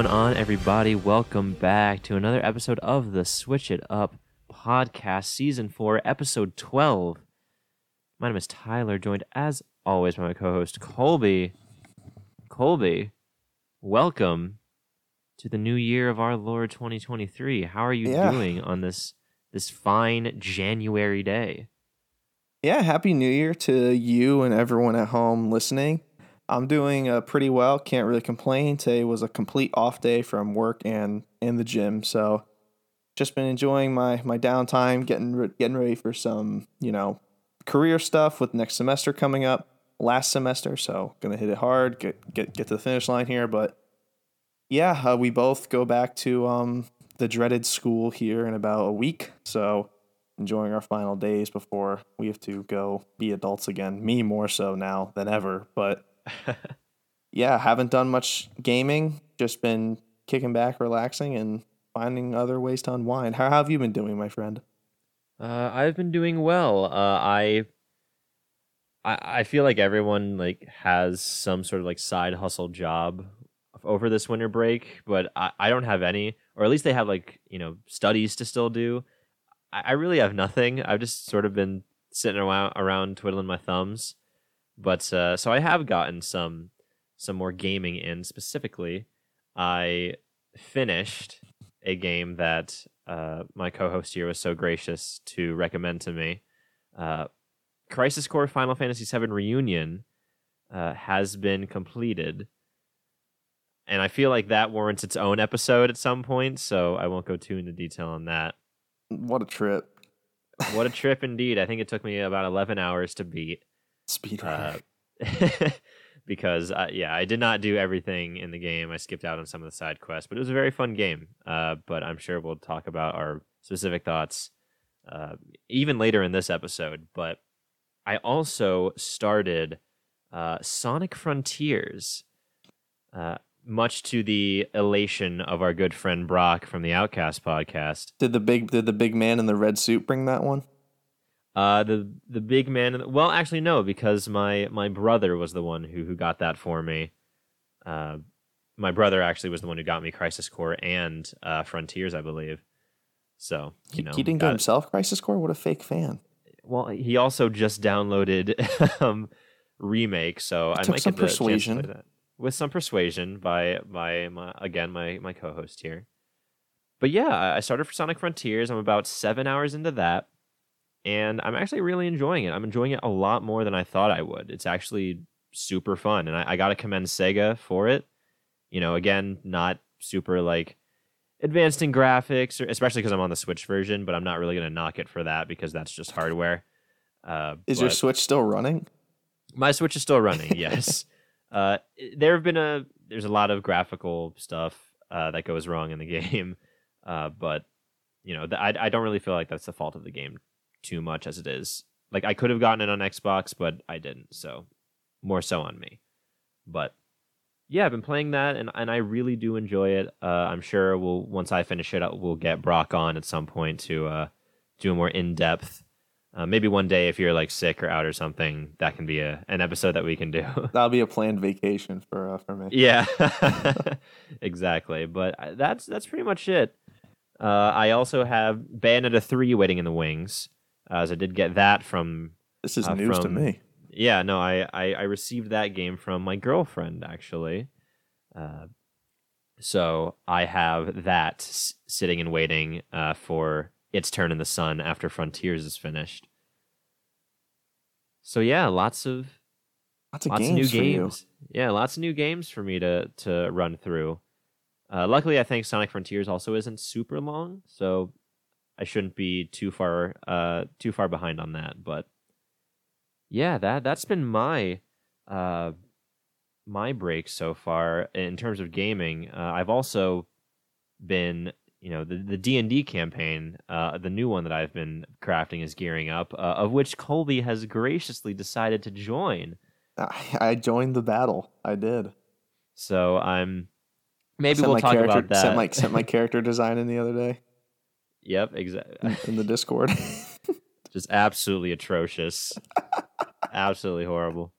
Going on, everybody? Welcome back to another episode of the Switch It Up podcast, season four, episode 12. My name is Tyler, joined as always by my co host, Colby. Colby, welcome to the new year of our Lord 2023. How are you Yeah. doing on this this fine January day? Yeah, happy new year to you and everyone at home listening. I'm doing uh, pretty well. Can't really complain. Today was a complete off day from work and in the gym, so just been enjoying my my downtime, getting re- getting ready for some you know career stuff with next semester coming up. Last semester, so gonna hit it hard. Get get get to the finish line here, but yeah, uh, we both go back to um the dreaded school here in about a week. So enjoying our final days before we have to go be adults again. Me more so now than ever, but yeah, haven't done much gaming. Just been kicking back, relaxing, and finding other ways to unwind. How have you been doing, my friend? Uh, I've been doing well. Uh, I, I I feel like everyone like has some sort of like side hustle job over this winter break, but I, I don't have any, or at least they have like you know studies to still do. I, I really have nothing. I've just sort of been sitting around around twiddling my thumbs, but uh, so I have gotten some some more gaming in. Specifically, I finished a game that uh, my co-host here was so gracious to recommend to me. Uh, Crisis Core Final Fantasy VII Reunion uh, has been completed, and I feel like that warrants its own episode at some point. So I won't go too into detail on that. What a trip. What a trip indeed! I think it took me about eleven hours to beat. Speed Uh, because uh, yeah, I did not do everything in the game. I skipped out on some of the side quests, but it was a very fun game. Uh, but I'm sure we'll talk about our specific thoughts uh, even later in this episode. But I also started uh, Sonic Frontiers, uh, much to the elation of our good friend Brock from the Outcast podcast. did the big did the big man in the red suit bring that one? Uh, the the big man. the- Well, actually, no, because my my brother was the one who who got that for me. Uh, my brother actually was the one who got me Crisis Core and uh, Frontiers, I believe. So you He, know, he didn't get it. himself Crisis Core. What a fake fan. Well, he also just downloaded um, remake, so I took might some get the chance to persuasion. that. with some persuasion by by my again my my co-host here. But yeah, I I started for Sonic Frontiers. I'm about seven hours into that, and I'm actually really enjoying it. I'm enjoying it a lot more than I thought I would. It's actually super fun, and I, I got to commend Sega for it. You know, again, not super like advanced in graphics, or, especially because I'm on the Switch version. But I'm not really gonna knock it for that because that's just hardware. Uh, Is your Switch still running? my Switch is still running. Yes. uh, there have been a there's a lot of graphical stuff uh, that goes wrong in the game, uh, but you know th- I I don't really feel like that's the fault of the game too much as it is. Like I could have gotten it on Xbox, but I didn't. So more so on me. But yeah, I've been playing that, and and I really do enjoy it. Uh, I'm sure we'll once I finish it, we'll get Brock on at some point to uh, do a more in depth. Uh, maybe one day, if you're like sick or out or something, that can be a an episode that we can do. That'll be a planned vacation for uh, for me. yeah, exactly. But that's that's pretty much it. Uh, I also have Bayonetta three waiting in the wings, uh, as I did get that from. This is Uh, news to me. Yeah, no, I, I I received that game from my girlfriend actually. Uh, so I have that s- sitting and waiting uh, for its turn in the sun after Frontiers is finished. So yeah, lots of Lots of lots games of new for you. games. Yeah, lots of new games for me to to run through. Uh, luckily, I think Sonic Frontiers also isn't super long, so I shouldn't be too far uh, too far behind on that. But yeah, that that's been my uh, my break so far in terms of gaming. Uh, I've also been you know the the D and D campaign, uh, the new one that I've been crafting is gearing up, uh, of which Colby has graciously decided to join. I, joined the battle. I did. So I'm maybe we'll talk about that. Sent my sent my character design in the other day yep, exactly. in, the Discord. Just absolutely atrocious, absolutely horrible.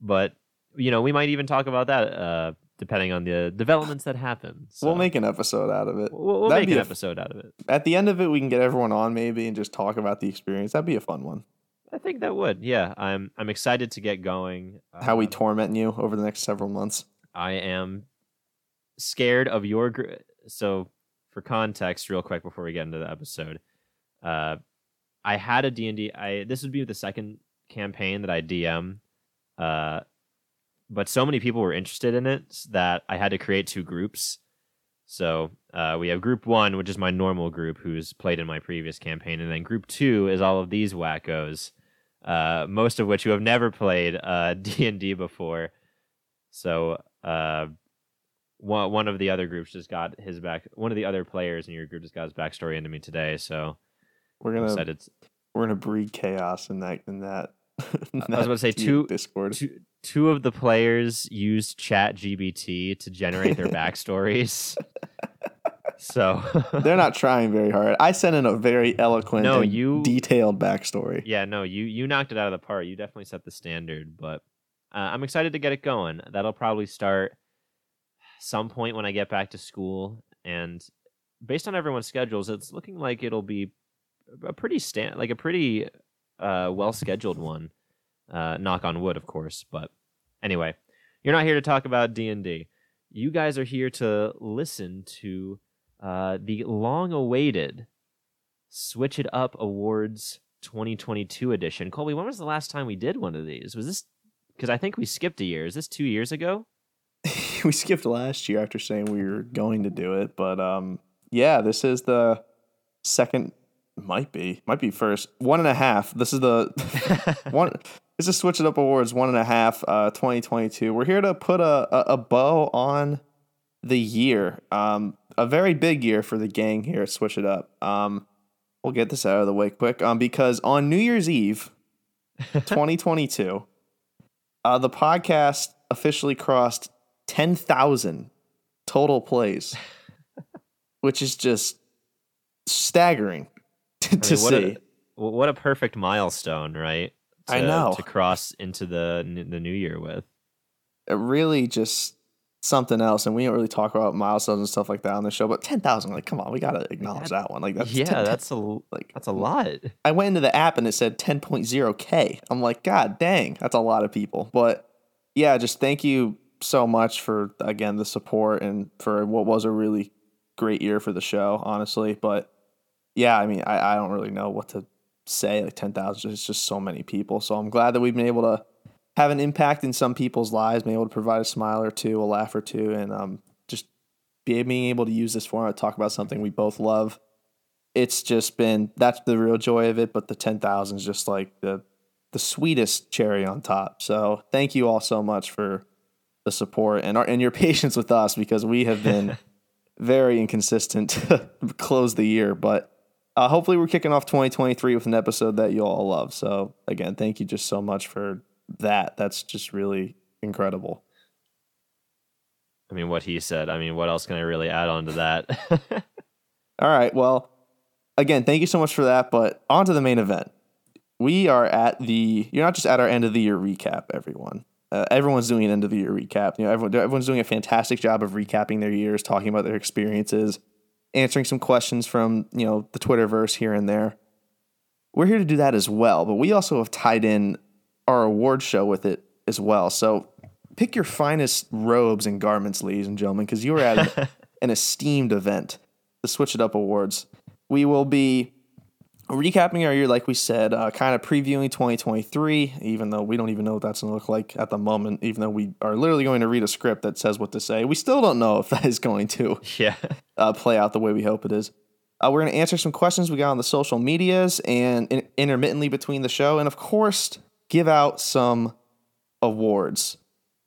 But you know, we might even talk about that uh, depending on the developments that happen. So We'll make an episode out of it. we'll, we'll make an a f- episode out of it. At the end of it, we can get everyone on maybe and just talk about the experience. That'd be a fun one. I think that would. Yeah, I'm I'm excited to get going. How we Uh, torment you over the next several months. I am scared of your gr- so for context real quick before we get into the episode. Uh I had a D&D I this would be the second campaign that I DM uh but so many people were interested in it that I had to create two groups. So, uh we have group 1 which is my normal group who's played in my previous campaign and then group 2 is all of these wackos uh most of which who have never played uh D&D before. So uh, one one of the other groups just got his back. One of the other players in your group just got his backstory into me today. So We're gonna said it's we're gonna breed chaos in that in that. in I was about to say two- Discord. Two, two of the players used Chat GPT to generate their backstories. so They're not trying very hard. I sent in a very eloquent, No, and you- detailed backstory. yeah, no, you you knocked it out of the park. You definitely set the standard. But uh, I'm excited to get it going. That'll probably start some point when I get back to school. And based on everyone's schedules, it's looking like it'll be a pretty stand like a pretty uh, well scheduled one. Uh, knock on wood, of course. But anyway, you're not here to talk about D and D. You guys are here to listen to uh, the long-awaited Switch It Up Awards 2022 edition. Colby, when was the last time we did one of these? Was this because I think we skipped a year? Is this two years ago? we skipped last year after saying we were going to do it, but um, yeah, this is the second. Might be, might be first. One and a half. This is the one. This is Switch It Up Awards one and a half, uh, 2022. We're here to put a, a, a bow on the year. Um, a very big year for the gang here at Switch It Up. Um, we'll get this out of the way quick. Um, because on New Year's Eve, 2022, uh, the podcast officially crossed 10,000 total plays, which is just staggering to, I mean, what see. a, what a perfect milestone, right? I To- know. to cross into the the new year with. it really just something else. And we don't really talk about milestones and stuff like that on the show, but 10,000, like, come on, we got to acknowledge that one. Like, that's yeah, 10 that's a like, that's a lot. I went into the app and it said 10.0K. I'm like, God dang, that's a lot of people. But yeah, just thank you so much for, again, the support and for what was a really great year for the show, honestly. But yeah, I mean, I, I don't really know what to say. Like 10,000 is just so many people. So I'm glad that we've been able to have an impact in some people's lives, been able to provide a smile or two, a laugh or two, and um, just be, being able to use this format to talk about something we both love it's just been that's the real joy of it but the 10,000 is just like the the sweetest cherry on top so thank you all so much for the support and our, and your patience with us because we have been very inconsistent to close the year but uh, hopefully we're kicking off 2023 with an episode that you all love so again thank you just so much for that that's just really incredible I mean, what he said. I mean, what else can I really add on to that? All right. Well, again, thank you so much for that. But on to the main event. We are at the. You're not just at our end of the year recap, everyone. Uh, everyone's doing an end of the year recap. You know, everyone, everyone's doing a fantastic job of recapping their years, talking about their experiences, answering some questions from you know the Twitterverse here and there. We're here to do that as well, but we also have tied in our award show with it as well. So pick your finest robes and garments, ladies and gentlemen, because you are at an, an esteemed event, the Switch It Up Awards. We will be recapping our year, like we said, uh, kind of previewing 2023, even though we don't even know what that's going to look like at the moment, even though we are literally going to read a script that says what to say. We still don't know if that is going to yeah. uh, play out the way we hope it is. Uh, we're going to answer some questions we got on the social medias and in- intermittently between the show, and of course, give out some awards.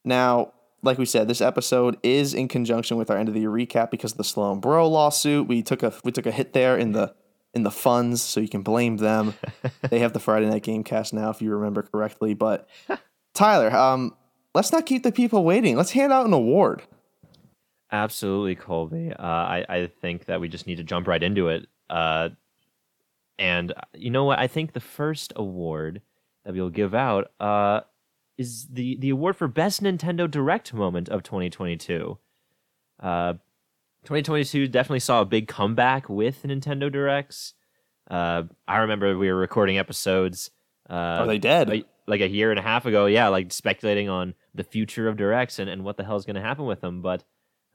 Now, like we said, this episode is in conjunction with our end of the year recap because of the Sloan Bro lawsuit. We took a we took a hit there in the in the funds, so you can blame them. they have the Friday night game cast now, if you remember correctly. But Tyler, um, let's not keep the people waiting. Let's hand out an award. Absolutely, Colby. Uh, I, I think that we just need to jump right into it. Uh, and uh, you know what? I think the first award that we'll give out uh, is the the award for best Nintendo Direct moment of 2022. Uh, 2022 definitely saw a big comeback with Nintendo Directs. Uh, I remember we were recording episodes. Uh, Are they dead? like, like a year and a half ago, yeah, like speculating on the future of directs and, and what the hell is going to happen with them. But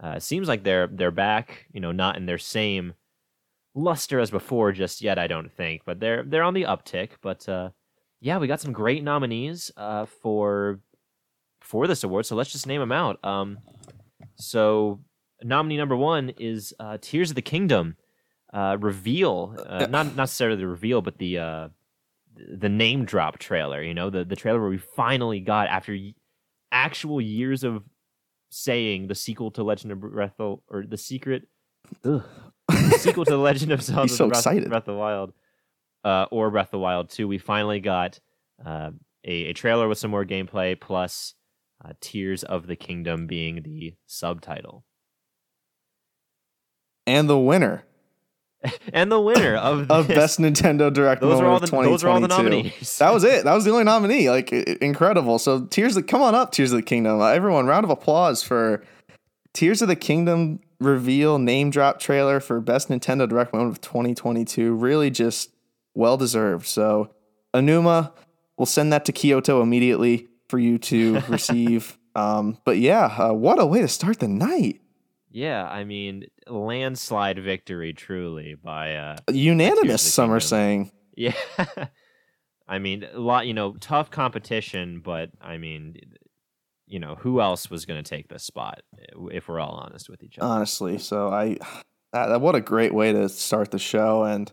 uh, it seems like they're they're back. You know, not in their same luster as before just yet. I don't think, but they're they're on the uptick. But uh, yeah, we got some great nominees uh, for for this award. So let's just name them out. Um, so nominee number one is uh, Tears of the Kingdom uh, reveal, uh, not not necessarily the reveal, but the uh, the name drop trailer. You know, the the trailer where we finally got after y- actual years of saying the sequel to Legend of Breath of, or the secret, the sequel to the Legend of Zelda: so Breath, excited. Breath of the Wild, uh, or Breath of the Wild Two. We finally got uh, a, a trailer with some more gameplay plus. Uh, Tears of the Kingdom being the subtitle. And the winner and the winner of, of best Nintendo Direct those are moment all of 2022. those are all the nominees. That was it. That was the only nominee. Like incredible. So Tears of come on up, Tears of the Kingdom. Uh, everyone, round of applause for Tears of the Kingdom reveal name drop trailer for best Nintendo Direct moment of 2022. Really just well deserved. So Aonuma, we'll send that to Kyoto immediately for you to receive. Um, but yeah, uh, what a way to start the night. yeah, I mean, landslide victory, truly by uh, Unanimous, some are saying. yeah. I mean, a lot, you know, tough competition, but I mean, you know, who else was going to take this spot? If we're all honest with each other. honestly. So I, that, what a great way to start the show, and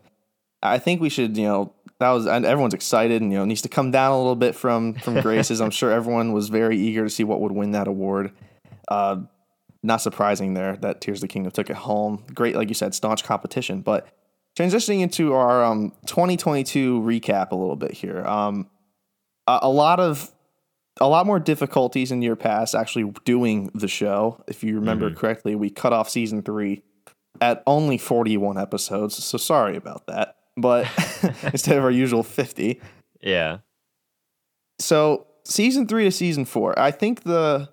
I think we should, you know, that was and everyone's excited, and you know, needs to come down a little bit from from Grace's. I'm sure everyone was very eager to see what would win that award. Uh, not surprising there that Tears of the Kingdom took it home. Great, like you said, staunch competition. But transitioning into our um, 2022 recap a little bit here. Um, a, a lot of a lot more difficulties in your past actually doing the show. If you remember Mhm. correctly, we cut off season three at only 41 episodes. So sorry about that. But instead of our usual 50. yeah. So season three to season four, I think the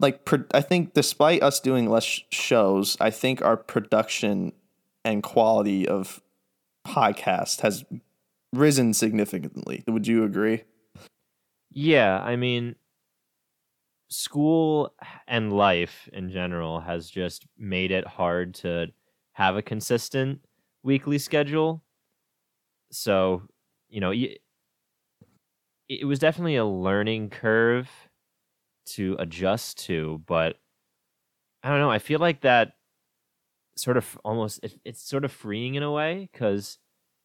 like pro- I think despite us doing less sh- shows, I think our production and quality of podcast has risen significantly. Would you agree? Yeah, I mean, school and life in general has just made it hard to have a consistent weekly schedule. So, you know, it was definitely a learning curve to adjust to, but I don't know. I feel like that sort of almost it, it's sort of freeing in a way because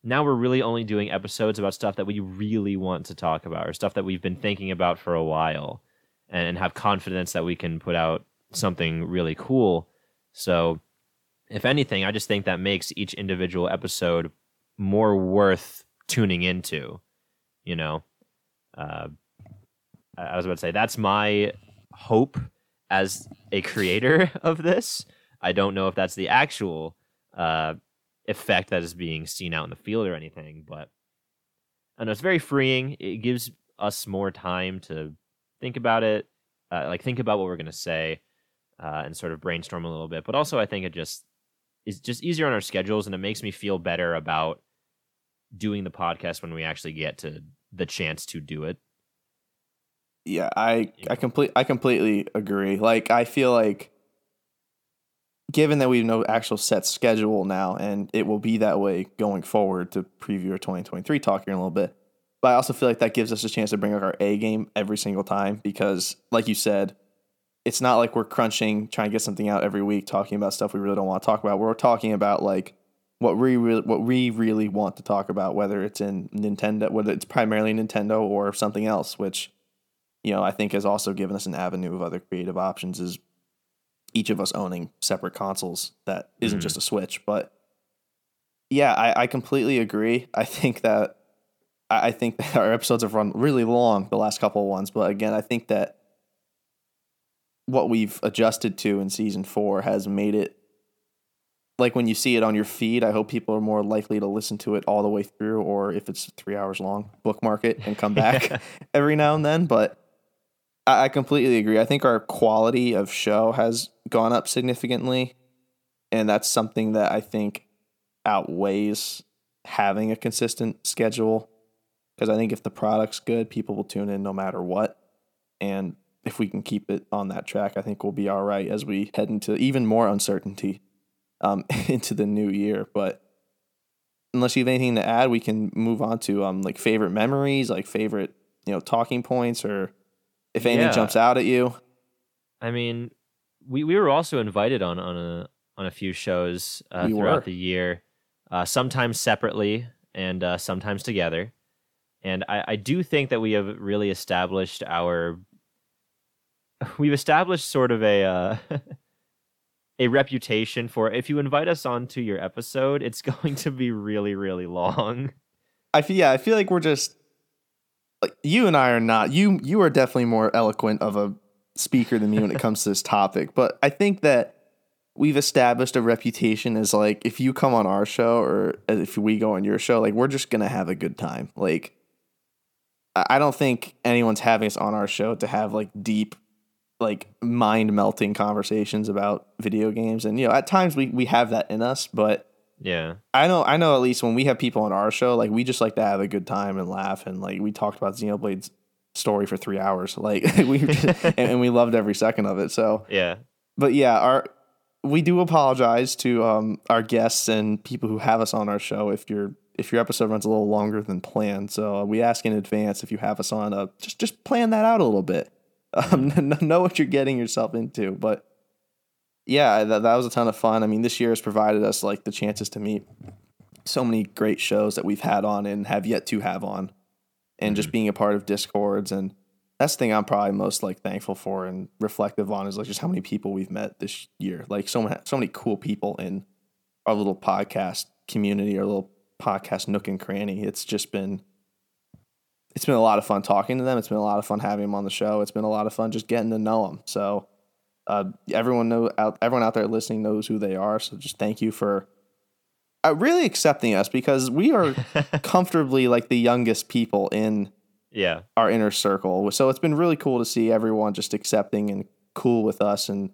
now we're really only doing episodes about stuff that we really want to talk about or stuff that we've been thinking about for a while and, have confidence that we can put out something really cool. So, if anything, I just think that makes each individual episode more worth tuning into. You know, uh, I was about to say that's my hope as a creator of this. I don't know if that's the actual uh, effect that is being seen out in the field or anything, but I know it's very freeing. It gives us more time to think about it, uh, like think about what we're going to say, uh, and sort of brainstorm a little bit. But also, I think it just is just easier on our schedules, and it makes me feel better about doing the podcast when we actually get to the chance to do it. Yeah, I I complete I completely agree. Like I feel like given that we have no actual set schedule now and it will be that way going forward to preview our 2023 talk here in a little bit. But I also feel like that gives us a chance to bring out our A game every single time because like you said, it's not like we're crunching trying to get something out every week talking about stuff we really don't want to talk about. We're talking about like what we really what we really want to talk about whether it's in Nintendo whether it's primarily Nintendo or something else which you know, I think has also given us an avenue of other creative options is each of us owning separate consoles that isn't Mhm. just a Switch. But yeah, I, I completely agree. I think that I I think that our episodes have run really long the last couple of ones, but again, I think that what we've adjusted to in season four has made it like when you see it on your feed, I hope people are more likely to listen to it all the way through, or if it's three hours long, bookmark it and come back every now and then. But I, I completely agree. I think our quality of show has gone up significantly, and that's something that I think outweighs having a consistent schedule. Because I think if the product's good, people will tune in no matter what. And if we can keep it on that track, I think we'll be all right as we head into even more uncertainty um, into the new year. But unless you have anything to add, we can move on to um, like favorite memories, like favorite you know talking points, or if anything Yeah. jumps out at you. I mean, we, we were also invited on on a on a few shows uh, We throughout were. the year, uh, sometimes separately and uh, sometimes together. And I, I do think that we have really established our we've established sort of a uh, a reputation for if you invite us onto your episode, it's going to be really really long. I feel yeah, I feel like we're just like you and I are not you you are definitely more eloquent of a speaker than me when it comes to this topic. But I think that we've established a reputation as like if you come on our show or if we go on your show, like we're just gonna have a good time. Like I I don't think anyone's having us on our show to have like deep like mind melting conversations about video games and you know at times we we have that in us but Yeah. I know, I know. At least when we have people on our show, like we just like to have a good time and laugh, and like we talked about Xenoblade's story for three hours, like we just, and, and we loved every second of it. So, Yeah. but yeah, our we do apologize to um, our guests and people who have us on our show if your if your episode runs a little longer than planned. So uh, we ask in advance if you have us on, uh, just just plan that out a little bit. Um, know what you're getting yourself into, but yeah, that, that was a ton of fun. I mean, this year has provided us like the chances to meet so many great shows that we've had on and have yet to have on, and just mm-hmm. being a part of discords and that's the thing I'm probably most like thankful for and reflective on is like just how many people we've met this year. Like so many, so many cool people in our little podcast community, our little podcast nook and cranny. It's just been, it's been a lot of fun talking to them. It's been a lot of fun having them on the show. It's been a lot of fun just getting to know them. So uh, everyone know out, everyone out there listening knows who they are. So just thank you for uh, really accepting us because we are comfortably like the youngest people in Yeah. our inner circle. So it's been really cool to see everyone just accepting and cool with us and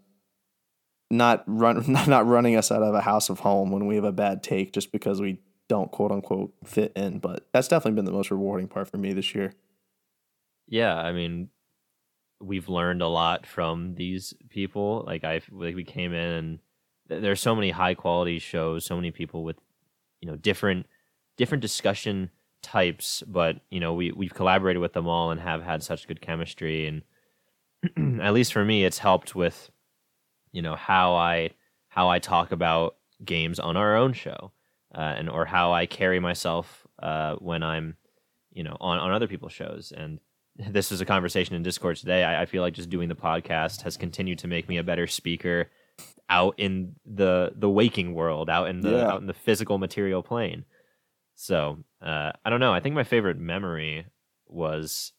not run not running us out of a house of home when we have a bad take just because we don't quote unquote fit in. But that's definitely been the most rewarding part for me this year. Yeah, I mean, we've learned a lot from these people. Like I, like we came in and th- there's so many high quality shows, so many people with, you know, different different discussion types, but you know, we we've collaborated with them all and have had such good chemistry. And at least for me, it's helped with, you know, how I how I talk about games on our own show, uh, and or how I carry myself uh, when I'm, you know, on on other people's shows and this was a conversation in Discord today. I, I feel like just doing the podcast has continued to make me a better speaker out in the the waking world, out in the Yeah. out in the physical material plane. So uh, I don't know. I think my favorite memory was,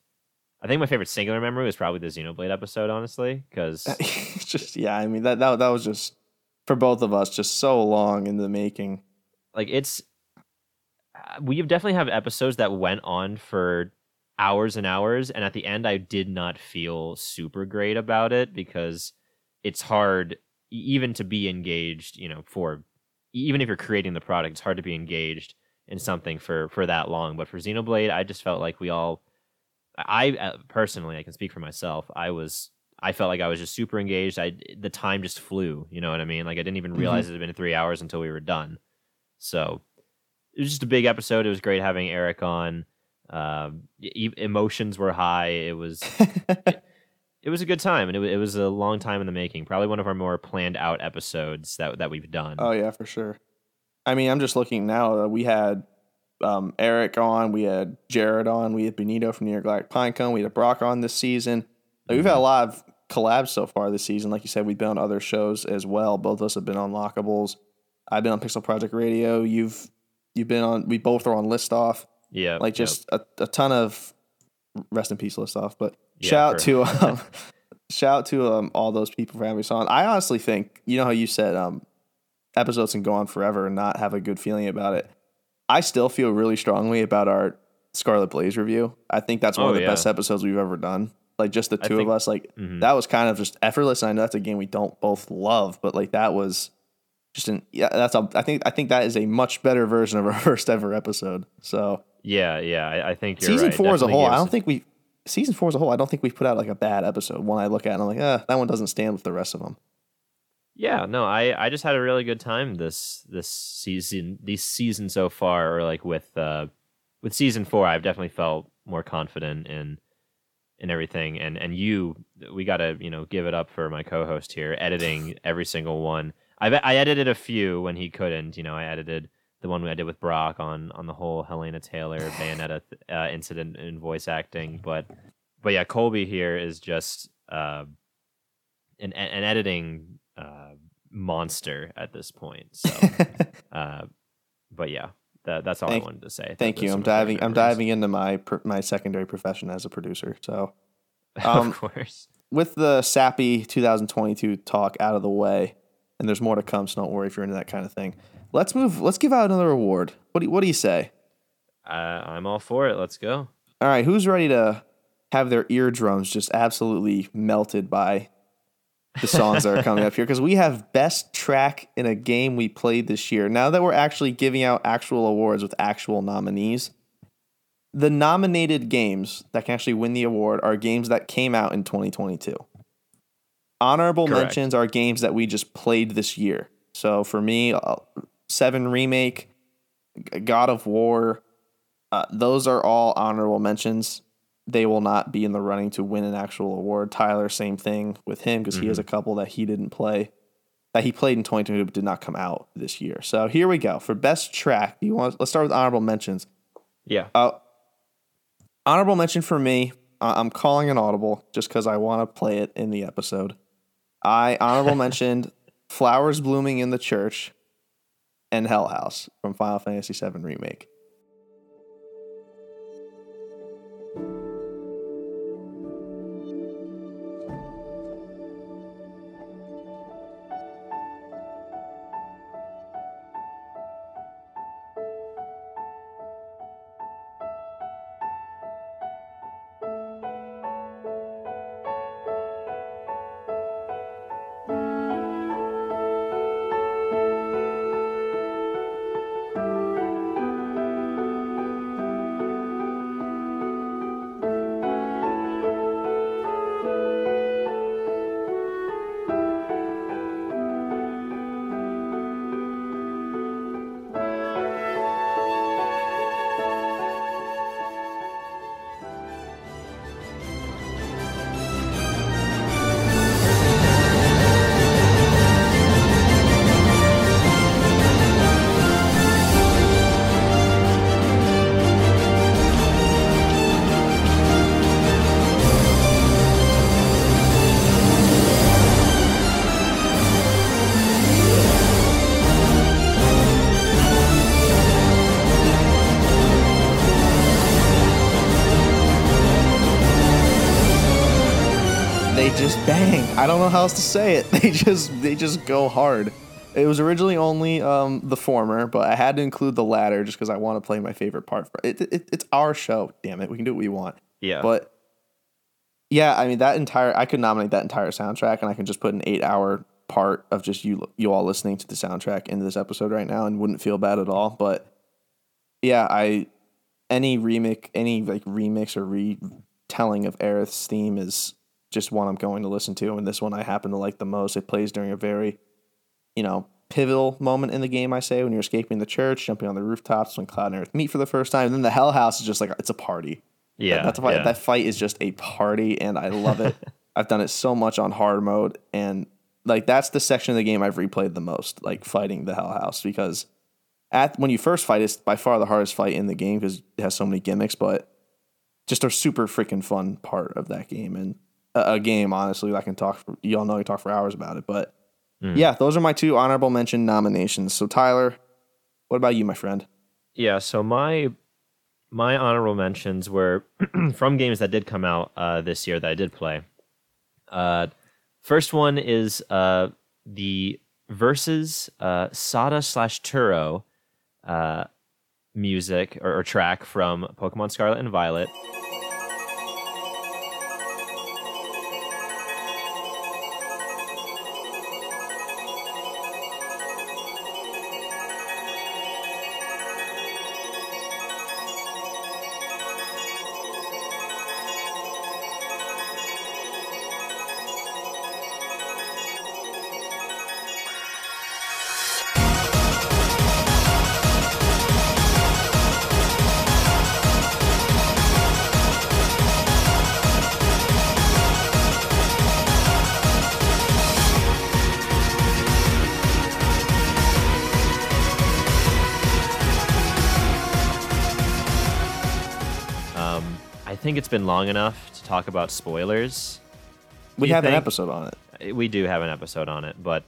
I think my favorite singular memory was probably the Xenoblade episode, honestly, because just yeah, I mean that that that was just for both of us just so long in the making. like it's uh, we definitely have episodes that went on for hours and hours and at the end i did not feel super great about it because it's hard even to be engaged you know for even if you're creating the product it's hard to be engaged in something for for that long. But for xenoblade i just felt like we all i personally i can speak for myself i was i felt like i was just super engaged. I the time just flew you know what i mean? Like i didn't even realize mm-hmm. it had been three hours until we were done. So it was just a big episode. It was great having Eric on. Um, e- emotions were high. It was it was a good time, and it, it was a long time in the making. Probably one of our more planned out episodes that that we've done. Oh yeah, for sure. I mean, I'm just looking now. Uh, we had um, Eric on, we had Jared on, we had Benito from New York Galactic Pinecone, we had Brock on this season. Like, we've had a lot of collabs so far this season. Like you said, we've been on other shows as well. Both of us have been on Lockables. I've been on Pixel Project Radio. You've you've been on. We both are on List Off. Yeah, Like yep. just a, a ton of rest in peace List Off. But Yeah, shout out to um, shout out to um, all those people for having us on. I honestly think you know how you said um, episodes can go on forever and not have a good feeling about it. I still feel really strongly about our Scarlet Blaze review. I think that's one Oh, of the yeah. best episodes we've ever done. Like just the two think- of us, like Mhm. that was kind of just effortless. I know that's a game we don't both love, but like that was just an yeah. That's a, I think I think that is a much better version of our first ever episode. So Yeah, yeah. I, I think you're season right. four as a whole, I don't think we season four as a whole. I don't think we've put out like a bad episode. One I look at and I'm like, ah, that one doesn't stand with the rest of them. Yeah, no, I I just had a really good time this this season this season so far, or like with uh with season four, I've definitely felt more confident in in everything. And and you, we gotta you know give it up for my co-host here, editing every single one. I I edited a few when he couldn't. You know, I edited the one I did with Brock on on the whole Hellena Taylor Bayonetta uh, incident in voice acting, but but yeah, Colby here is just uh, an an editing uh, monster at this point. So, uh, but yeah, that, that's all Thank- I wanted to say. Thank you. I'm diving. I'm diving into my pr- my secondary profession as a producer. So Um, of course. with the sappy 2022 talk out of the way, and there's more to come. So don't worry if you're into that kind of thing. Let's move. Let's give out another award. What do you, What do you say? Uh, I'm all for it. Let's go. All right, who's ready to have their eardrums just absolutely melted by the songs that are coming up here? Because we have best track in a game we played this year. Now that we're actually giving out actual awards with actual nominees, the nominated games that can actually win the award are games that came out in 2022. Honorable Correct. mentions are games that we just played this year. So for me, uh, Seven Remake, God of War, uh, those are all honorable mentions. They will not be in the running to win an actual award. Tyler, same thing with him because he has a couple that he didn't play, that he played in 2022 but did not come out this year. So here we go for best track. You want? Let's start with honorable mentions. Yeah. Uh, honorable mention for me. Uh, I'm calling an audible just because I want to play it in the episode. I honorable mentioned "Flowers Blooming in the Church" and "Hell House" from Final Fantasy VII Remake. I don't know how else to say it. They just they just go hard. It was originally only um, the former, but I had to include the latter just because I want to play my favorite part. It, it, it's our show. Damn it, we can do what we want. Yeah. But yeah, I mean that entire I could nominate that entire soundtrack, and I can just put an eight hour part of just you you all listening to the soundtrack into this episode right now, and wouldn't feel bad at all. But yeah, I any remake, any like remix or retelling of Aerith's theme is just one I'm going to listen to, and this one I happen to like the most. It plays during a very, you know, pivotal moment in the game. I say when you're escaping the church, jumping on the rooftops when Cloud and Aerith meet for the first time, and then the Hell House is just like it's a party. yeah. That, fight, yeah. that fight is just a party, and I love it. I've done it so much on hard mode, and like that's the section of the game I've replayed the most, like fighting the Hell House, because at when you first fight, it's by far the hardest fight in the game because it has so many gimmicks, but just a super freaking fun part of that game, and a, a game honestly I can talk. For, you all know I can talk for hours about it, but Mm. yeah, those are my two honorable mention nominations. So Tyler, what about you, my friend? Yeah, so my my honorable mentions were from games that did come out uh, this year that I did play. Uh, first one is uh, the versus uh, Sada slash Turo uh, music or, or track from Pokemon Scarlet and Violet. Long enough to talk about spoilers. We have an episode on it. We do have an episode on it, but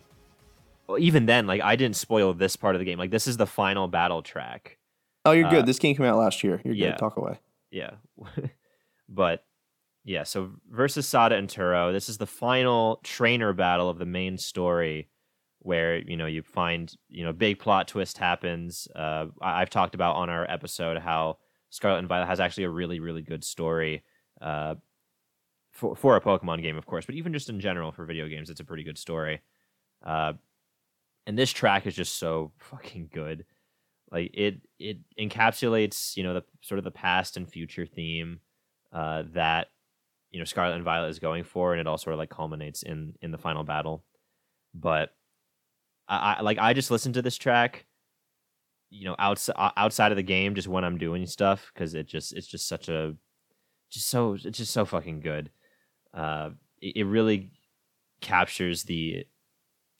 even then, like I didn't spoil this part of the game. Like this is the final battle track. Oh, you're Uh, good. This game came out last year. You're yeah. good. Talk away. Yeah. but yeah, so versus Sada and Turo, this is the final trainer battle of the main story where, you know, you find, you know, big plot twist happens. Uh, I- I've talked about on our episode how Scarlet and Violet has actually a really, really good story. Uh, for, for a Pokemon game, of course, but even just in general for video games, it's a pretty good story. Uh, and this track is just so fucking good like it it encapsulates you know the sort of the past and future theme uh, that you know Scarlet and Violet is going for, and it all sort of like culminates in in the final battle. But I, I like I just listen to this track, you know, outside outside of the game, just when I'm doing stuff, because it just it's just such a just so it's just so fucking good. Uh, it, it really captures the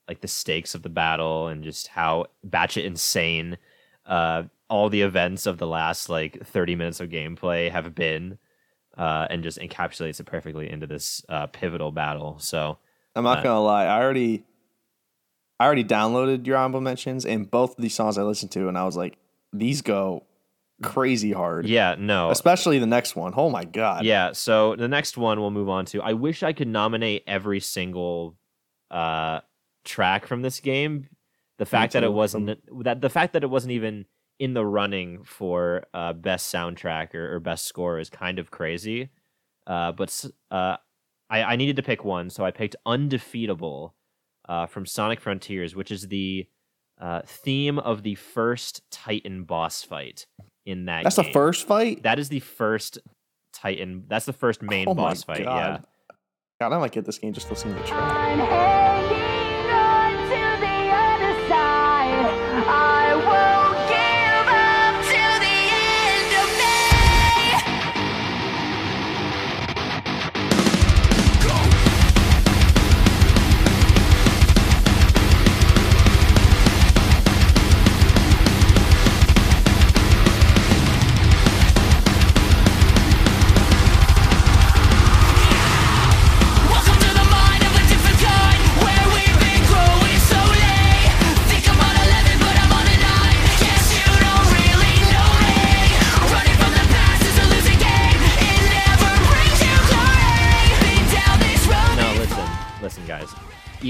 like the stakes of the battle and just how batshit insane uh, all the events of the last like 30 minutes of gameplay have been uh, and just encapsulates it perfectly into this uh, pivotal battle. So I'm not Uh, gonna lie. I already, I already downloaded your honorable mentions, and both of these songs I listened to, and I was like, these go crazy hard. yeah, no, Especially the next one. Oh my god. yeah. So the next one we'll move on to. I wish I could nominate every single uh, track from this game. The fact that it wasn't that the fact that it wasn't even in the running for uh, best soundtrack or, or best score is kind of crazy. Uh, but uh, I, I needed to pick one, so I picked "Undefeatable" uh, from Sonic Frontiers, which is the uh, theme of the first Titan boss fight in that. That's game. the first fight. That is the first Titan. That's the first main oh boss my fight. god. God, I might get this game just listening to the track.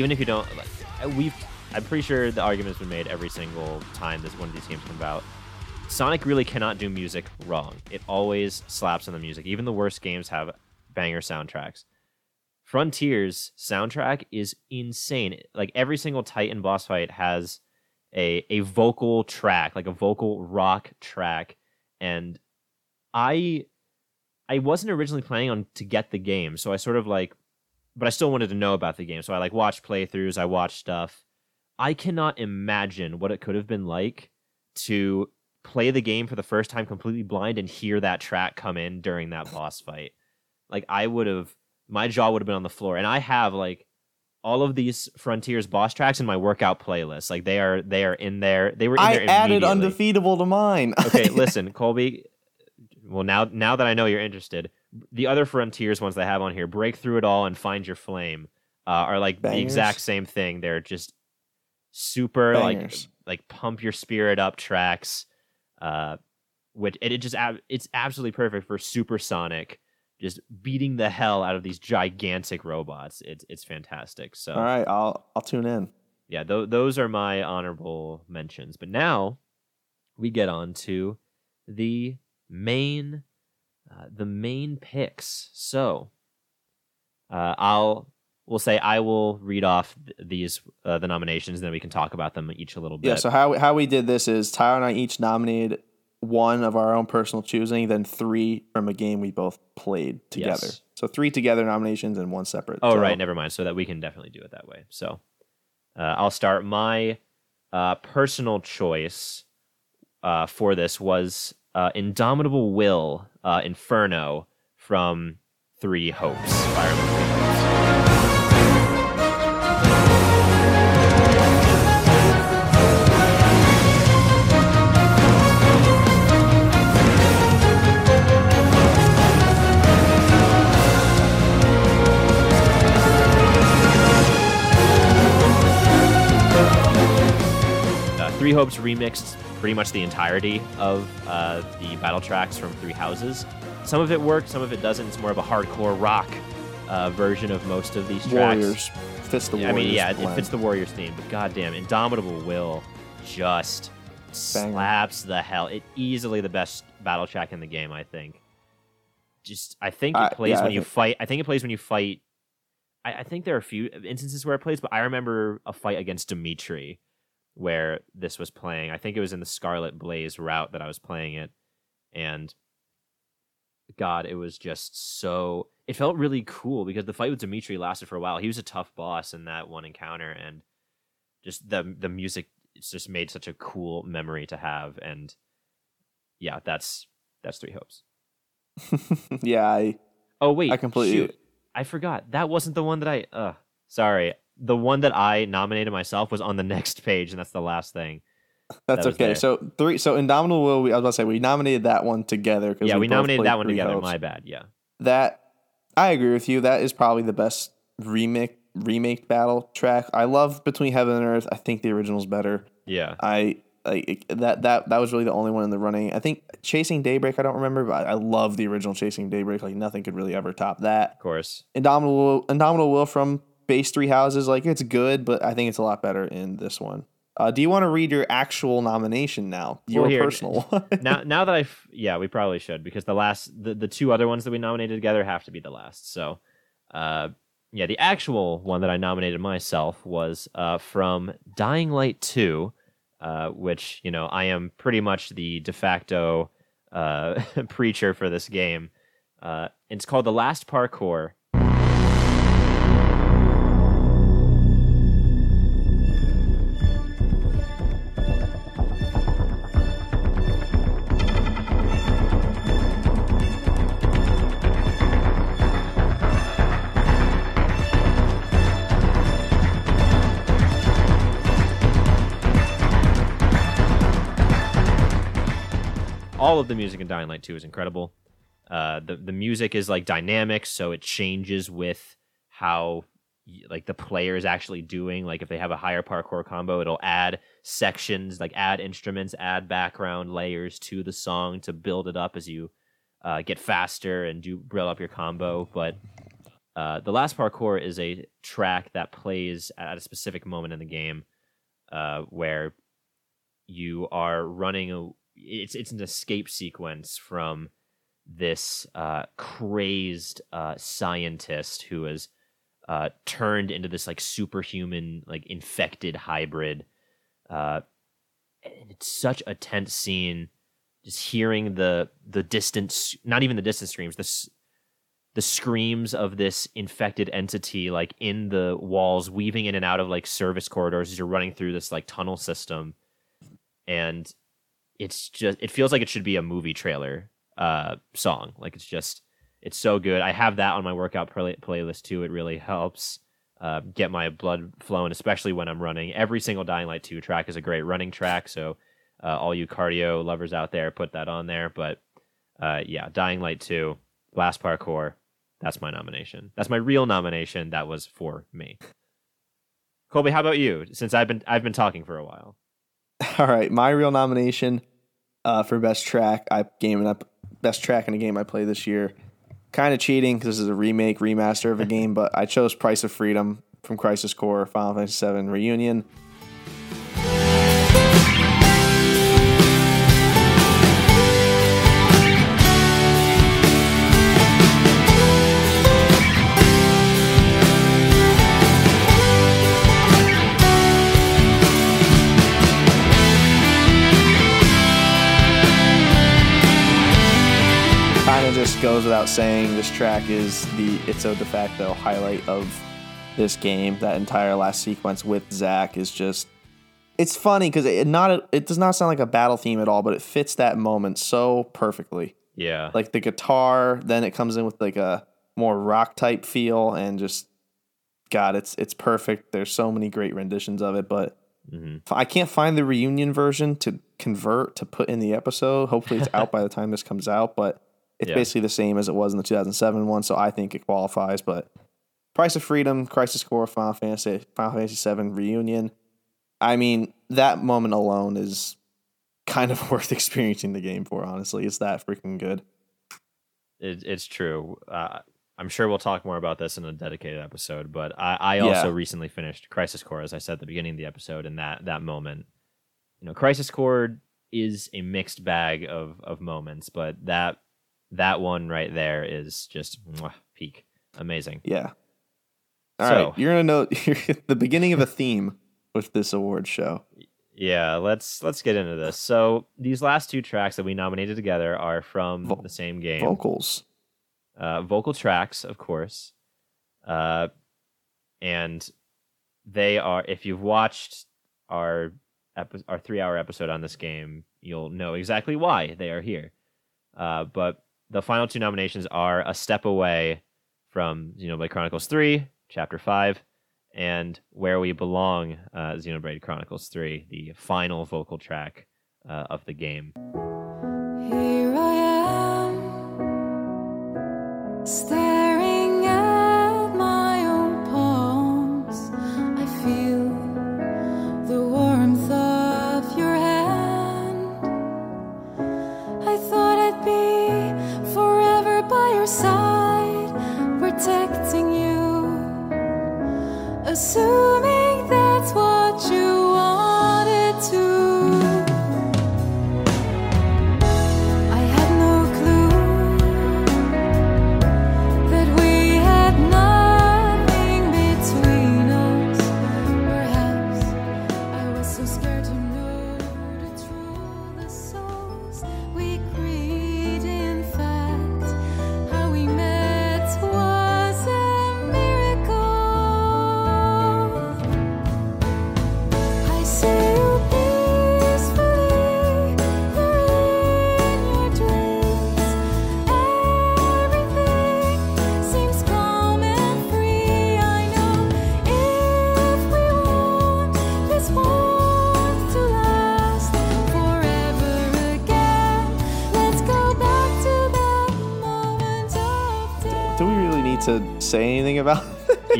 Even if you don't, like, we've. I'm pretty sure the argument's been made every single time this one of these games come out. Sonic really cannot do music wrong. It always slaps on the music. Even the worst games have banger soundtracks. Frontiers soundtrack is insane. Like every single Titan boss fight has a a vocal track, like a vocal rock track, and I I wasn't originally planning on to get the game, so I sort of like, but I still wanted to know about the game, so I like watched playthroughs, I watched stuff. I cannot imagine what it could have been like to play the game for the first time completely blind and hear that track come in during that boss fight. Like I would have my jaw would have been on the floor. And I have like all of these Frontiers boss tracks in my workout playlist. Like they are they are in there. They were in I there added undefeatable to mine. Okay, listen, Colby. Well, now now that I know you're interested, the other Frontiers ones that I have on here, Break Through It All and Find Your Flame, uh, are like the exact same thing. They're just super like Bangers. like pump your spirit up tracks. Uh, which it, it just it's absolutely perfect for Supersonic, just beating the hell out of these gigantic robots. It's it's fantastic. So All right, I'll I'll tune in. yeah, th- those are my honorable mentions. But now we get on to the main, uh, the main picks. So uh, I'll we'll say I will read off th- these uh, the nominations, and then we can talk about them each a little bit. Yeah. So how how we did this is Tyler and I each nominated one of our own personal choosing, then three from a game we both played together. Yes. So three together nominations and one separate. Oh So- right, never mind. So that we can definitely do it that way. So uh, I'll start. My uh, personal choice uh, for this was uh, Indomitable Will uh, Inferno from Three Hopes. Three Hopes. Three Hopes remixed pretty much the entirety of uh, the battle tracks from Three Houses. Some of it worked, some of it doesn't. It's more of a hardcore rock uh, version of most of these tracks. Warriors. Fits the Yeah, I mean, yeah, it, it fits the Warriors theme, but goddamn, Indomitable Will just slaps the hell. It easily the best battle track in the game, I think. Just, I think it Uh, plays yeah, I when you think- fight. I think it plays when you fight. I, I think there are a few instances where it plays, but I remember a fight against Dimitri where this was playing. I think it was in the Scarlet Blaze route that I was playing it, and God, it was just so. It felt really cool because the fight with Dimitri lasted for a while. He was a tough boss in that one encounter, and just the the music it's just made such a cool memory to have. And yeah, that's that's Three Hopes. yeah, I Oh wait, I completely- shoot. I forgot that wasn't the one that I. Uh, sorry, the one that I nominated myself was on the next page, and that's the last thing. that's That okay. there. So three. So Indomitable Will. We, I was about to say we nominated that one together. Yeah, we, both nominated that one together. My bad. Yeah. That I agree with you. That is probably the best remake remake battle track. I love Between Heaven and Earth. I think the original's better. Yeah. I like that that that was really the only one in the running. I think Chasing Daybreak. I don't remember, but I love the original Chasing Daybreak. Like nothing could really ever top that. Of course. Indomitable Indomitable Will from Base Three Houses. Like it's good, but I think it's a lot better in this one. Uh, do you want to read your actual nomination now? Your here- personal one. now now that I've yeah, we probably should because the last the, the two other ones that we nominated together have to be the last. So uh yeah, the actual one that I nominated myself was uh from Dying Light 2, uh, which, you know, I am pretty much the de facto uh preacher for this game. Uh it's called The Last Parkour. All of the music in Dying Light 2 is incredible. Uh, the the music is like dynamic, so it changes with how like the player is actually doing. Like if they have a higher parkour combo, it'll add sections, like add instruments, add background layers to the song to build it up as you uh, get faster and do build up your combo. But uh, the last parkour is a track that plays at a specific moment in the game uh, where you are running it's it's an escape sequence from this uh, crazed uh, scientist who is uh, turned into this like superhuman like infected hybrid. Uh, and it's such a tense scene. Just hearing the the distance not even the distance screams the the screams of this infected entity like in the walls weaving in and out of like service corridors as you're running through this like tunnel system. And it's just it feels like it should be a movie trailer uh song. Like it's just it's so good. I have that on my workout play- playlist too. It really helps uh, get my blood flowing especially when i'm running. Every single dying light 2 track is a great running track so uh, all you cardio lovers out there put that on there. But uh, yeah dying light 2 last parkour that's my nomination. That's my real nomination that was for me. Colby how about you? Since i've been i've been talking for a while All right, my real nomination uh, for best track. I gaming up best track in a game I played this year. Kind of cheating because this is a remake, remaster of a game, but I chose Price of Freedom from Crisis Core Final Fantasy VII Reunion. Goes without saying, this track is the it's a de facto highlight of this game. That entire last sequence with Zack is just it's funny because it not it does not sound like a battle theme at all, but it fits that moment so perfectly. Yeah. Like the guitar, then it comes in with like a more rock type feel, and just God, it's it's perfect. There's so many great renditions of it, but Mhm. I can't find the reunion version to convert to put in the episode. Hopefully, it's out by the time this comes out, but it's Yeah. basically the same as it was in the 2007 one, so I think it qualifies. But Price of Freedom, Crisis Core, Final Fantasy, Final Fantasy 7 reunion. I mean, that moment alone is kind of worth experiencing the game for. Honestly, it's that freaking good. It, it's true. Uh, I'm sure we'll talk more about this in a dedicated episode, but I, I also Yeah. recently finished Crisis Core, as I said at the beginning of the episode, and that that moment, you know, Crisis Core is a mixed bag of of moments, but that that one right there is just mwah, peak, amazing. Yeah. All right, So- you're gonna know you're the beginning of a theme with this award show. Yeah, let's let's get into this. So these last two tracks that we nominated together are from Vo- the same game. Vocals. uh, vocal tracks, of course, uh, and they are. If you've watched our epi- our three hour episode on this game, you'll know exactly why they are here. Uh, but the final two nominations are "A Step Away" from Xenoblade Chronicles Three, Chapter Five, and "Where We Belong," uh, Xenoblade Chronicles Three, the final vocal track uh, of the game. Here I am, staring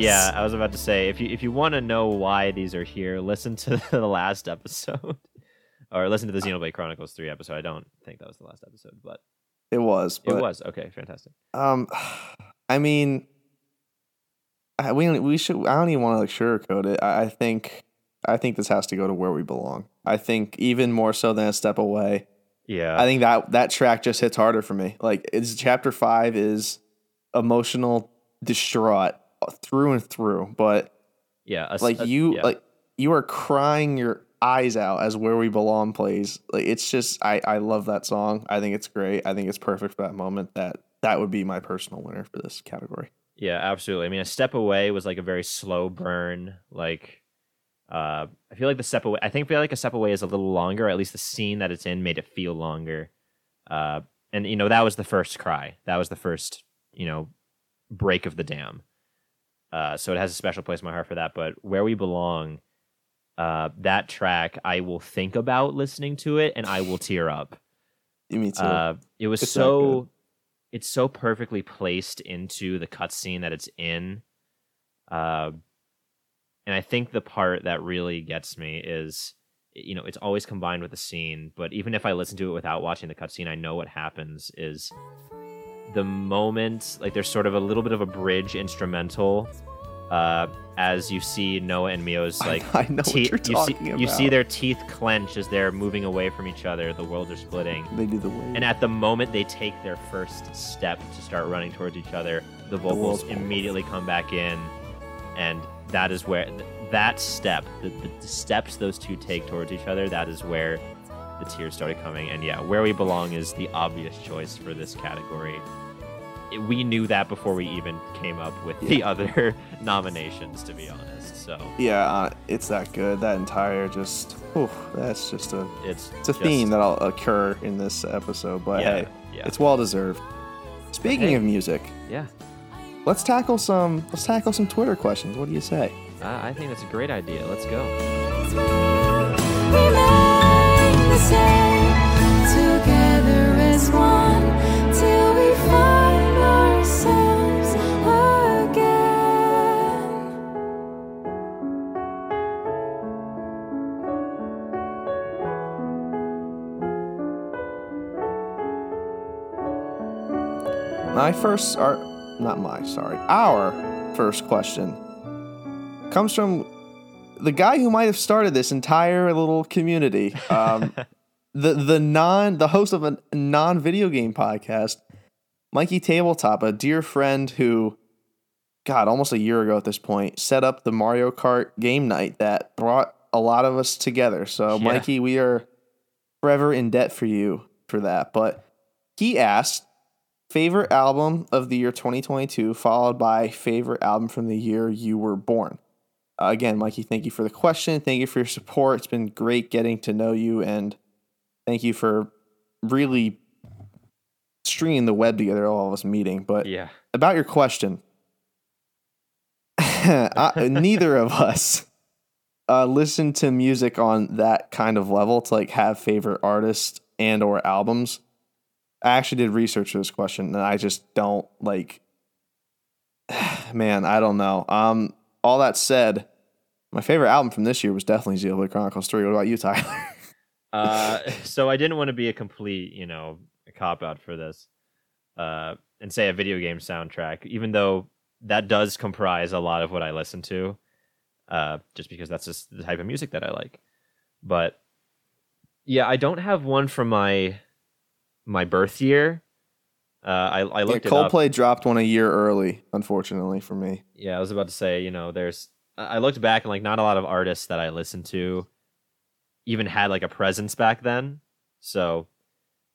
yeah, I was about to say if you if you want to know why these are here, listen to the last episode, or listen to the Xenoblade Chronicles three episode. I don't think that was the last episode, but It was. it was okay, fantastic. Um, I mean, I, we we should. I don't even want to like sugarcoat it. I, I think I think this has to go to where we belong. I think even more so than a step away. Yeah, I think that that track just hits harder for me. Like it's chapter five is emotional, distraught through and through. But yeah, a like a- you, yeah. like you are crying your eyes out as where we belong plays. Like it's just I I love that song. I think it's great. I think it's perfect for that moment. That that would be my personal winner for this category. Yeah, absolutely. I mean, a step away was like a very slow burn. Like, uh, I feel like the step away. I think feel like a step away is a little longer. At least the scene that it's in made it feel longer. Uh, and you know that was the first cry. That was the first you know break of the dam. Uh, so it has a special place in my heart for that. But where we belong, uh, that track, I will think about listening to it, and I will tear up. Me too. Uh, it was It's so it's so perfectly placed into the cutscene that it's in. Uh, and I think the part that really gets me is, you know, it's always combined with the scene. But even if I listen to it without watching the cutscene, I know what happens is the moment like there's sort of a little bit of a bridge instrumental uh, as you see Noah and Mio's like I know what you're you see talking you see their teeth clench as they're moving away from each other. The worlds are splitting. they do the wave. And at the moment they take their first step to start running towards each other, the vocals fall. immediately come back in, and that is where th- that step, the, the, the steps those two take towards each other, that is where the tears started coming. And yeah, where we belong is the obvious choice for this category. we knew that before we even came up with the other nominations. To be honest, so Yeah, uh, it's that good. That entire just, whew, that's just a, it's it's a just- theme that'll occur in this episode. But Yeah, hey, yeah. it's well deserved. Speaking hey. of music, Yeah, let's tackle some. Let's tackle some Twitter questions. What do you say? I, I think that's a great idea. Let's go. My first, or not my, sorry, our first question comes from the guy who might have started this entire little community. Um, the the non the host of a non video game podcast, Mikey Tabletop, a dear friend who, God, almost a year ago at this point, set up the Mario Kart game night that brought a lot of us together. So, Yeah. Mikey, we are forever in debt for you for that. But he asked favorite album of the year 2022, followed by favorite album from the year you were born. Uh, again, Mikey, thank you for the question. Thank you for your support. It's been great getting to know you, and thank you for really stringing the web together, all of us meeting. But Yeah, about your question, I, neither of us uh, listen to music on that kind of level to like have favorite artists and or albums. I actually did research for this question, and I just don't like. Man, I don't know. Um, all that said, my favorite album from this year was definitely Xenoblade Chronicles Three. What about you, Tyler? Uh, so I didn't want to be a complete, you know, cop out for this, uh, and say a video game soundtrack, even though that does comprise a lot of what I listen to, uh, just because that's just the type of music that I like. But yeah, I don't have one from my my birth year. Uh, I I Yeah, looked it up. Coldplay dropped one a year early, unfortunately for me. Yeah, I was about to say, you know, there's I looked back and like not a lot of artists that I listened to even had like a presence back then. So,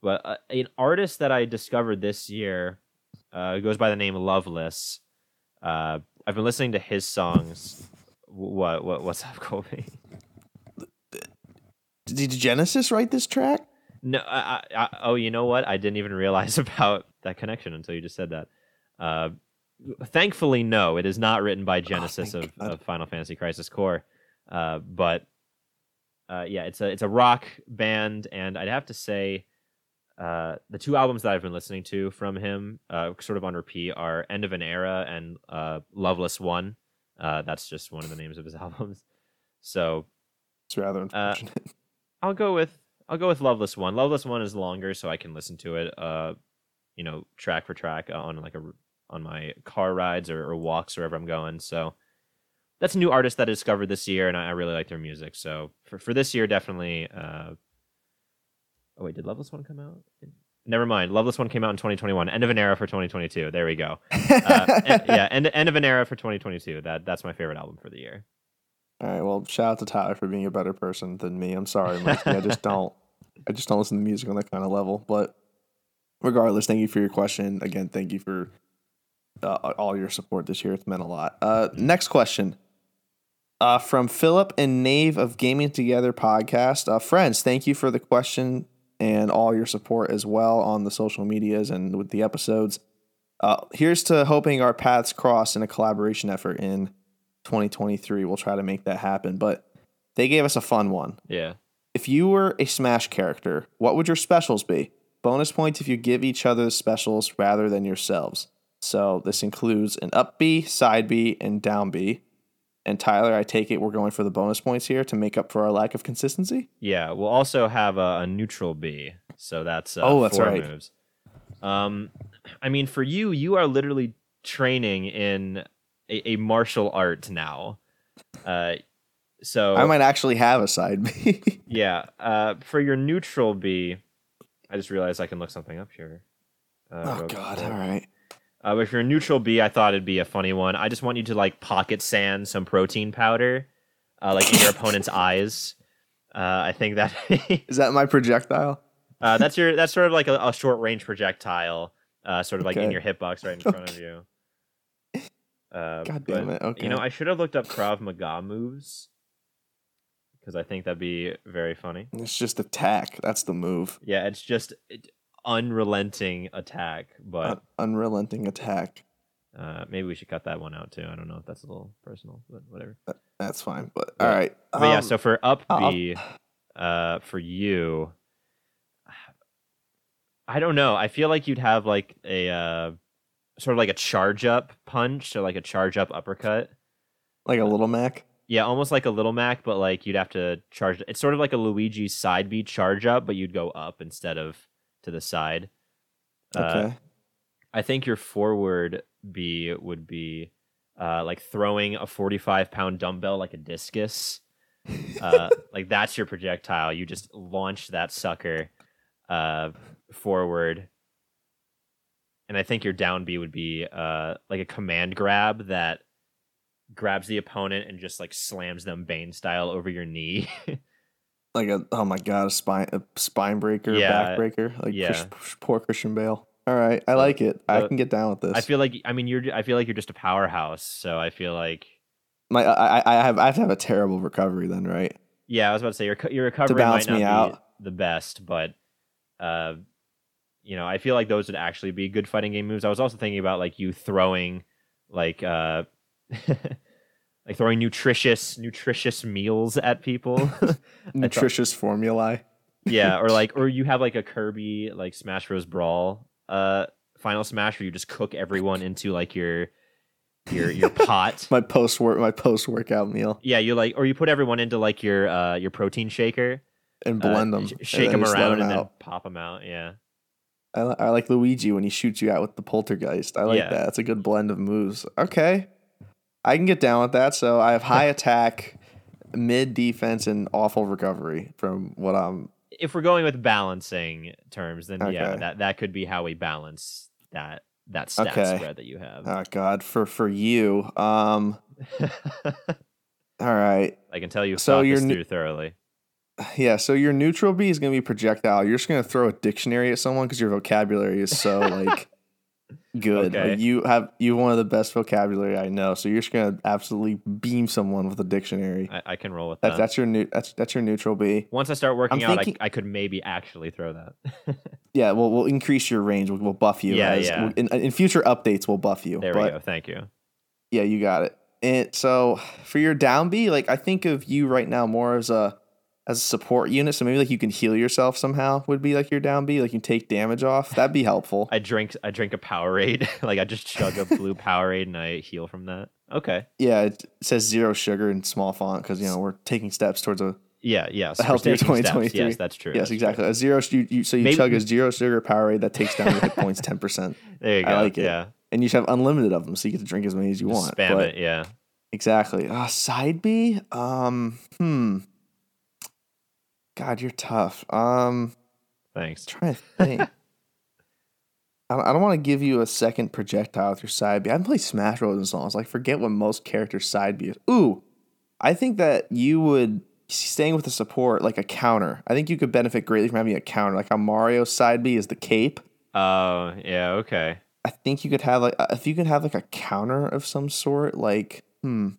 but uh, an artist that I discovered this year uh, goes by the name Loveless. Uh, I've been listening to his songs. What what what's up, Colby? Did Genesis write this track? No, I, I, I, oh, you know what? I didn't even realize about that connection until you just said that. Uh, thankfully, no, it is not written by Genesis thank of, of Final Fantasy Crisis Core. Uh, but uh, yeah, it's a it's a rock band, and I'd have to say uh, the two albums that I've been listening to from him, uh, sort of on repeat, are "End of an Era" and uh, "Loveless One." Uh, that's just one of the names of his albums. So It's rather unfortunate. I'll go with I'll go with Loveless One. Loveless One is longer, so I can listen to it, uh, you know, track for track on like a on my car rides or, or walks wherever I'm going. So that's a new artist that I discovered this year, and I, I really like their music. So for for this year, definitely. Uh, oh wait, did Loveless One come out? Never mind. Loveless One came out in 2021. End of an era for 2022. There we go. Uh, en- yeah, end end of an era for 2022. That that's my favorite album for the year. All right. Well, shout out to Tyler for being a better person than me. I'm sorry, Mikey. I just don't. I just don't listen to music on that kind of level. But regardless, thank you for your question. Again, thank you for uh, all your support this year. It's meant a lot. Uh, next question. Uh, from Philip and Nave of Gaming Together podcast. Uh, friends, thank you for the question and all your support as well on the social medias and with the episodes. Uh, here's to hoping our paths cross in a collaboration effort in 2023. We'll try to make that happen. But they gave us a fun one. Yeah. If you were a Smash character, what would your specials be? Bonus points if you give each other the specials rather than yourselves. So this includes an up B, side B, and down B. And Tyler, I take it we're going for the bonus points here to make up for our lack of consistency. Yeah, we'll also have a, a neutral B, so that's uh, Oh, that's four right. moves. Um, I mean, for you, you are literally training in a, a martial art now. Uh, so I might actually have a side B. yeah. Uh, for your neutral B, I just realized I can look something up here. Uh, oh God! All right. Uh, but if you're a neutral B, I thought it'd be a funny one. I just want you to like pocket sand some protein powder, uh, like in your opponent's eyes. Uh, I think that Is that my projectile? Uh, that's your that's sort of like a, a short range projectile. uh, sort of like in Okay. your hitbox right in front of you. Uh, God but, damn it. Okay. You know, I should have looked up Krav Maga moves because I think that'd be very funny. it's just attack. That's the move. Yeah, it's just it, unrelenting attack, but Un- unrelenting attack. uh, maybe we should cut that one out too. I don't know if that's a little personal, but whatever. That's fine. But Yeah. all right. But yeah, um, so for up B, uh, for you, I don't know. I feel like you'd have like a uh, sort of like a charge up punch or like a charge up uppercut. like a little Mac. Yeah, almost like a little Mac, but like you'd have to charge. It's sort of like a Luigi side B charge up, but you'd go up instead of to the side. Uh, Okay. I think your forward B would be uh, like throwing a 45 pound dumbbell like a discus. Uh, like that's your projectile. You just launch that sucker uh, forward. And I think your down B would be uh, like a command grab that grabs the opponent and just like slams them Bane style over your knee. like a oh my god, a spine a spine breaker, Yeah, back breaker. Like yeah. Chris- poor Christian Bale. All right, I like it. I can get down with this. I feel like I mean you're I feel like you're just a powerhouse. So I feel like my I, I have I have to have a terrible recovery then, right? Yeah, I was about to say your your recovery to balance might not me out. the best, but uh, you know, I feel like those would actually be good fighting game moves. I was also thinking about like you throwing like uh like throwing nutritious nutritious meals at people. Nutritious formulae. yeah, or like or you have like a Kirby like Smash Bros Brawl uh final smash where you just cook everyone into like your your your pot. My post work my post workout meal Yeah, you like or you put everyone into like your uh your protein shaker. and uh, blend them, sh- shake them around and then pop them out. Yeah, I, I like Luigi when he shoots you out with the poltergeist. I like Yeah. that. It's a good blend of moves. Okay. I can get down with that. So I have high attack, mid defense, and awful recovery from what I'm. if we're going with balancing terms, then yeah, that that could be how we balance that that stat Okay. spread that you have. Oh God, for for you. Um. All right. I can tell you've So you're through thoroughly. Yeah. So your neutral B is going to be projectile. You're just going to throw a dictionary at someone because your vocabulary is so like good. Okay. You have you have one of the best vocabulary I know. So you're just to absolutely beam someone with a dictionary. I, I can roll with That, that. that's your new. That's that's your neutral B. Once I start working I'm out, thinking- I, I could maybe actually throw that. Yeah, we'll we'll increase your range. We'll, we'll buff you. Yeah, as- yeah. In, in future updates, we'll buff you. there but we go. Thank you. yeah, you got it. And so for your down B, like I think of you right now more as a as a support unit. So maybe like you can heal yourself somehow would be like your down B. Like you take damage off. That'd be helpful. I drink I drink a Powerade. like I just chug a blue Powerade and I heal from that. Okay. yeah, it says zero sugar in small font because you know we're taking steps towards a Yeah. Yes. A healthier taking steps. 2023. Yes, that's true. yes that's true. exactly a zero. You, you, so you Maybe- chug a zero sugar Powerade that takes down your hit points ten percent, There you go. I like it. Yeah. and you should have unlimited of them, so you get to drink as many as you Just want. spam but- it. Yeah. Exactly. Uh, side B. Um. Hmm. God, you're tough. Um. Thanks. trying to think. I don't, want to give you a second projectile with your side B. I haven't played Smash Bros. in so long. It's like forget what most characters' side B is. Ooh, I think that you would staying with the support like a counter. I think you could benefit greatly from having a counter. Like how Mario's side B is the cape. Oh yeah. Okay. I think you could have like uh, if you could have like a counter of some sort. Like hmm.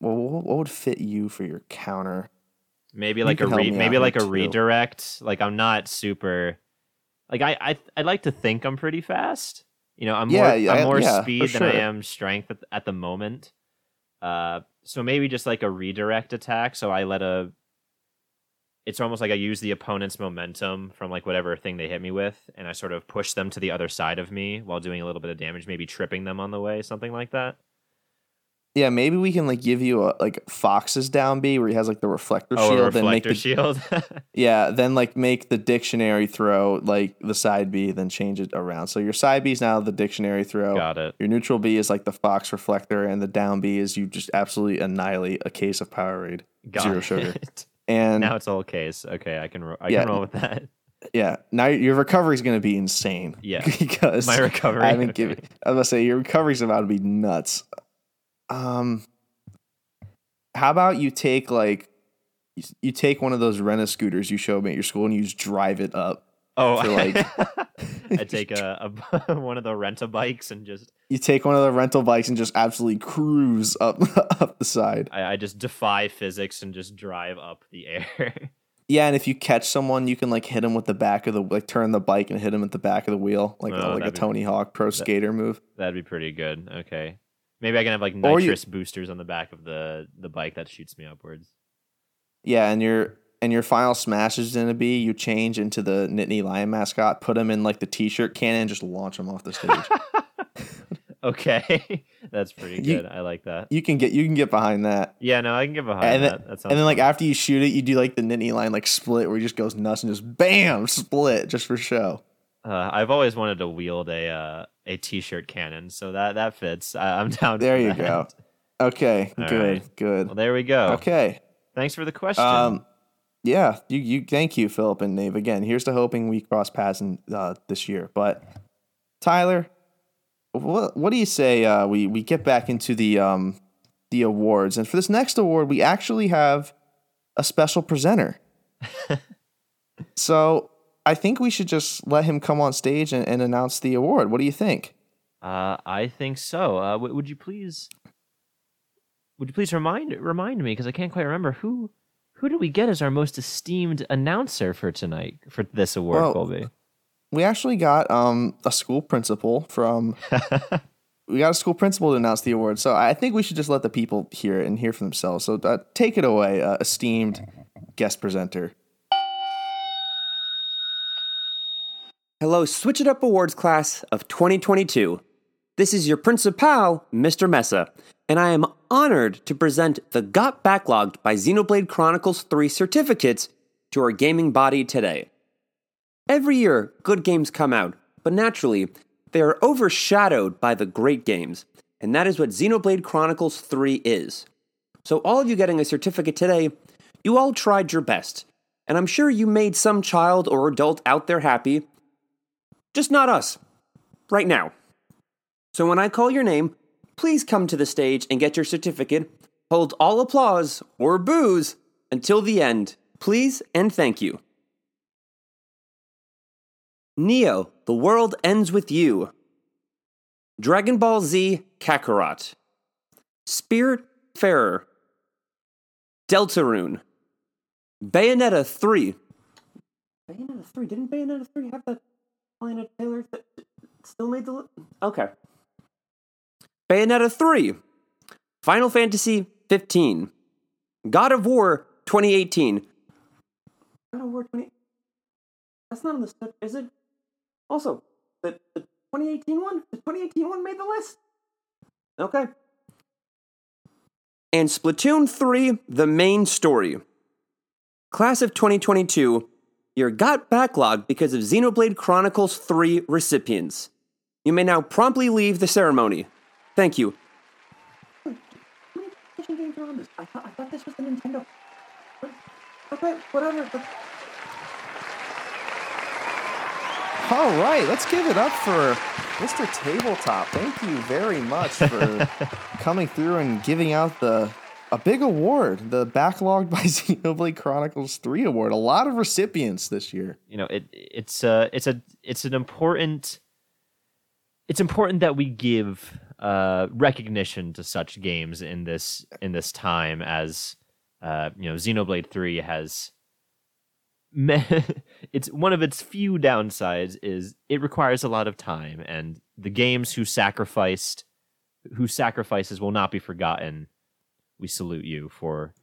Well, what would fit you for your counter? Maybe like a re- maybe like a too. redirect. Like i'm not super like i i i like to think i'm pretty fast. You know i'm Yeah, more yeah, i'm more yeah, speed than i am strength at, at the moment. Uh so maybe just like a redirect attack. So i let a it's almost like i use the opponent's momentum from like whatever thing they hit me with and i sort of push them to the other side of me while doing a little bit of damage maybe tripping them on the way something like that Yeah, maybe we can like give you a like Fox's down B where he has like the reflector oh shield, a then make reflector the shield yeah, then like make the dictionary throw like the side B, then change it around. So your side B is now the dictionary throw. got it Your neutral B is like the Fox reflector, and the down B is you just absolutely annihilate a case of Powerade, got zero sugar. And now it's all case. Okay, I can ro- I Yeah. can roll with that. yeah, now your recovery is going to be insane. Yeah. because My recovery. I haven't okay. given. I was gonna say your recovery's about to be nuts. Um, how about you take like, you- take one of those rent scooters you show me at your school and you just drive it up Oh, like- I take a, a one of the renta bikes and just You take one of the rental bikes and just absolutely cruise up up the side. I, I just defy physics and just drive up the air. Yeah, and if you catch someone, you can like hit them with the back of the like turn the bike and hit them at the back of the wheel, like Oh, a, like a be- Tony Hawk pro skater move. That'd be pretty good. Okay, maybe I can have like Or you- nitrous boosters on the back of the the bike that shoots me upwards. Yeah, and your and your final smash is gonna be you change into the Nittany Lion mascot, put him in like the T-shirt cannon, and just launch him off the stage. Okay, that's pretty You- good. I like that. you can get you can get behind that. Yeah, no, I can get behind And then, that. That and then like after you shoot it, you do like the Nittany Lion like split where he just goes nuts and just bam split just for show. uh, I've always wanted to wield a uh, a t-shirt cannon, so that that fits. I, I'm down. There you that. go. Okay, All good, right. good. Well, there we go. Okay. Thanks for the question. Um, yeah, you, you thank you, Philip and Nave. Again, here's to hoping we cross paths in, uh, this year. But Tyler, what what do you say uh, we we get back into the um, the awards? And for this next award, we actually have a special presenter. so I think we should just let him come on stage and, and announce the award. What do you think? Uh, I think so. Uh, w- would you please, would you please remind remind me because I can't quite remember who who did we get as our most esteemed announcer for tonight for this award, Well, Colby? We actually got um, a school principal from we got a school principal to announce the award. So I think we should just let the people hear it and hear for themselves. So uh, take it away, uh, esteemed guest presenter. Hello, Switch It Up Awards class of 2022. This is your principal, Mr. Mesa, and I am honored to present the Got Backlogged by Xenoblade Chronicles 3 certificates to our gaming body today. Every year, good games come out, but naturally, they are overshadowed by the great games, and that is what Xenoblade Chronicles 3 is. So, all of you getting a certificate today, you all tried your best, and I'm sure you made some child or adult out there happy just not us. Right now. So when I call your name, please come to the stage and get your certificate. Hold all applause or boos until the end. Please and thank you. Neo, the world ends with you. Dragon Ball Z Kakarot. Spirit Farer. Deltarune. Bayonetta 3. Bayonetta 3? Didn't Bayonetta 3 have that Hellena Taylor th- still made the li- Okay. Bayonetta 3. Final Fantasy 15. God of War 2018. God of War 20 That's not on the list, is it? Also, the, the 2018 one? The 2018 one made the list? Okay. And Splatoon 3, the main story. Class of 2022, you're got backlogged because of Xenoblade Chronicles 3 recipients. You may now promptly leave the ceremony. Thank you. I thought, I thought this was the Nintendo. Okay, whatever. All right, let's give it up for Mr. Tabletop. Thank you very much for coming through and giving out the a big award, the Backlogged by Xenoblade Chronicles 3 award. A lot of recipients this year. you know it it's uh it's a it's an important it's important that we give uh recognition to such games in this in this time as uh you know Xenoblade 3 has it's one of its few downsides is it requires a lot of time and the games who sacrificed whose sacrifices will not be forgotten we salute you for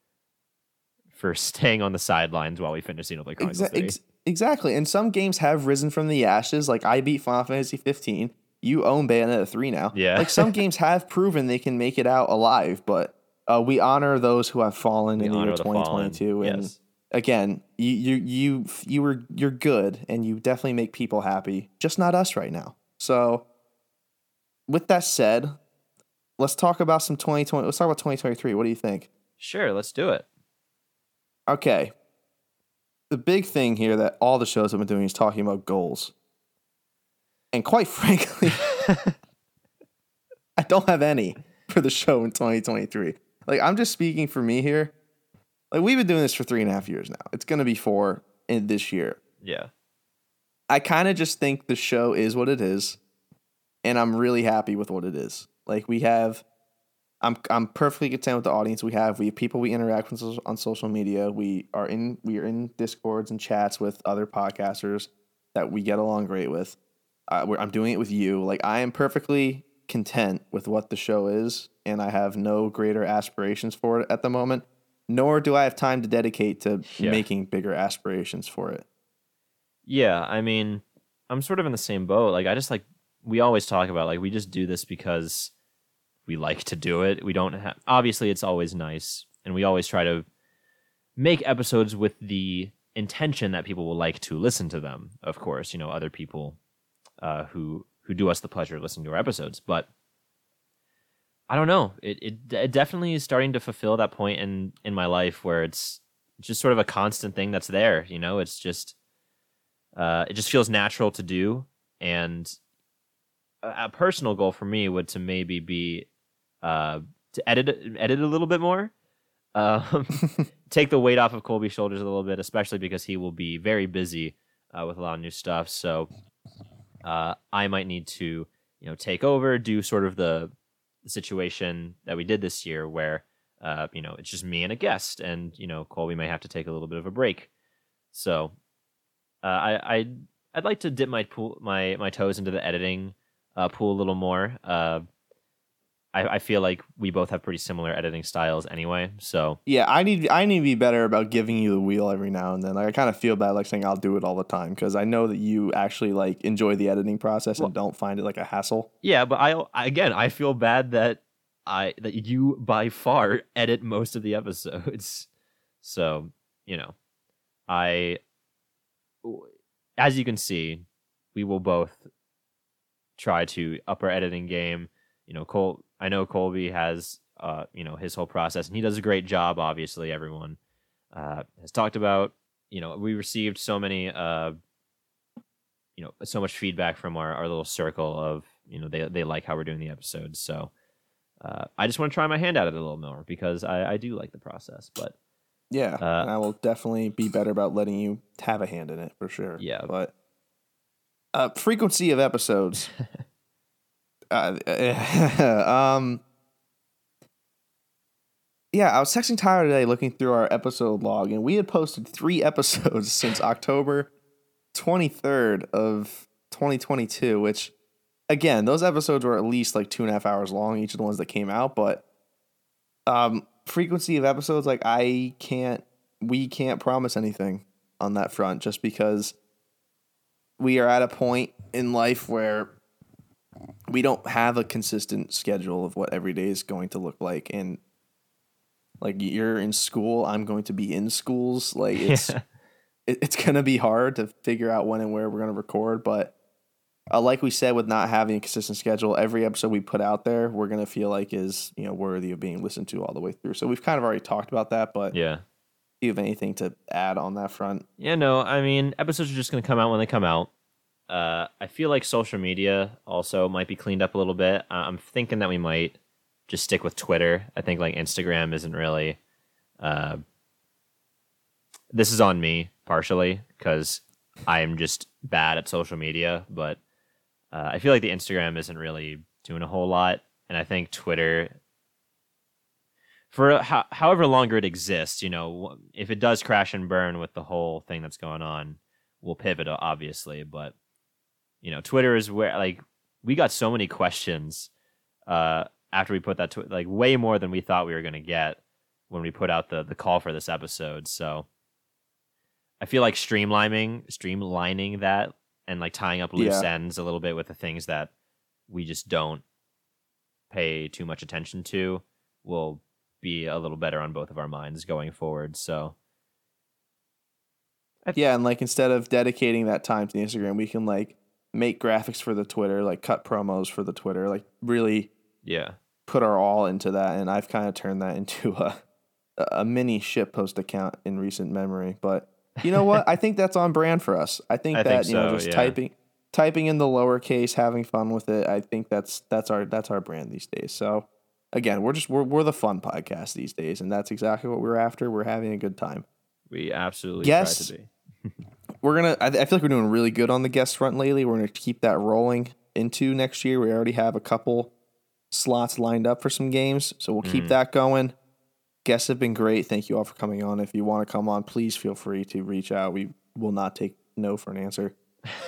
for staying on the sidelines while we finish Xenoblade Chronicles Exa- 3. ex- exactly. And some games have risen from the ashes. Like I beat Final Fantasy 15. You own Bayonetta 3 now. Yeah. Like some games have proven they can make it out alive, but uh, we honor those who have fallen We in the year honor the 2022. And yes. again, you you you you were you're good and you definitely make people happy. Just not us right now. So with that said, let's talk about some 2020. Let's talk about 2023. What do you think? Sure, let's do it. Okay. The big thing here that all the shows have been doing is talking about goals. And quite frankly, I don't have any for the show in 2023. Like, I'm just speaking for me here. Like, we've been doing this for three and a half years now. It's going to be four in this year. Yeah. I kind of just think the show is what it is, and I'm really happy with what it is. Like we have, I'm I'm perfectly content with the audience we have. We have people we interact with on social media. We are in we are in discords and chats with other podcasters that we get along great with. Uh, we're, I'm doing it with you. Like I am perfectly content with what the show is, and I have no greater aspirations for it at the moment. Nor do I have time to dedicate to Yeah. making bigger aspirations for it. Yeah, I mean, I'm sort of in the same boat. Like I just like we always talk about like we just do this because we like to do it. We don't have obviously it's always nice and we always try to make episodes with the intention that people will like to listen to them. Of course, you know, other people uh, who who do us the pleasure of listening to our episodes, but I don't know. It, it it definitely is starting to fulfill that point in in my life where it's just sort of a constant thing that's there, you know? It's just uh, it just feels natural to do and a, personal goal for me would to maybe be uh, to edit edit a little bit more. Um, take the weight off of colby's shoulders a little bit especially because he will be very busy uh, with a lot of new stuff. So uh, i might need to you know take over do sort of the, the situation that we did this year where uh, you know it's just me and a guest and you know colby may have to take a little bit of a break. So uh, I I I'd like to dip my pool my my toes into the editing uh, pool a little more. Uh, I I feel like we both have pretty similar editing styles anyway. So Yeah, I need I need to be better about giving you the wheel every now and then. Like I kind of feel bad like saying I'll do it all the time because I know that you actually like enjoy the editing process and don't find it like a hassle. yeah, but I I- again I feel bad that I that you by far edit most of the episodes. So you know, I as you can see, we will both try to up our editing game. You know, Cole. I know Colby has, uh, you know, his whole process, and he does a great job. Obviously, everyone uh, has talked about. You know, we received so many, uh, you know, so much feedback from our, our little circle of, you know, they they like how we're doing the episodes. So uh, I just want to try my hand at it a little more because I, I do like the process. But Yeah, Uh, I will definitely be better about letting you have a hand in it for sure. Yeah. but uh, frequency of episodes. uh, um, yeah, I was texting Tyler today, looking through our episode log, and we had posted three episodes since October twenty third of twenty twenty two. Which, again, those episodes were at least like two and a half hours long, each of the ones that came out, but um frequency of episodes like i can't we can't promise anything on that front just because we are at a point in life where we don't have a consistent schedule of what every day is going to look like. And like you're in school i'm going to be in schools. Like it's it, it's going to be hard to figure out when and where we're going to record but uh, like we said with not having a consistent schedule every episode we put out there we're going to feel like is you know worthy of being listened to all the way through. So we've kind of already talked about that but yeah. You have anything to add on that front Yeah, no, I mean, episodes are just going to come out when they come out. Uh, I feel like social media also might be cleaned up a little bit. I'm thinking that we might just stick with Twitter. I think like Instagram isn't really. Uh, this is on me partially because I am just bad at social media, but uh, I feel like the Instagram isn't really doing a whole lot, and I think Twitter for ho- however longer it exists, you know, if it does crash and burn with the whole thing that's going on, we'll pivot obviously. But you know, Twitter is where like we got so many questions uh, after we put that tw- like way more than we thought we were going to get when we put out the the call for this episode. So I feel like streamlining streamlining that and like tying up loose Yeah. ends a little bit with the things that we just don't pay too much attention to will be a little better on both of our minds going forward. So yeah and like instead of dedicating that time to the instagram we can like make graphics for the twitter like cut promos for the twitter like really yeah, put our all into that and i've kind of turned that into a a mini ship post account in recent memory but you know what i think that's on brand for us i think I that think you know just yeah. typing typing in the lowercase having fun with it i think that's that's our that's our brand these days so again we're just we're, we're the fun podcast these days and that's exactly what we're after we're having a good time we absolutely Yes. try to be. we're gonna. I, I feel like we're doing really good on the guest front lately. We're gonna keep that rolling into next year. We already have a couple slots lined up for some games, so we'll keep mm-hmm. that going. Guests have been great. Thank you all for coming on. If you want to come on, please feel free to reach out. We will not take no for an answer.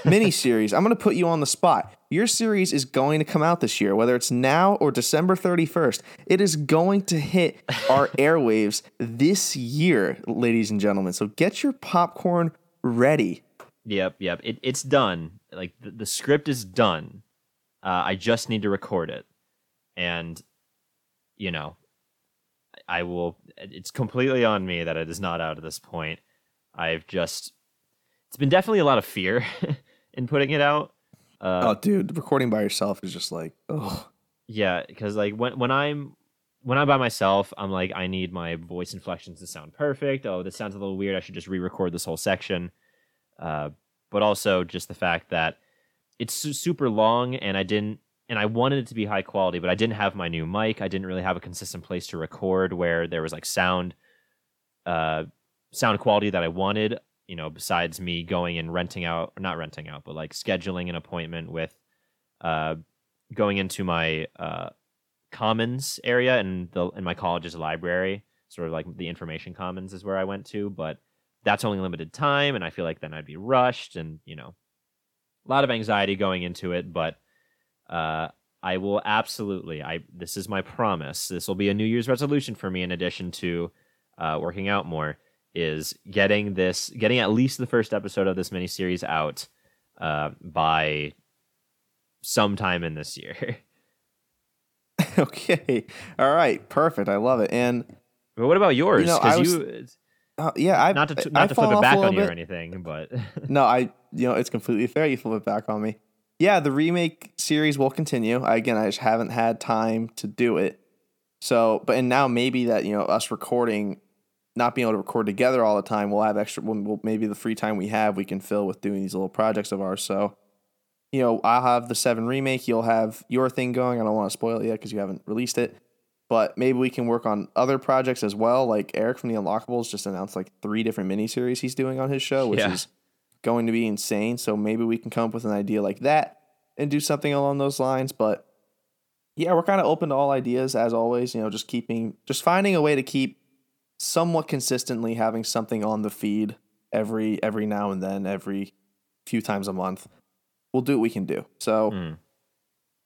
Mini series. I'm going to put you on the spot. Your series is going to come out this year, whether it's now or December 31st. It is going to hit our airwaves this year, ladies and gentlemen. So get your popcorn ready. Yep, yep. It, it's done. Like the, the script is done. Uh, I just need to record it, and you know, I will. It's completely on me that it is not out at this point. I've just. It's been definitely a lot of fear in putting it out. Uh, oh, dude, recording by yourself is just like, oh, Yeah, because like when when I'm when I'm by myself, I'm like I need my voice inflections to sound perfect. Oh, this sounds a little weird. I should just re-record this whole section. Uh, but also just the fact that it's su- super long, and I didn't, and I wanted it to be high quality, but I didn't have my new mic. I didn't really have a consistent place to record where there was like sound, uh, sound quality that I wanted. You know, besides me going and renting out, not renting out, but like scheduling an appointment with, uh, going into my uh, commons area in the in my college's library, sort of like the information commons is where I went to, but that's only limited time, and I feel like then I'd be rushed, and you know, a lot of anxiety going into it. But uh, I will absolutely. I this is my promise. This will be a New Year's resolution for me. In addition to uh, working out more, is getting this, getting at least the first episode of this miniseries out uh, by sometime in this year. okay. All right. Perfect. I love it. And but what about yours? You know, I Because was- you uh, yeah, I not to I not to flip it back on you bit. or anything, but No, I you know it's completely fair. You flip it back on me. Yeah, the remake series will continue. I, again, I just haven't had time to do it. So, but and now maybe that you know us recording, not being able to record together all the time, we'll have extra. We'll, maybe the free time we have, we can fill with doing these little projects of ours. So, you know, I'll have the seven remake. You'll have your thing going. I don't want to spoil it yet because you haven't released it. But maybe we can work on other projects as well. Like Eric from the Unlockables just announced like three different miniseries he's doing on his show, which Yeah. is going to be insane. So maybe we can come up with an idea like that and do something along those lines. But yeah, we're kind of open to all ideas as always. You know, just keeping, just finding a way to keep somewhat consistently having something on the feed every every now and then, every few times a month. We'll do what we can do. So Hmm.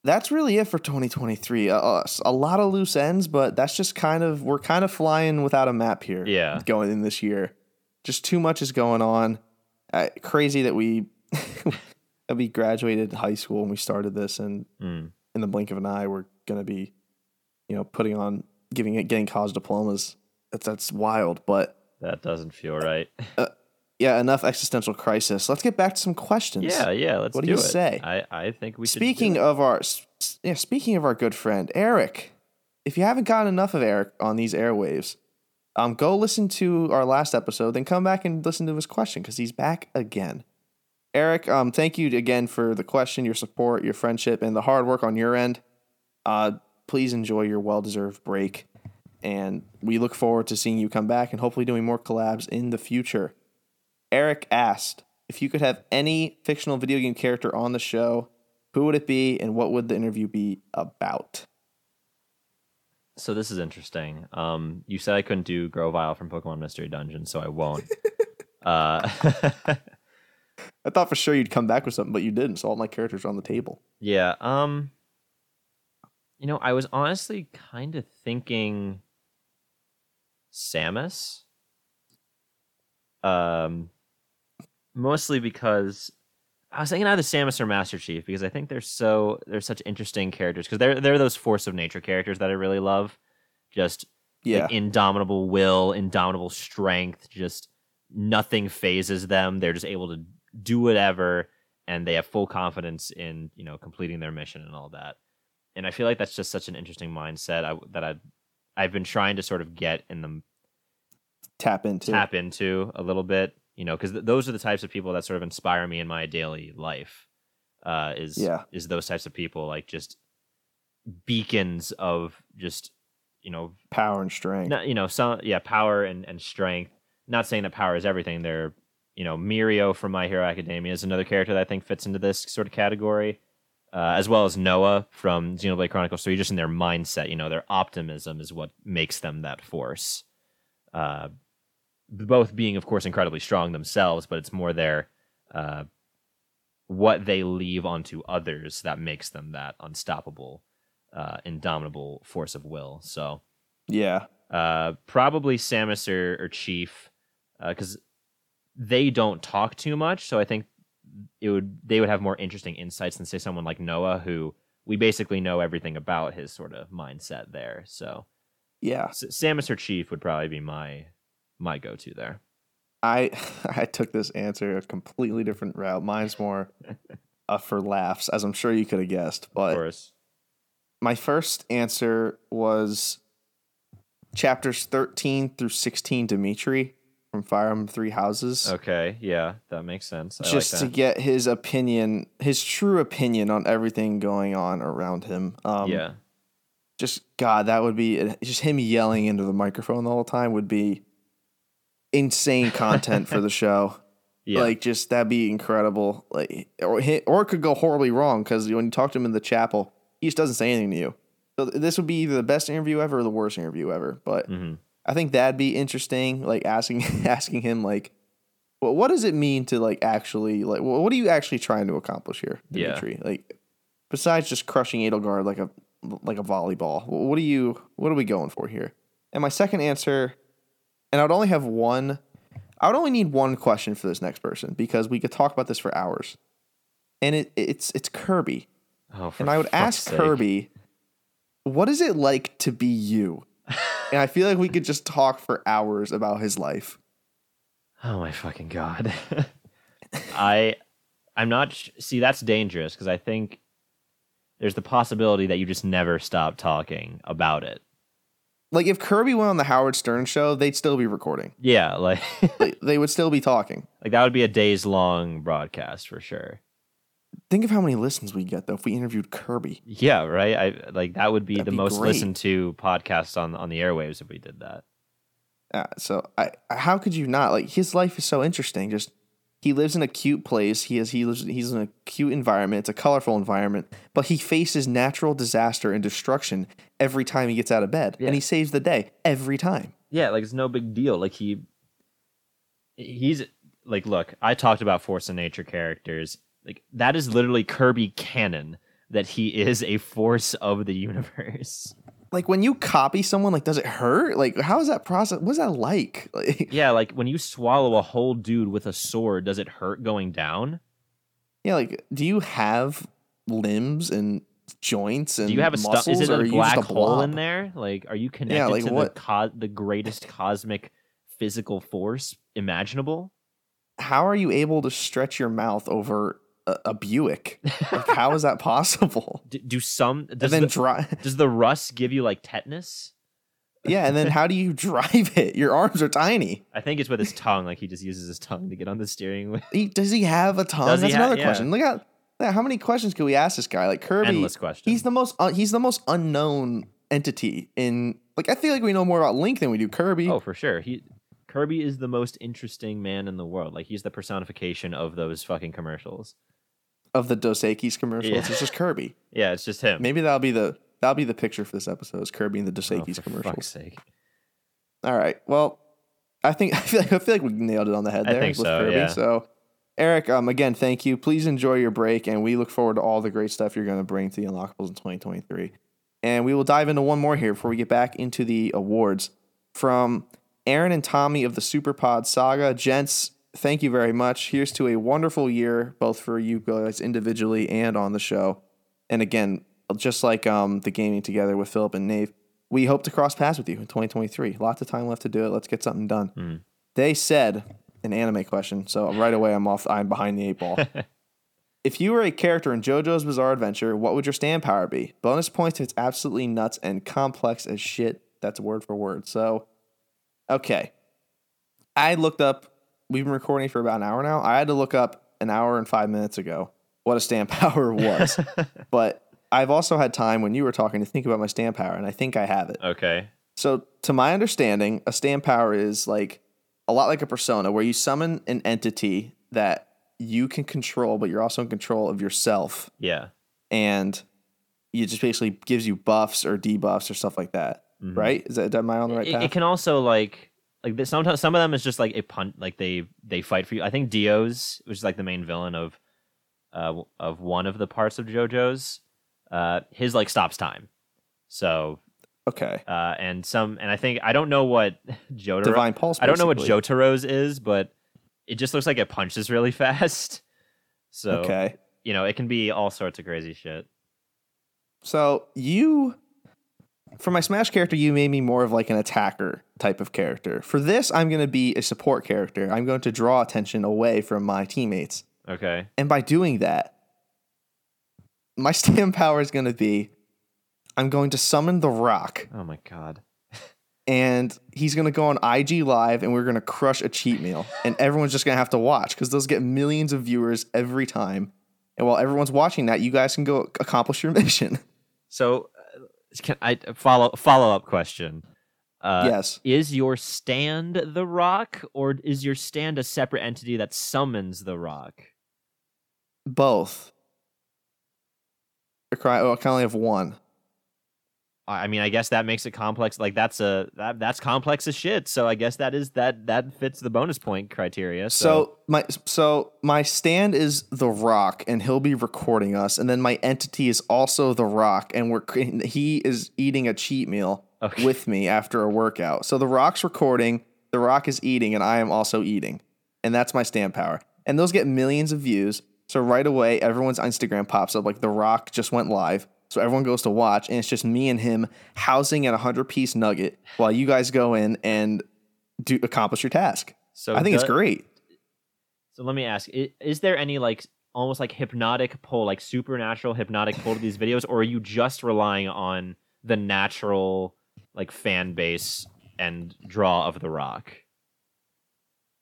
that's really it for 2023. Uh, uh, a lot of loose ends, but that's just kind of we're kind of flying without a map here. Yeah. going in this year, just too much is going on. Uh, crazy that we that we graduated high school and we started this, and Mm. in the blink of an eye, we're gonna be, you know, putting on giving it getting college diplomas. That's that's wild, but that doesn't feel right. yeah, enough existential crisis. Let's get back to some questions. yeah, yeah. Let's What do do you it. say? I I think we. Speaking of our, yeah, speaking of our good friend Eric, if you haven't gotten enough of Eric on these airwaves, um, go listen to our last episode, then come back and listen to his question because he's back again. Eric, um, thank you again for the question, your support, your friendship, and the hard work on your end. Uh, please enjoy your well-deserved break, and we look forward to seeing you come back and hopefully doing more collabs in the future. Eric asked if you could have any fictional video game character on the show, who would it be and what would the interview be about? so this is interesting. Um, you said I couldn't do Grovyle from Pokemon Mystery Dungeon, so I won't. uh, I thought for sure you'd come back with something, but you didn't. So all my characters are on the table. yeah. Um, you know, I was honestly kind of thinking Samus. Um, mostly because I was thinking either Samus or Master Chief because I think they're so they're such interesting characters because they're they're those force of nature characters that I really love. Just Yeah. like, indomitable will, indomitable strength, just nothing phases them. They're just able to do whatever and they have full confidence in, you know, completing their mission and all that. And I feel like that's just such an interesting mindset I, that I I've been trying to sort of get in the Tap into. tap into a little bit, you know, because th- those are the types of people that sort of inspire me in my daily life. Uh, is Yeah. is those types of people like just beacons of just you know Power and strength. not, you know some yeah power and and strength. Not saying that power is everything. They're you know, Mirio from My Hero Academia is another character that I think fits into this sort of category, uh, as well as Noah from Xenoblade Chronicles 3, just in their mindset, you know, their optimism is what makes them that force. Uh, both being, of course, incredibly strong themselves, but it's more their uh, what they leave onto others that makes them that unstoppable, uh, indomitable force of will. So, Yeah. uh, probably Samus or, or Chief, because they don't talk too much. So I think it would they would have more interesting insights than say someone like Noah, who we basically know everything about his sort of mindset there. So Yeah. S- Samus or Chief would probably be my my go to there. I I took this answer a completely different route. Mine's more uh, for laughs, as I'm sure you could have guessed. Of But course. my first answer was chapters 13 through 16 Dimitri from Fire Emblem Three Houses. Okay, yeah, that makes sense. I Just like to get his opinion, his true opinion on everything going on around him. Um, yeah, just God, that would be just him yelling into the microphone the whole time would be insane content for the show. yeah, Like, just that'd be incredible. Like, or or it could go horribly wrong because when you talk to him in the chapel, he just doesn't say anything to you. So this would be either the best interview ever or the worst interview ever. But hmm I think that'd be interesting. Like asking asking him like, well, what does it mean to like actually like wh- what are you actually trying to accomplish here, Yeah. Like besides just crushing Edelgard like a like a volleyball, what are you what are we going for here? And my second answer, and I'd only have one. I would only need one question for this next person because we could talk about this for hours. And it it's it's Kirby. Oh, And I would ask sake. Kirby, what is it like to be you? And I feel like we could just talk for hours about his life. Oh my fucking god. I I'm not sh- see that's dangerous because I think there's the possibility that you just never stop talking about it. Like if Kirby went on the Howard Stern show, they'd still be recording. Yeah, like Like, they would still be talking. like that would be a days long broadcast for sure. Think of how many listens we get though if we interviewed Kirby. Yeah, right. I like that would be That'd the be most great. listened to podcast on on the airwaves if we did that. Uh, so I, how could you not like his life is so interesting. Just he lives in a cute place. He is he lives he's in a cute environment. It's a colorful environment, but he faces natural disaster and destruction every time he gets out of bed, Yeah. and he saves the day every time. Yeah, like it's no big deal. Like he he's like look, I talked about force of nature characters. Like that is literally Kirby canon that he is a force of the universe. Like when you copy someone, like does it hurt? Like how is that process? What's that like? Like Yeah, like when you swallow a whole dude with a sword, does it hurt going down? yeah, like do you have limbs and joints and Do you have a stu- muscles? is it a black a hole in there? Like are you connected like to what- the co- the greatest cosmic physical force imaginable? How are you able to stretch your mouth over a, a Buick? Like how is that possible? D- do some and does then the, dry. does the rust give you like tetanus? Yeah, and then how do you drive it? Your arms are tiny. I think it's with his tongue. Like he just uses his tongue to get on the steering wheel. He, does he have a tongue? Does That's ha- another yeah. question. Look at yeah, how many questions could we ask this guy? Like Kirby, Endless question. he's the most uh, he's the most unknown entity in. Like I feel like we know more about Link than we do Kirby. Oh, for sure. He Kirby is the most interesting man in the world. Like he's the personification of those fucking commercials. Of the Dos Equis commercials, Yeah. it's just Kirby. Yeah, it's just him. Maybe that'll be the that'll be the picture for this episode. Is Kirby and the Dos Oh, Equis for commercials. fuck's sake. All right. Well, I think I feel like I feel like we nailed it on the head I there think with so, Kirby. yeah. So, Eric, um, again, thank you. Please enjoy your break, and we look forward to all the great stuff you're going to bring to the Unlockables in 2023. And we will dive into one more here before we get back into the awards from Aaron and Tommy of the Superpod Saga. Gents, thank you very much. Here's to a wonderful year, both for you guys individually and on the show. And again, just like um, the gaming together with Philip and Nave, we hope to cross paths with you in 2023. Lots of time left to do it. Let's get something done. Hmm. They said an anime question, so right away I'm off. I'm behind the eight ball. if you were a character in JoJo's Bizarre Adventure, what would your stand power be? Bonus points if it's absolutely nuts and complex as shit. That's word for word. So, okay, I looked up. We've been recording for about an hour now. I had to look up an hour and five minutes ago what a stand power was, but I've also had time when you were talking to think about my stand power, and I think I have it. Okay. So, to my understanding, a stand power is like a lot like a persona where you summon an entity that you can control, but you're also in control of yourself, Yeah. and it just basically gives you buffs or debuffs or stuff like that. Mhm. Right? Is that am I on the right it, path? it can also like like sometimes some of them is just like a punt like they they fight for you. I think Dio's, which is like the main villain of uh of one of the parts of JoJo's, uh his like stops time. So okay. uh and some and I think I don't know what Jotaro Divine Pulse. I don't know what. Jotaro's is, but it just looks like it punches really fast. So Okay. you know, it can be all sorts of crazy shit. So you, for my Smash character, you made me more of like an attacker type of character. For this, I'm going to be a support character. I'm going to draw attention away from my teammates. Okay. And by doing that, my stand power is going to be I'm going to summon the rock, Oh my god. and he's going to go on IG Live, and we're going to crush a cheat meal. And everyone's just going to have to watch because those get millions of viewers every time. And while everyone's watching that, you guys can go accomplish your mission. So can I follow follow up question? Uh, yes. Is your stand the rock, or is your stand a separate entity that summons the rock? Both. I I can only have one. I mean, I guess that makes it complex. Like that's a that that's complex as shit. So I guess that is that that fits the bonus point criteria. So, So my so my stand is the Rock, and he'll be recording us. And then my entity is also the Rock, and we're he is eating a cheat meal Okay. with me after a workout. So the Rock's recording, the Rock is eating, and I am also eating, and that's my stand power. And those get millions of views. So right away, everyone's Instagram pops up like the Rock just went live. So everyone goes to watch, and it's just me and him housing at a hundred piece nugget while you guys go in and do accomplish your task. so I think it's great. So let me ask: is, is there any like almost like hypnotic pull, like supernatural hypnotic pull to these videos, or are you just relying on the natural like fan base and draw of the rock?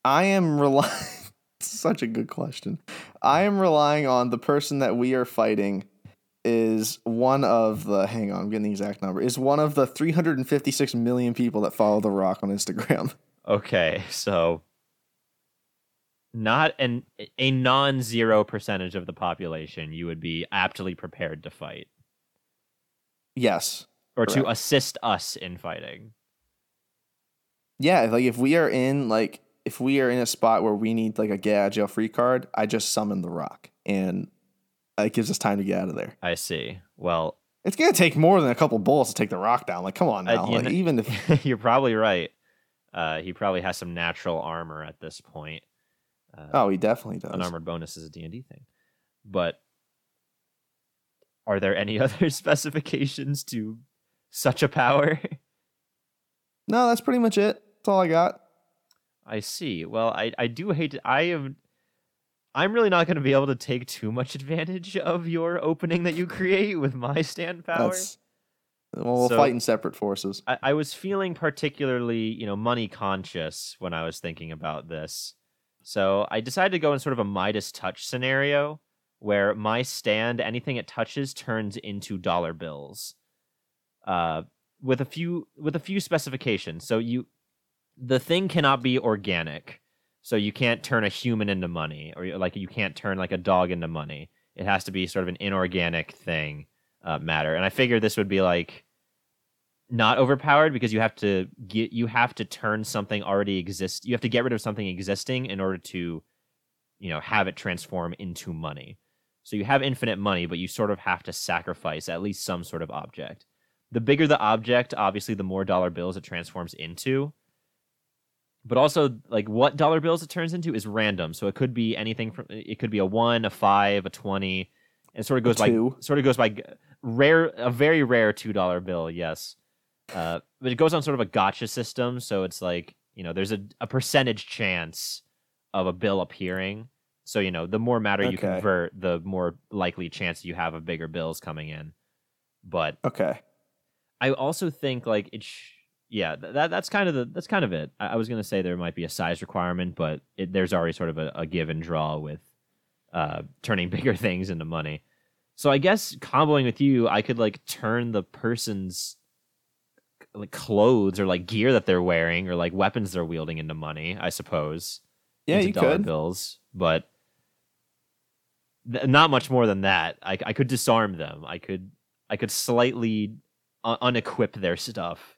I am relying. Such a good question. I am relying on the person that we are fighting is one of the. Hang on, I'm getting the exact number. Is one of the 356 million people that follow The Rock on Instagram. Okay, so not an a non-zero percentage of the population you would be aptly prepared to fight yes. or to assist us in fighting. Yeah, like if we are in like if we are in a spot where we need like a get out jail free card, I just summon The Rock, and it gives us time to get out of there. I see. Well, It's gonna take more than a couple bullets to take The Rock down. Like, come on Uh, now. you Like, kn- even if you're probably right. Uh, he probably has some natural armor at this point. Uh, oh, he definitely does. unarmored bonus is a D&D thing. But are there any other specifications to such a power? No, that's pretty much it. That's all I got. I see. Well, I I do hate to, I am I'm really not going to be able to take too much advantage of your opening that you create with my stand power. That's well, we'll So- fight in separate forces. I, I was feeling particularly, you know, money conscious when I was thinking about this. So I decided to go in sort of a Midas touch scenario where my stand, anything it touches, turns into dollar bills. Uh, with a few with a few specifications. So you the thing cannot be organic. So you can't turn a human into money, or like you can't turn like a dog into money. It has to be sort of an inorganic thing, uh, matter. And I figured this would be like not overpowered because you have to get you have to turn something already exist. You have to get rid of something existing in order to, you know, have it transform into money. So you have infinite money, but you sort of have to sacrifice at least some sort of object. The bigger the object, obviously, the more dollar bills it transforms into. But also, like what dollar bills it turns into is random. So it could be anything from it could be a one, a five, a twenty. And it sort of goes by two. sort of goes by rare, a very rare two dollar bill. Yes, uh, but it goes on sort of a gacha system. So it's like you know, there's a a percentage chance of a bill appearing. So you know, the more matter you Okay. convert, the more likely chance you have of bigger bills coming in. But Okay. I also think like it. Sh- yeah, that that's kind of the that's kind of it. I, I was gonna say there might be a size requirement, but it, there's already sort of a, a give and draw with uh, turning bigger things into money. So I guess comboing with you, I could like turn the person's like clothes or like gear that they're wearing or like weapons they're wielding into money. I suppose. Yeah, you dollar could. bills, but th- not much more than that. I, I could disarm them. I could I could slightly un- unequip their stuff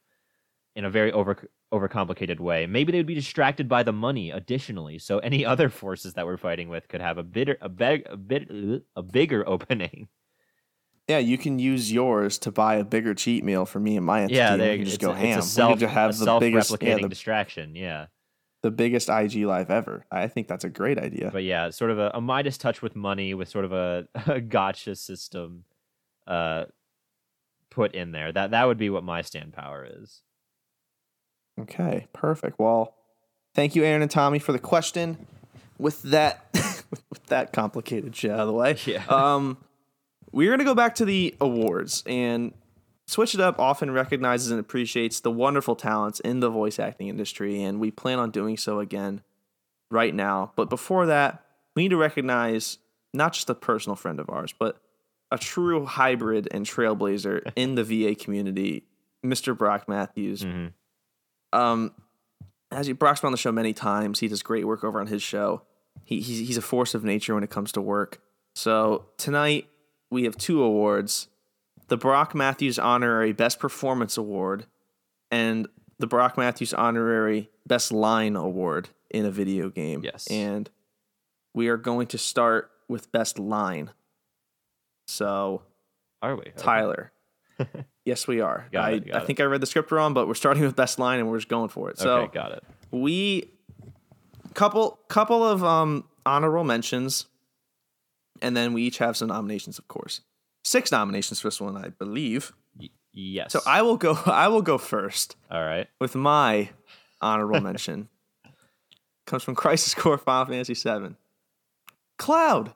in a very over overcomplicated way. Maybe they would be distracted by the money. Additionally, so any other forces that we're fighting with could have a bit a big a bit a bigger opening. Yeah, you can use yours to buy a bigger cheat meal for me and my entity. yeah, can just go a, ham. It's a self we could just have the biggest, yeah, the, distraction. Yeah. the biggest IG live ever. I think that's a great idea. but yeah, sort of a, a Midas touch with money, with sort of a, a gacha system, uh, put in there. That that would be what my stand power is. Okay, perfect. Well, thank you, Aaron and Tommy, for the question. With that, with that complicated shit out of the way, Yeah. um, we're gonna go back to the awards and switch it up. Often recognizes and appreciates the wonderful talents in the voice acting industry, and we plan on doing so again right now. But before that, we need to recognize not just a personal friend of ours, but a true hybrid and trailblazer in the VA community, Mr. Brock Matthews. Mhm. Um, as you Brock's been on the show many times, he does great work over on his show. He, he's he's a force of nature when it comes to work. So tonight we have two awards: the Brock Matthews Honorary Best Performance Award and the Brock Matthews Honorary Best Line Award in a video game. Yes. and we are going to start with Best Line. So Are we? Tyler. yes, we are. Got I, it, I think I read the script wrong, but we're starting with best line and we're just going for it. So okay, got it. we couple couple of um honorable mentions, and then we each have some nominations, of course. Six nominations for this one, I believe. Y- yes. So I will go. I will go first All right. with my honorable mention. Comes from Crisis Core Final Fantasy VII. Cloud,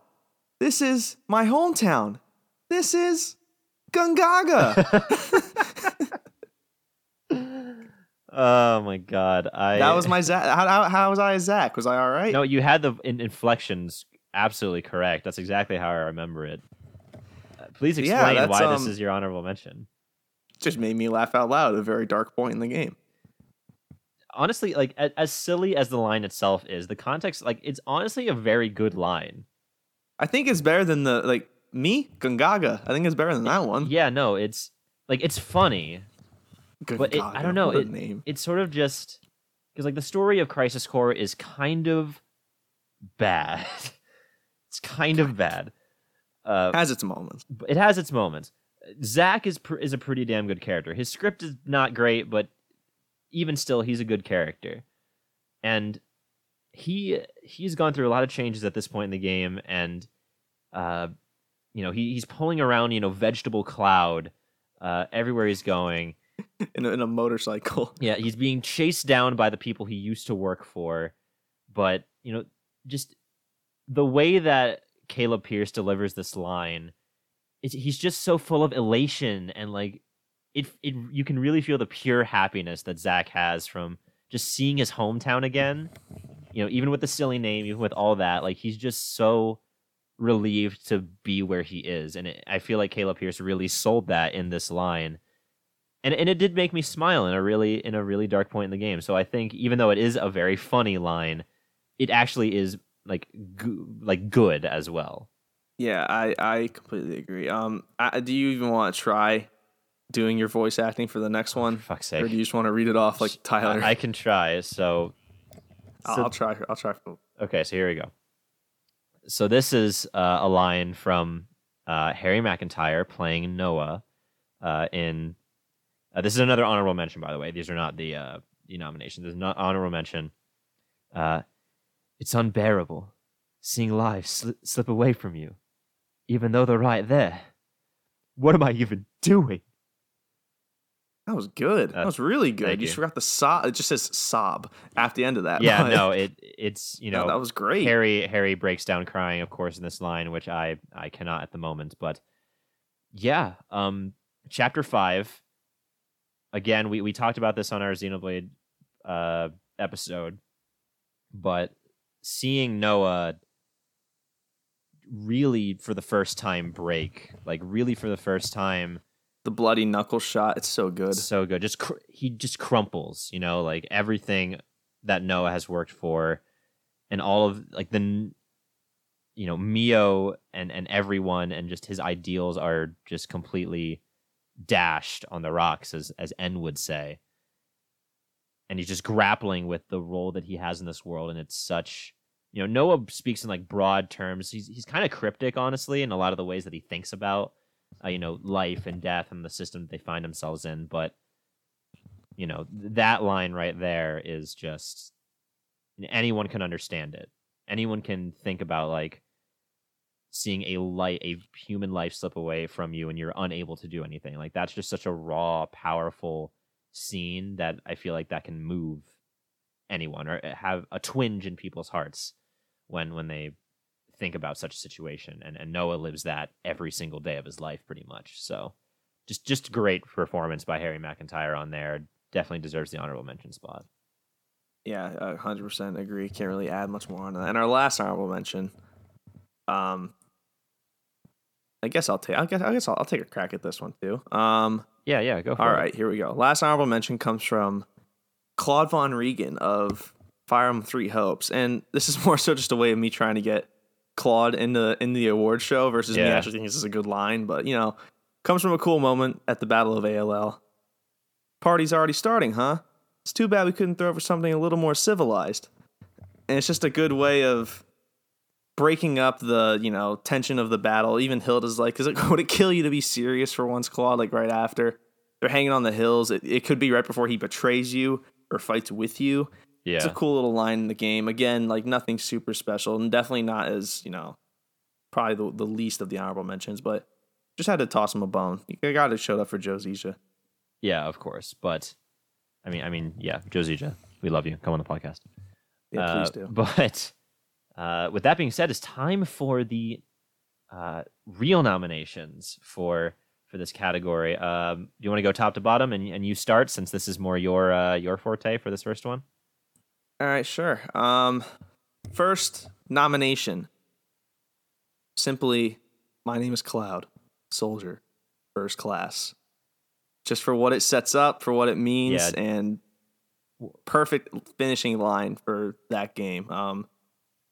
this is my hometown. This is Gongaga. Oh my god. I that was my Zack. How, how, how was I Zack? Was I all right? No, you had the in- inflections absolutely correct. That's exactly how I remember it. Uh, please explain that's, why um, this is your honorable mention. just made me laugh out loud at a very dark point in the game. honestly, like as silly as the line itself is, the context, like it's honestly a very good line. I think it's better than the like me Gongaga. I think it's better than that one. Yeah, no, it's like it's funny, but it, I don't know. It, name. it's sort of just because like the story of Crisis Core is kind of bad. it's kind of bad. Uh, has its moments. it has its moments. Zack is pr- is a pretty damn good character. His script is not great, but even still, he's a good character, and he he's gone through a lot of changes at this point in the game, and uh, you know he he's pulling around you know vegetable cloud uh, everywhere he's going. In a, in a motorcycle. Yeah, he's being chased down by the people he used to work for, but you know, just the way that Caleb Pierce delivers this line, it's, he's just so full of elation and like it. It you can really feel the pure happiness that Zack has from just seeing his hometown again. You know, even with the silly name, even with all that, like he's just so relieved to be where he is, and it, I feel like Caleb Pierce really sold that in this line and and it did make me smile in a really in a really dark point in the game. So I think even though it is a very funny line, it actually is like go- like good as well. Yeah, I I completely agree. Um, I, do you even want to try doing your voice acting for the next one, For fuck's or sake, do you just want to read it off like Tyler? I, I can try. So, I'll, so I'll try. I'll try. Okay, so here we go. So this is uh, a line from uh, Harry McEntire playing Noah uh, in. Uh, this is another honorable mention, by the way. These are not the uh, the nominations. This is not honorable mention. Uh, it's unbearable seeing life sli- slip away from you, even though they're right there. What am I even doing? That was good. that Uh, was really good. You you. just forgot the sob. It just says sob at the end of that. Yeah, but- no, it it's you no, know that was great. Harry Harry breaks down crying, of course, in this line, which I I cannot at the moment. But yeah, um, chapter five. Again, we we talked about this on our Xenoblade uh episode, but seeing Noah really for the first time break, like really for the first time, The bloody knuckle shot. It's so good. so good. Just cr- he just crumples, you know, like everything that Noah has worked for, and all of like the, you know, Mio and and everyone and just his ideals are just completely dashed on the rocks, as as N would say. And he's just grappling with the role that he has in this world, and it's such. You know, Noah speaks in like broad terms. He's he's kind of cryptic, honestly, in a lot of the ways that he thinks about uh, you know, life and death and the system that they find themselves in. But, you know, that line right there is just anyone can understand it. Anyone can think about like seeing a light, a human life slip away from you and you're unable to do anything. Like that's just such a raw, powerful scene that I feel like that can move anyone or uh, have a twinge in people's hearts when when they think about such a situation and, and noah lives that every single day of his life pretty much so just just great performance by harry mcentire on there definitely deserves the honorable mention spot Yeah, a hundred percent agree. Can't really add much more on that. And our last honorable mention, um, I guess I'll take. I guess I guess I'll, I'll take a crack at this one too. Um, yeah yeah go for all it right, here we go. Last honorable mention comes from Claude Von Riegan of Fire Emblem Three Hopes, and this is more so just a way of me trying to get Claude in the in the award show versus me Yeah. actually thinking this is a good line. But you know, comes from a cool moment at the Battle of ALL. Party's already starting, huh? It's too bad we couldn't throw for something a little more civilized. And it's just a good way of breaking up the, you know, tension of the battle. Even Hilda's like, is it would it kill you to be serious for once, Claude? Like right after. They're hanging on the hills. It, it could be right before he betrays you or fights with you. It's a cool little line in the game. Again, like nothing super special and definitely not as, you know, probably the, the least of the honorable mentions, but just had to toss him a bone. You got to show up for Joe Zieja. yeah of course but i mean i mean yeah josija we love you come on the podcast Yeah, Uh, please do. But uh, with that being said, it's time for the uh, real nominations for for this category. Um, do you want to go top to bottom and and you start since this is more your uh, your forte for this first one? All right, sure. Um, first nomination. Simply, my name is Cloud, soldier, first class. Just for what it sets up, for what it means, Yeah. and perfect finishing line for that game. Um,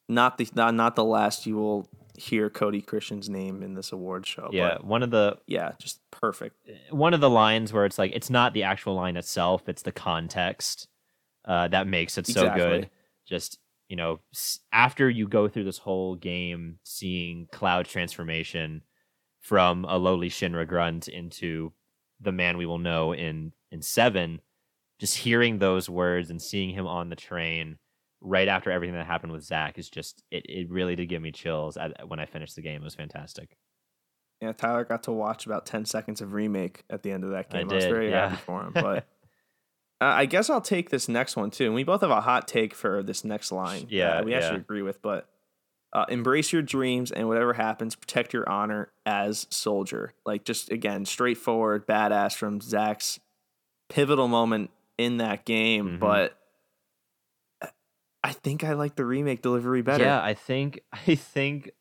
not the not, not the last you will hear Cody Christian's name in this award show. Yeah, but one of the yeah, just perfect. one of the lines where it's like it's not the actual line itself; it's the context uh, that makes it so Exactly. good. Just you know, after you go through this whole game, seeing Cloud transformation from a lowly Shinra grunt into the man we will know in in seven, just hearing those words and seeing him on the train right after everything that happened with Zack is just it. It really did give me chills at, when I finished the game. It was fantastic. Yeah, Tyler got to watch about 10 seconds of remake at the end of that I game. I, was did, very yeah. happy for him. But uh, I guess I'll take this next one too. And we both have a hot take for this next line. Yeah, we actually yeah. agree with. But uh, embrace your dreams and whatever happens, protect your honor as soldier. Like, just again, straightforward, badass from Zack's pivotal moment in that game. Mhm. But I think I like the remake delivery better. Yeah, I think I think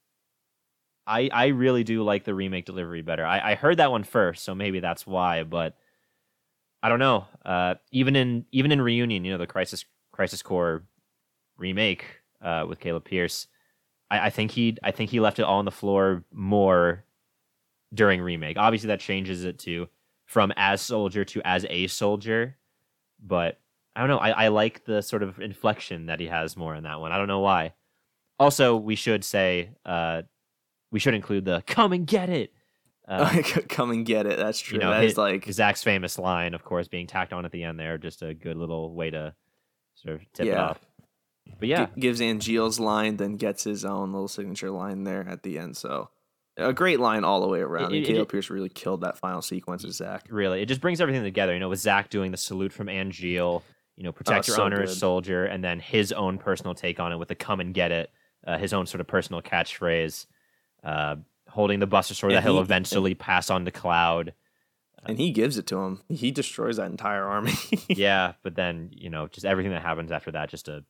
I I really do like the remake delivery better. I, I heard that one first, so maybe that's why, but I don't know. Uh even in even in reunion, you know, the Crisis Crisis Core remake uh with Caleb Pierce, I, I think he I think he left it all on the floor more during remake. Obviously that changes it to from as soldier to as a soldier, but I don't know. I, I like the sort of inflection that he has more in that one. I don't know why. Also, we should say uh, we should include the "come and get it." Uh, Come and get it. That's true. you know, that hit- is like Zack's famous line, of course, being tacked on at the end there. Just a good little way to sort of tip it off. But yeah, G- gives Angeal's line, then gets his own little signature line there at the end. So a great line all the way around. It- and Caleb Pierce really killed that final sequence of Zack. really, it just brings everything together. You know, with Zack doing the salute from Angeal, you know, protect your Oh, so honor as good. soldier, and then his own personal take on it with the "come and get it," uh, his own sort of personal catchphrase, uh, holding the Buster Sword And that he'll he- eventually pass on to Cloud. And he gives it to him. He destroys that entire army. yeah, but then you know, just everything that happens after that, just a,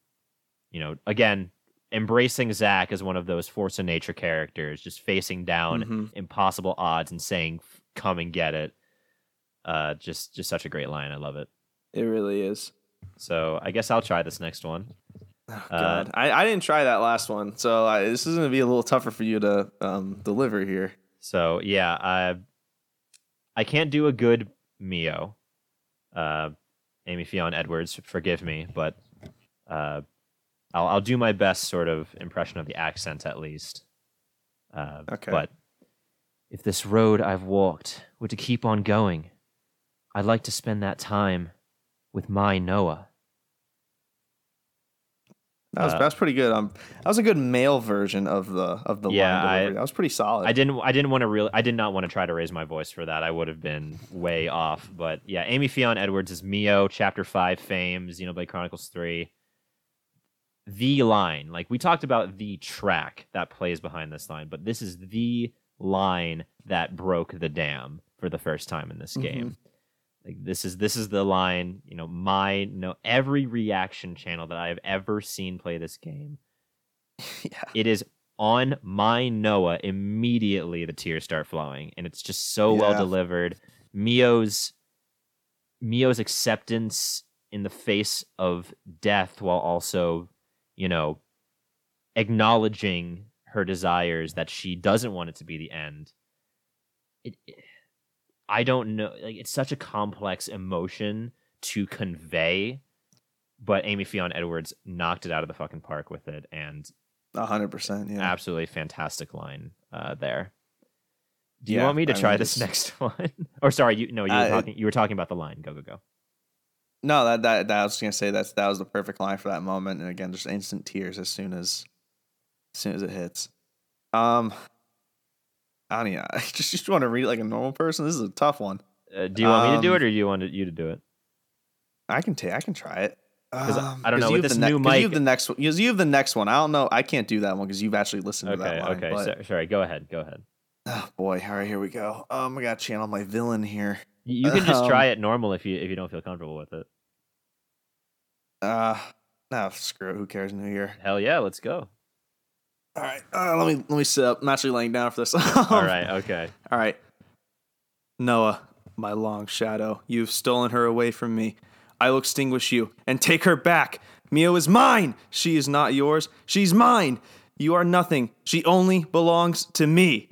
you know, again, embracing Zack as one of those force of nature characters, just facing down Mhm. impossible odds and saying, "Come and get it." Uh, just just such a great line. I love it. It really is. So I guess I'll try this next one. Oh, Uh, God, I, I didn't try that last one, so I, this is gonna be a little tougher for you to um, deliver here. So yeah, I I can't do a good Mio. Uh, Amy Fionn Edwards, forgive me, but uh, I'll I'll do my best sort of impression of the accent at least. Uh, Okay. But if this road I've walked were to keep on going, I'd like to spend that time with my Noah. That was Uh, that's pretty good. Um, that was a good male version of the of the Yeah, line I- that was pretty solid. I didn't I didn't want to really I did not want to try to raise my voice for that. I would have been way off. But yeah, Amy Fionn Edwards is Mio, chapter five fame, Xenoblade Chronicles three. The line. Like we talked about the track that plays behind this line, but this is the line that broke the dam for the first time in this game. Like this is this is the line, you know, my no every reaction channel that I have ever seen play this game yeah. it is on my Noah immediately the tears start flowing and it's just so well delivered. Mio's Mio's acceptance in the face of death while also, you know, acknowledging her desires that she doesn't want it to be the end. It, it- I don't know like it's such a complex emotion to convey, but Amy Fionn Edwards knocked it out of the fucking park with it and A hundred percent. Yeah. absolutely fantastic line uh, there. Do you Yeah, want me to I mean, try this it's- next one? or sorry, you no, you were Uh, talking you were talking about the line. Go go go. No, that, that that I was gonna say that's that was the perfect line for that moment, and again, just instant tears as soon as as soon as it hits. Um, I don't. I just just want to read it like a normal person. This is a tough one. Uh, do you want me to do Um, it or do you want you to do it? I can take. I can try it. Um, I don't know, with you have this the ne- new 'cause You have the next one. Because you have the next one. I don't know. I can't do that one because you've actually listened to Okay, that line. okay. but- so- sorry, go ahead. Go ahead. oh boy. All right, here we go. Um, I got to channel my villain here. You, you can just Um, try it normal if you if you don't feel comfortable with it. Uh, no, screw it. Who cares? New Year. Hell yeah, let's go. All right. Uh, let me let me sit up. I'm actually laying down for this. All right, okay. All right. Noah, my long shadow, you've stolen her away from me. I will extinguish you and take her back. Mio is mine. She is not yours. She's mine. You are nothing. She only belongs to me.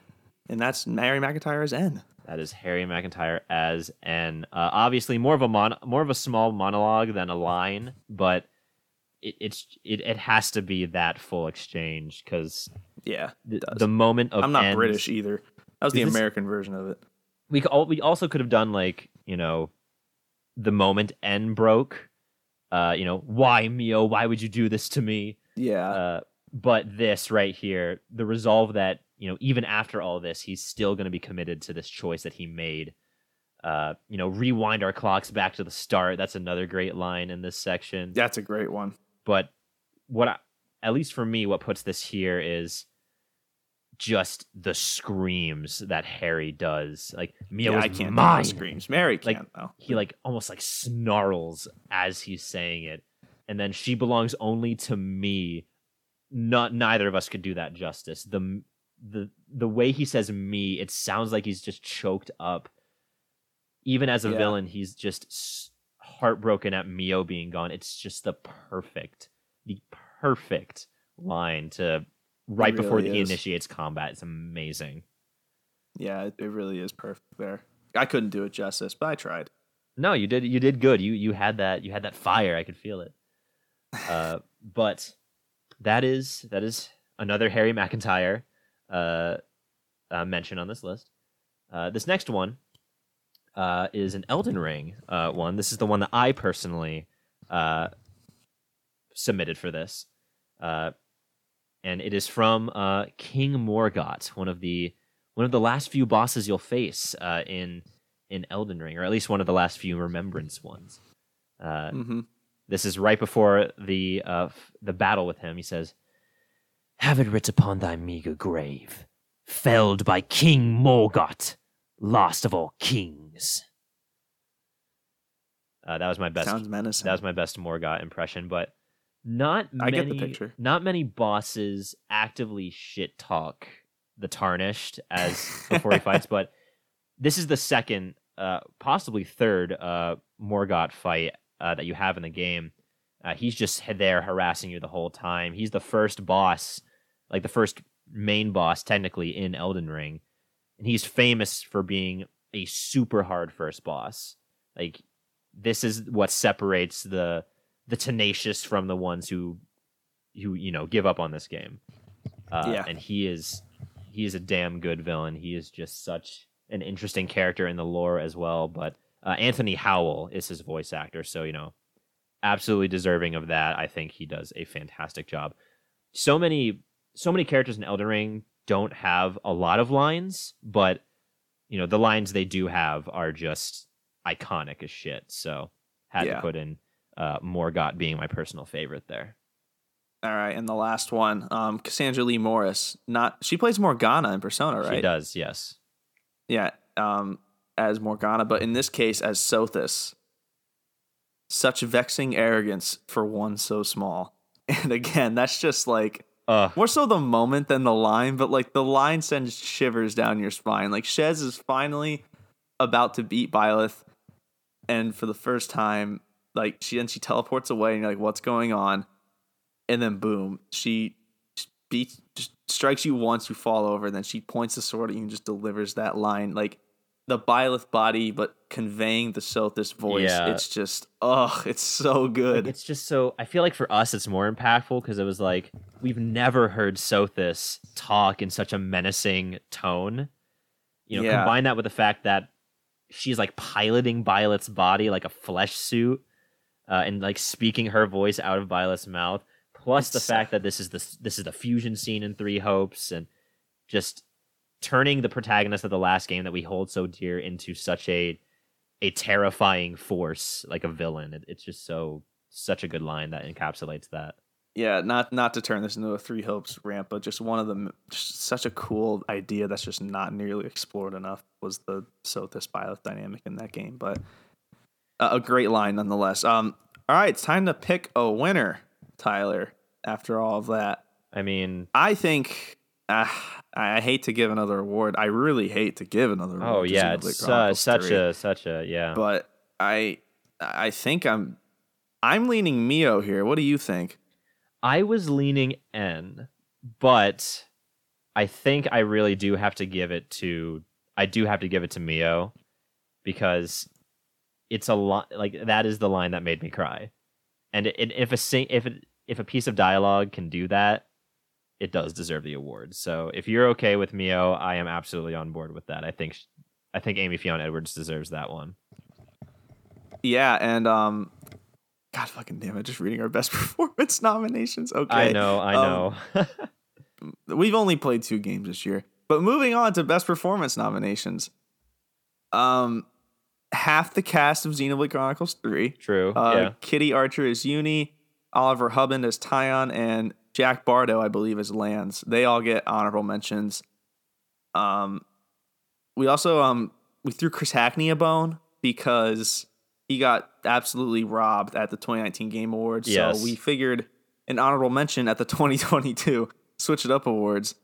And that's Mary McEntire as N. That is Harry McEntire as an uh, obviously more of a mon- more of a small monologue than a line, but it, it's it, it has to be that full exchange because Yeah. the, it does. the moment of I'm not ends- British either. That was the Is this- American version of it. we we also could have done like you know the moment N broke. Uh, you know why Mio? Why would you do this to me? Yeah. Uh, but this right here, the resolve that you know even after all this, he's still going to be committed to this choice that he made. Uh, you know, rewind our clocks back to the start. That's another great line in this section. that's a great one. But what, I, at least for me, what puts this here is just the screams that Harry does. Like Mio yeah, I can't mine. screams. Mary can't though. He like almost like snarls as he's saying it, and then she belongs only to me. Not neither of us could do that justice. The the the way he says me, it sounds like he's just choked up. Even as a Yeah. villain, he's just heartbroken at Mio being gone. It's just the perfect, the perfect line to right before really he initiates combat. It's amazing. Yeah, it, it really is perfect there. I couldn't do it justice, but I tried. No, you did. You did good. You you had that. You had that fire. I could feel it. Uh, but that is that is another Harry McEntire uh, uh, mention on this list. Uh, this next one uh, is an Elden Ring uh, one. This is the one that I personally uh, submitted for this, uh, and it is from uh, King Morgott, one of the one of the last few bosses you'll face uh, in in Elden Ring, or at least one of the last few remembrance ones. Uh, Mm-hmm. this is right before the uh, f- the battle with him. He says, "Have it writ upon thy meager grave, felled by King Morgott, last of all kings." Uh, that was my best. Sounds menacing. That was my best Morgott impression, but not I many. get the picture. Not many bosses actively shit talk the tarnished as before he fights, but this is the second uh, possibly third uh, Morgott fight uh, that you have in the game. Uh, he's just there harassing you the whole time. He's the first boss, like the first main boss, technically in Elden Ring, and he's famous for being a super hard first boss. Like this is what separates the the tenacious from the ones who who you know give up on this game. Uh, Yeah. and he is he is a damn good villain. He is just such an interesting character in the lore as well. But uh, Anthony Howell is his voice actor, so you know, absolutely deserving of that. I think he does a fantastic job. So many so many characters in Elden Ring don't have a lot of lines, but you know the lines they do have are just iconic as shit. So had Yeah. to put in uh, Morgott being my personal favorite there. All right, and the last one, um, Cassandra Lee Morris. Not she plays Morgana in Persona, right? She does, yes. Yeah, um, as Morgana, but in this case as Sothis. Such vexing arrogance for one so small. And again, that's just like Uh, more so the moment than the line, but like the line sends shivers down your spine. Like Shez is finally about to beat Byleth, and for the first time, like she then she teleports away, and you're like, "What's going on?" And then boom, she beats, strikes you once, you fall over, and then she points the sword at you and just delivers that line, like the Byleth body, but conveying the Sothis voice. Yeah. It's just, oh, it's so like, good. it's just so. I feel like for us, it's more impactful because it was like we've never heard Sothis talk in such a menacing tone. You know, Yeah. combine that with the fact that she's like piloting Byleth's body like a flesh suit, uh, and like speaking her voice out of Byleth's mouth. Plus the fact that this is the this is the fusion scene in Three Hopes, and just turning the protagonist of the last game that we hold so dear into such a a terrifying force like a villain. It, it's just so such a good line that encapsulates that. yeah, not not to turn this into a three hopes rant, but just one of them, such a cool idea that's just not nearly explored enough was the so Sothis Byleth dynamic in that game. But a great line nonetheless. Um, all right, it's time to pick a winner, Tyler. After all of that, I mean, I think uh, I hate to give another award. I really hate to give another. award oh yeah, it's uh, such a such a yeah. But I I think I'm I'm leaning Mio here. What do you think? I was leaning N, but I think I really do have to give it to I do have to give it to Mio because it's a lot like that is the line that made me cry. And it, it, if a sing, if it, if a piece of dialogue can do that, it does deserve the award. So if you're okay with Mio, I am absolutely on board with that. I think I think Amy Fionn Edwards deserves that one. Yeah, and um, God fucking damn it! Just reading our best performance nominations. Okay, I know, I um, know. We've only played two games this year, but moving on to best performance nominations. Um, half the cast of Xenoblade Chronicles Three. True. Uh, yeah. Kitty Archer is Eunie, Oliver Hembrough as Taion, and Jack Bardoe, I believe, is Lanz. They all get honorable mentions. Um, we also um we threw Chris Hackney a bone because he got absolutely robbed at the 2019 Game Awards. Yes. So we figured an honorable mention at the 2022 Switch It Up Awards.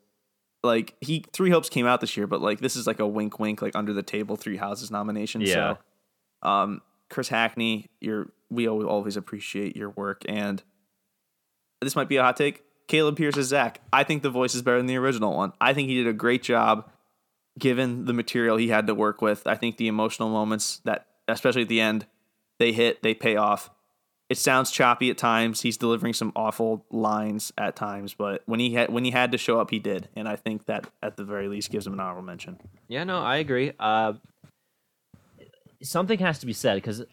Like he Three Hopes came out this year, but like this is like a wink wink, like under the table Three Houses nomination. Yeah. So um Chris Hackney, you're we al- always appreciate your work and this might be a hot take. Caleb Pierce as Zack. I think the voice is better than the original one. I think he did a great job given the material he had to work with. I think the emotional moments that especially at the end, they hit, they pay off. It sounds choppy at times. He's delivering some awful lines at times, but when he had when he had to show up, he did, and I think that at the very least gives him an honorable mention. Yeah, no, I agree. Uh, something has to be said because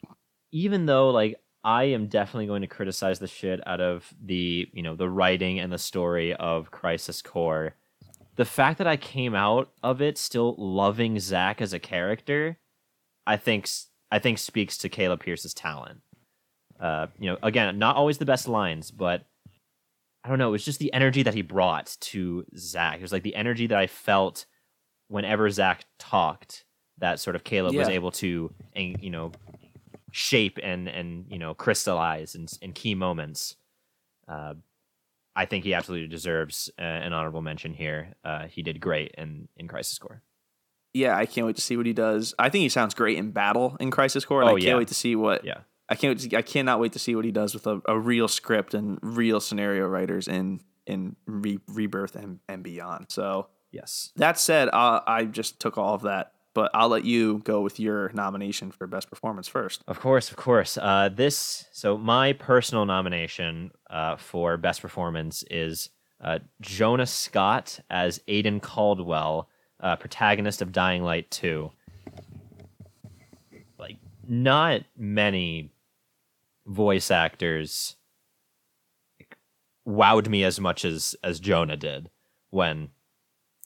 even though like I am definitely going to criticize the shit out of the you know the writing and the story of Crisis Core, the fact that I came out of it still loving Zack as a character, I think I think speaks to Caleb Pierce's talent. Uh, you know, again, not always the best lines, but I don't know. It was just the energy that he brought to Zack. It was like the energy that I felt whenever Zack talked, that sort of Caleb was able to, you know, shape and and you know crystallize in, in key moments. Uh, I think he absolutely deserves uh, an honorable mention here. Uh, he did great in in Crisis Core. yeah, I can't wait to see what he does. I think he sounds great in battle in Crisis Core. And Oh, I can't yeah. wait to see what. Yeah. I can't. I cannot wait to see what he does with a, a real script and real scenario writers in in re, Rebirth and, and beyond. So Yes. that said, uh, I just took all of that, but I'll let you go with your nomination for best performance first. Of course, of course. Uh, this so my personal nomination uh, for best performance is uh, Jonah Scott as Aiden Caldwell, uh, protagonist of Dying Light Two. Like, not many voice actors wowed me as much as as Jonah did when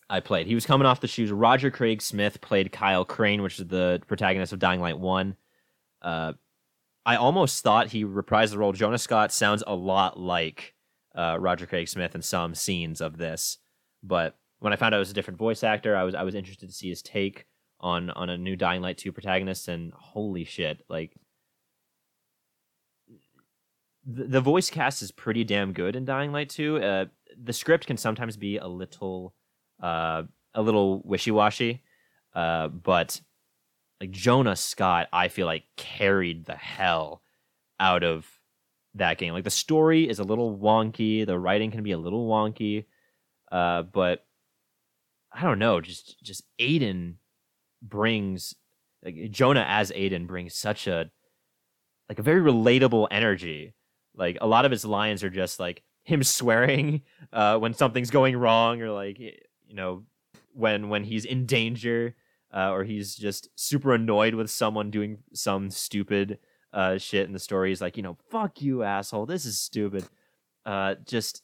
I played. He was coming off the shoes. Roger Craig Smith played Kyle Crane, which is the protagonist of Dying Light One. Uh, I almost thought he reprised the role. Jonah Scott sounds a lot like uh, Roger Craig Smith in some scenes of this, but when I found out it was a different voice actor, I was I was interested to see his take on on a new Dying Light Two protagonist, and holy shit, like the, the voice cast is pretty damn good in Dying Light 2. Uh, the script can sometimes be a little uh, a little wishy-washy, uh, but like Jonah Scott, I feel like carried the hell out of that game. Like the story is a little wonky, the writing can be a little wonky, uh, but I don't know, just just Aiden brings like Jonah as Aiden brings such a like a very relatable energy. Like a lot of his lines are just like him swearing uh, when something's going wrong, or like you know when when he's in danger, uh, or he's just super annoyed with someone doing some stupid uh, shit in the story. He's like, you know, fuck you, asshole. This is stupid. Uh, just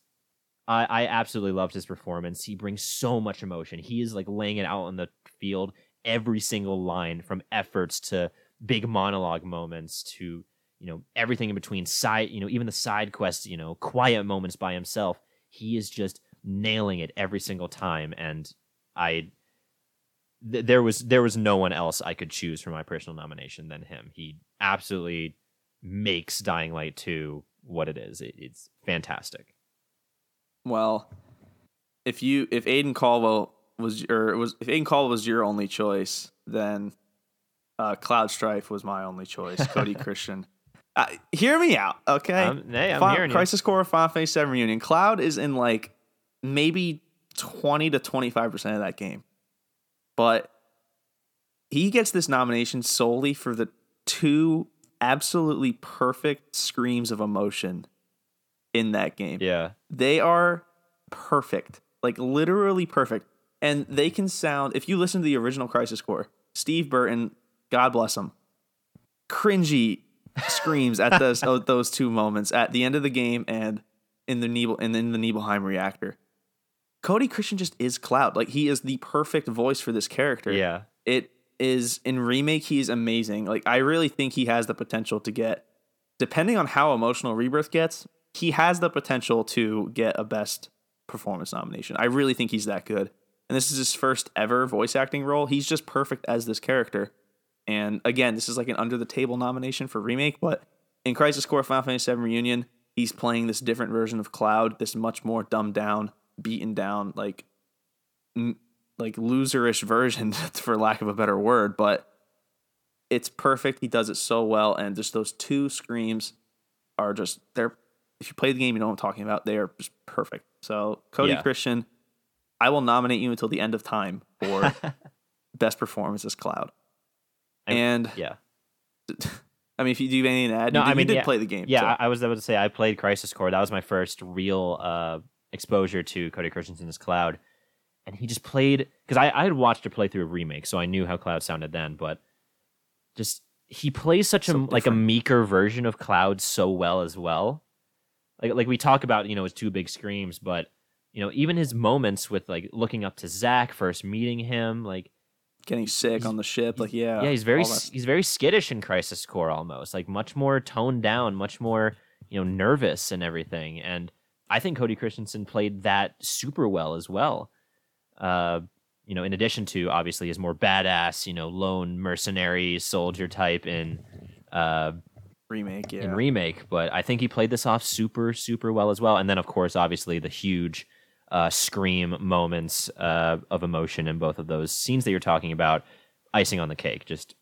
I, I absolutely loved his performance. He brings so much emotion. He is like laying it out on the field every single line from efforts to big monologue moments to you know everything in between side you know even the side quests you know quiet moments by himself he is just nailing it every single time and i th- there was there was no one else i could choose for my personal nomination than him he absolutely makes dying light 2 what it is it, it's fantastic Well, if you if Aiden Caldwell was or was if Aiden Caldwell was your only choice, then uh, Cloud Strife was my only choice. Cody Christian. Uh, hear me out, okay? Um, hey, I'm Fi- hearing you. Crisis Core Final Fantasy Seven Reunion. Cloud is in like maybe twenty to twenty five percent of that game, but he gets this nomination solely for the two absolutely perfect screams of emotion in that game. yeah They are perfect, like literally perfect. And they can sound, if you listen to the original Crisis Core, Steve Burton, God bless him, cringy screams at those those two moments at the end of the game and in the Nibel and in the Nibelheim reactor. Cody Christian just is Cloud. Like he is the perfect voice for this character. yeah It is in remake, he's amazing. Like I really think he has the potential to get, depending on how emotional Rebirth gets, he has the potential to get a best performance nomination. I really think he's that good. And this is his first ever voice acting role. He's just perfect as this character. And again, this is like an under the table nomination for remake, but in Crisis Core Final Fantasy VII Reunion, he's playing this different version of Cloud, this much more dumbed down, beaten down, like m- like loserish version, for lack of a better word. But it's perfect. He does it so well, and just those two screams are just they're. If you play the game, you know what I'm talking about. They are just perfect. So Cody Yeah. Christian, I will nominate you until the end of time for best performance as Cloud. I- And yeah I mean, if you do anything to add, No, you did, I mean, you did yeah, play the game. Yeah, so- I, I was about to say I played Crisis Core. That was my first real uh, exposure to Cody Christensen as Cloud, and he just played because I, I had watched a playthrough of remake, so I knew how Cloud sounded then. But just he plays such a So like a meeker version of Cloud so well as well. Like like we talk about you know his two big screams, but you know even his moments with like looking up to Zack first meeting him, like getting sick on the ship. Like, yeah, yeah, he's very all that s- he's very skittish in Crisis Core almost, like much more toned down, much more you know nervous and everything. And I think Cody Christensen played that super well as well. Uh, you know, in addition to obviously his more badass, you know, lone mercenary soldier type in uh, remake. Yeah, in remake, but I think he played this off super super well as well. And then of course, obviously the huge uh, scream moments uh, of emotion in both of those scenes that you're talking about. Icing on the cake, just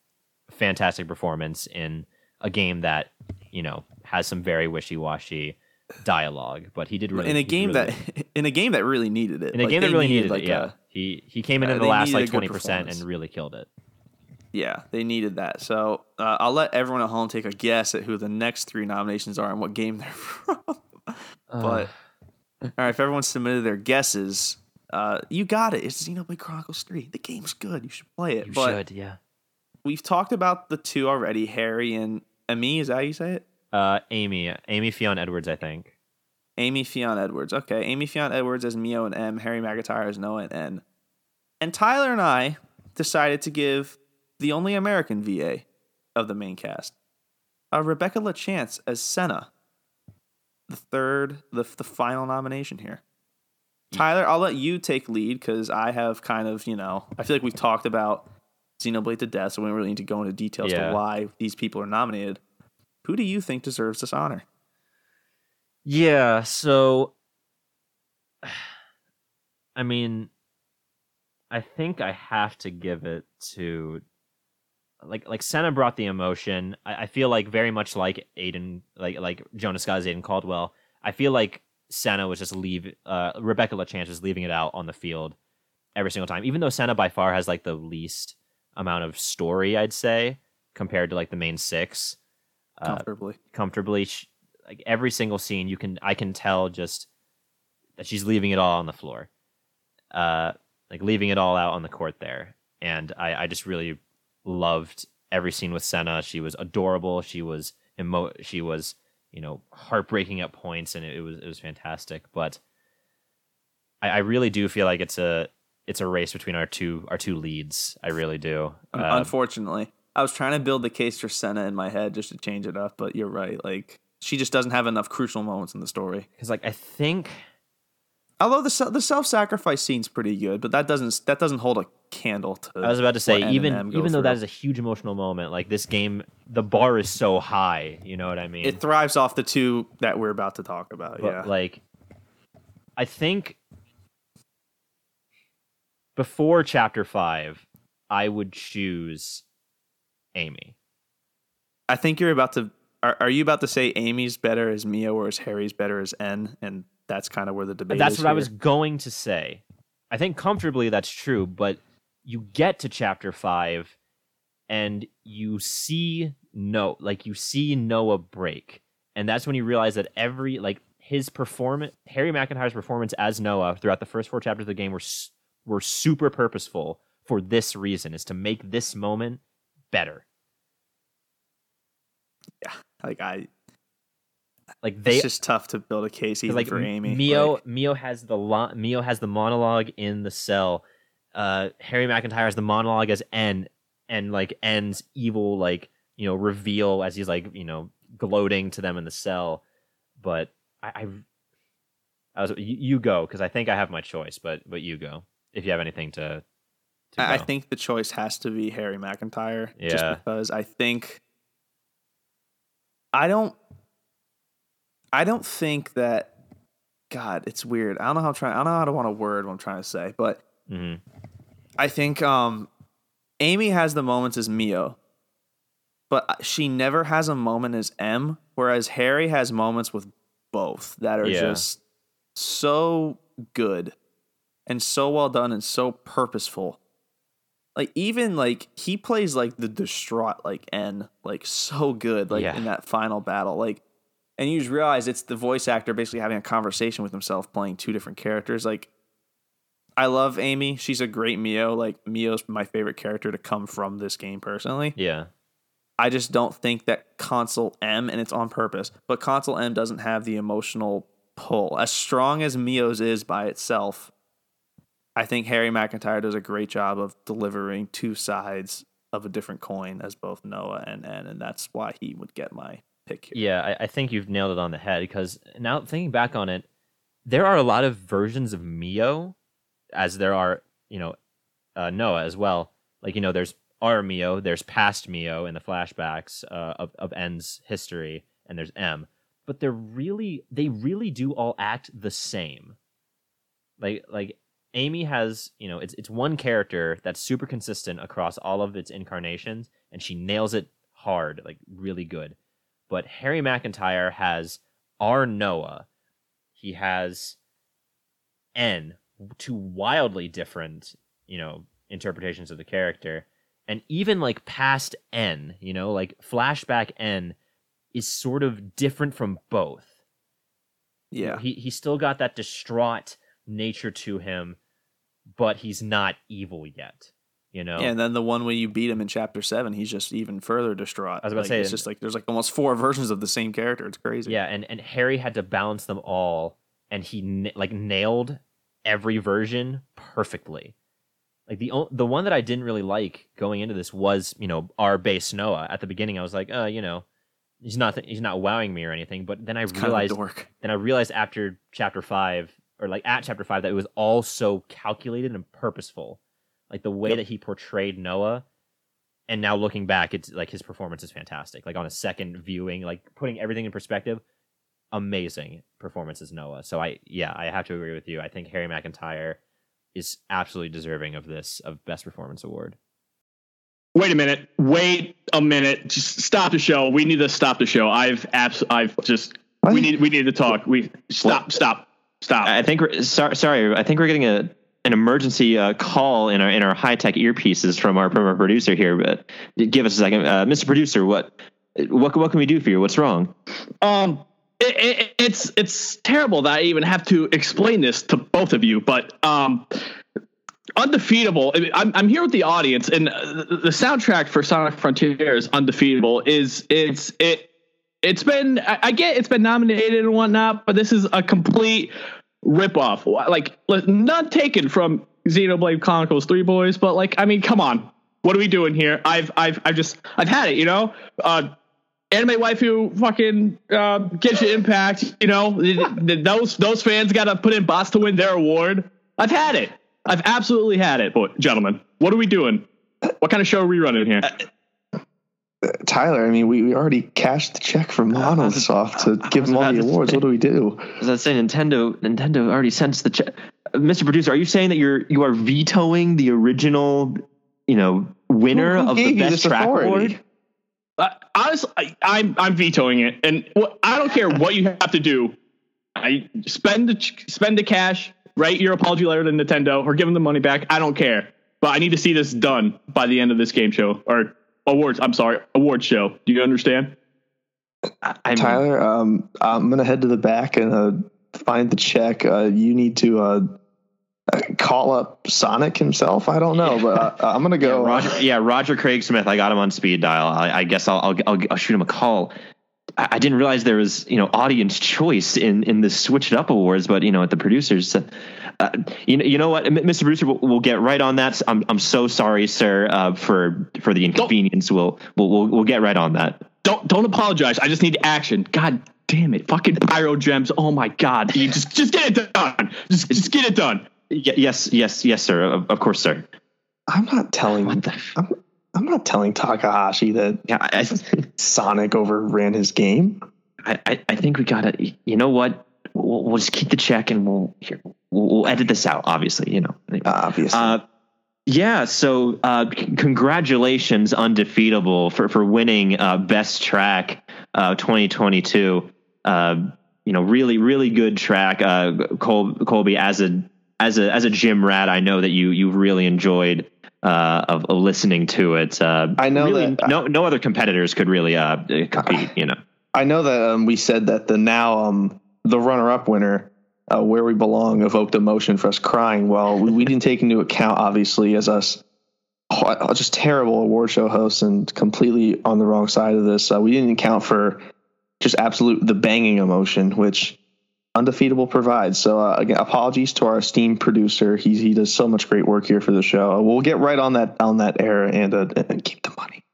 fantastic performance in a game that you know has some very wishy-washy dialogue, but he did really in a game really- that in a game that really needed it. in a Like, game that really needed, like it. Yeah, a- he he came in uh, in the last like twenty percent and really killed it. Yeah, they needed that. So uh, I'll let everyone at home take a guess at who the next three nominations are and what game they're from. but all right, if everyone submitted their guesses, uh, you got it. It's Xenoblade Chronicles Three. The game's good. You should play it. you but should, yeah. we've talked about the two already, Harry and Amy. Is that how you say it? Uh, Amy, Amy Fionn Edwards, I think. Amy Fionn Edwards. Okay, Amy Fionn Edwards as Mio and M, Harry McEntire as Noah and N. And Tyler and I decided to give the only American VA of the main cast, uh, Rebecca LaChance as Sena, the third, the the final nomination here. Tyler, I'll let you take lead because I have kind of, you know, I feel like we've talked about Xenoblade to death, so we don't really need to go into details Yeah. to why these people are nominated. Who do you think deserves this honor? Yeah, so I mean I think I have to give it to like like Sena brought the emotion. I, I feel like very much like Aiden like like Jonas Scott's Aiden Caldwell. I feel like Sena was just leave uh Rebecca LaChance was leaving it out on the field every single time. Even though Senna by far has like the least amount of story, I'd say, compared to like the main six. Uh, Comfortably. comfortably. Sh like every single scene, you can I can tell just that she's leaving it all on the floor, uh, like leaving it all out on the court there. And I, I just really loved every scene with Sena. She was adorable. She was emo. She was you know heartbreaking at points, and it, it was it was fantastic. But I, I really do feel like it's a it's a race between our two our two leads. I really do. Uh, Unfortunately, I was trying to build the case for Sena in my head just to change it up, but you're right. Like she just doesn't have enough crucial moments in the story. because like I think Although the the self sacrifice scene's pretty good, but that doesn't that doesn't hold a candle to. I was about to say even even though that is a huge emotional moment, like this game, the bar is so high. You know what I mean? it thrives off the two that we're about to talk about. But, yeah, like I think before chapter five, I would choose Amy. I think you're about to. Are, are you about to say Amy's better as Mio or is Harry's better as N? And that's kind of where the debate. That's what I was going to say. I think comfortably that's true, but you get to chapter five and you see no like you see Noah break. And that's when you realize that every like his performance Harry McEntire's performance as Noah throughout the first four chapters of the game were were super purposeful for this reason is to make this moment better. Like I. Like they it's just tough to build a case even like for Amy. Mio Like, Mio has the lo- Mio has the monologue in the cell. Uh, Harry McEntire has the monologue as N, and like N's evil like you know reveal as he's like you know gloating to them in the cell. But I, I, I was you, you go because I think I have my choice, but but you go if you have anything to. to I I think the choice has to be Harry McEntire. Just Yeah. because I think I don't I don't think that God, it's weird. I don't know how I'm trying I don't know how to want to word what I'm trying to say, but Mhm. I think um Amy has the moments as Mio, but she never has a moment as M, whereas Harry has moments with both that are Yeah. just so good and so well done and so purposeful. Like even like he plays like the distraught like N like so good like Yeah. in that final battle like and you just realize it's the voice actor basically having a conversation with himself playing two different characters like I love Amy. She's a great Mio. Like Mio's my favorite character to come from this game personally. Yeah, I just don't think that Consul M and it's on purpose, but Consul M doesn't have the emotional pull as strong as Mio's is by itself. I think Harry McEntire does a great job of delivering two sides of a different coin as both Noah and N, and that's why he would get my pick here. yeah. I, I think you've nailed it on the head because now thinking back on it, there are a lot of versions of Mio, as there are you know uh, Noah as well. Like you know, there's our Mio, there's past Mio in the flashbacks uh, of of N's history, and there's M. But they're really they really do all act the same. Like like Amy has, you know, it's it's one character that's super consistent across all of its incarnations, and she nails it hard, like really good. But Harry McEntire has our Noah. He has N, two wildly different, you know, interpretations of the character. And even like past N, you know, like flashback N is sort of different from both. Yeah. He he still got that distraught nature to him, but he's not evil yet. You know? Yeah, and then the one when you beat him in chapter seven, he's just even further distraught. I was about to say, it's just like there's like almost four versions of the same character. It's crazy. Yeah, and and Harry had to balance them all, and he like nailed every version perfectly. Like the the one that I didn't really like going into this was you know our base Noah. At the beginning, I was like, uh, you know, he's not he's not wowing me or anything. But then I It's realized dork. then I realized after chapter five or like at chapter five that it was all so calculated and purposeful, like the way Yep. that he portrayed Noah. And now looking back, it's like his performance is fantastic. Like on a second viewing, like putting everything in perspective, amazing performance as Noah. So I yeah, I have to agree with you. I think Harry McEntire is absolutely deserving of this of best performance award. Wait a minute. Wait a minute. Just stop the show. We need to stop the show. I've abs- I've just we need we need to talk. We stop stop stop. I think we're sorry, sorry. I think we're getting a an emergency uh, call in our in our high tech earpieces from our from our producer here. But give us a second, uh, Mr. Producer. What what what can we do for you? What's wrong? Um, it, it, it's it's terrible that I even have to explain this to both of you, but um, undefeatable. I mean, I'm I'm here with the audience, and uh, the the soundtrack for Sonic Frontiers, undefeatable, is it's it. It's been I, I get it's been nominated and whatnot, but this is a complete ripoff. Like not taken from Xenoblade Chronicles Three Boys, but like I mean, come on, what are we doing here? I've I've I've just I've had it, you know. Uh, anime waifu fucking uh, you Impact. You know, th- th- those those fans got to put in bots to win their award. I've had it. I've absolutely had it, boy, gentlemen. What are we doing? What kind of show are we running here? Tyler, I mean, we, we already cashed the check from Monosoft to give them all the awards. say- What do we do? As I say, Nintendo Nintendo already sent the check. Uh, Mr. Producer, are you saying that you're you are vetoing the original, you know, winner Who- who of the best track authority? award? Uh, honestly, I, I'm I'm vetoing it, and what, I don't care what you have to do. I spend the spend the cash, write your apology letter to Nintendo, or give them the money back. I don't care, but I need to see this done by the end of this game show or awards. I'm sorry, award show. Do you understand? I, I mean, Tyler, um, I'm gonna head to the back and uh, find the check. Uh, you need to uh, uh, call up Sonic himself. I don't know, but uh, I'm gonna yeah, go. Roger, yeah, Roger Craig Smith. I got him on speed dial. I, I guess I'll, I'll I'll I'll shoot him a call. I, I didn't realize there was you know audience choice in in the Switch It Up Awards, but you know at the producers. Uh, you know, you know what, Mr. Brewster, we'll, we'll get right on that. I'm, I'm so sorry, sir, uh, for for the inconvenience. We'll, we'll we'll we'll get right on that. Don't don't apologize. I just need action. God damn it, fucking primogems. Oh my god, you just just get it done. Just just get it done. Y- yes, yes, yes, sir. Of, of course, sir. I'm not telling. What the? F- I'm, I'm not telling Takahashi that yeah, I, Sonic overran his game. I, I I think we gotta. You know what? We'll, we'll just keep the check and we'll here. We'll, we'll edit this out. Obviously, you know. Obviously, Uh, yeah. So, uh, c- congratulations, undefeatable, for for winning uh, best track uh, 2022. Uh, you know, really, really good track. Uh, Col- Colby, as a as a as a gym rat, I know that you you've really enjoyed uh, of, of listening to it. Uh, I know really, that- no no other competitors could really uh, compete. You know. I know that um, we said that the now um, the runner-up winner, uh, where we belong, evoked emotion for us crying. Well, we, we didn't take into account, obviously, as us just terrible award show hosts and completely on the wrong side of this. Uh, we didn't account for just absolute the banging emotion, which undefeatable provides. So uh, again, apologies to our esteemed producer. He he does so much great work here for the show. We'll get right on that on that era and uh, and keep the money.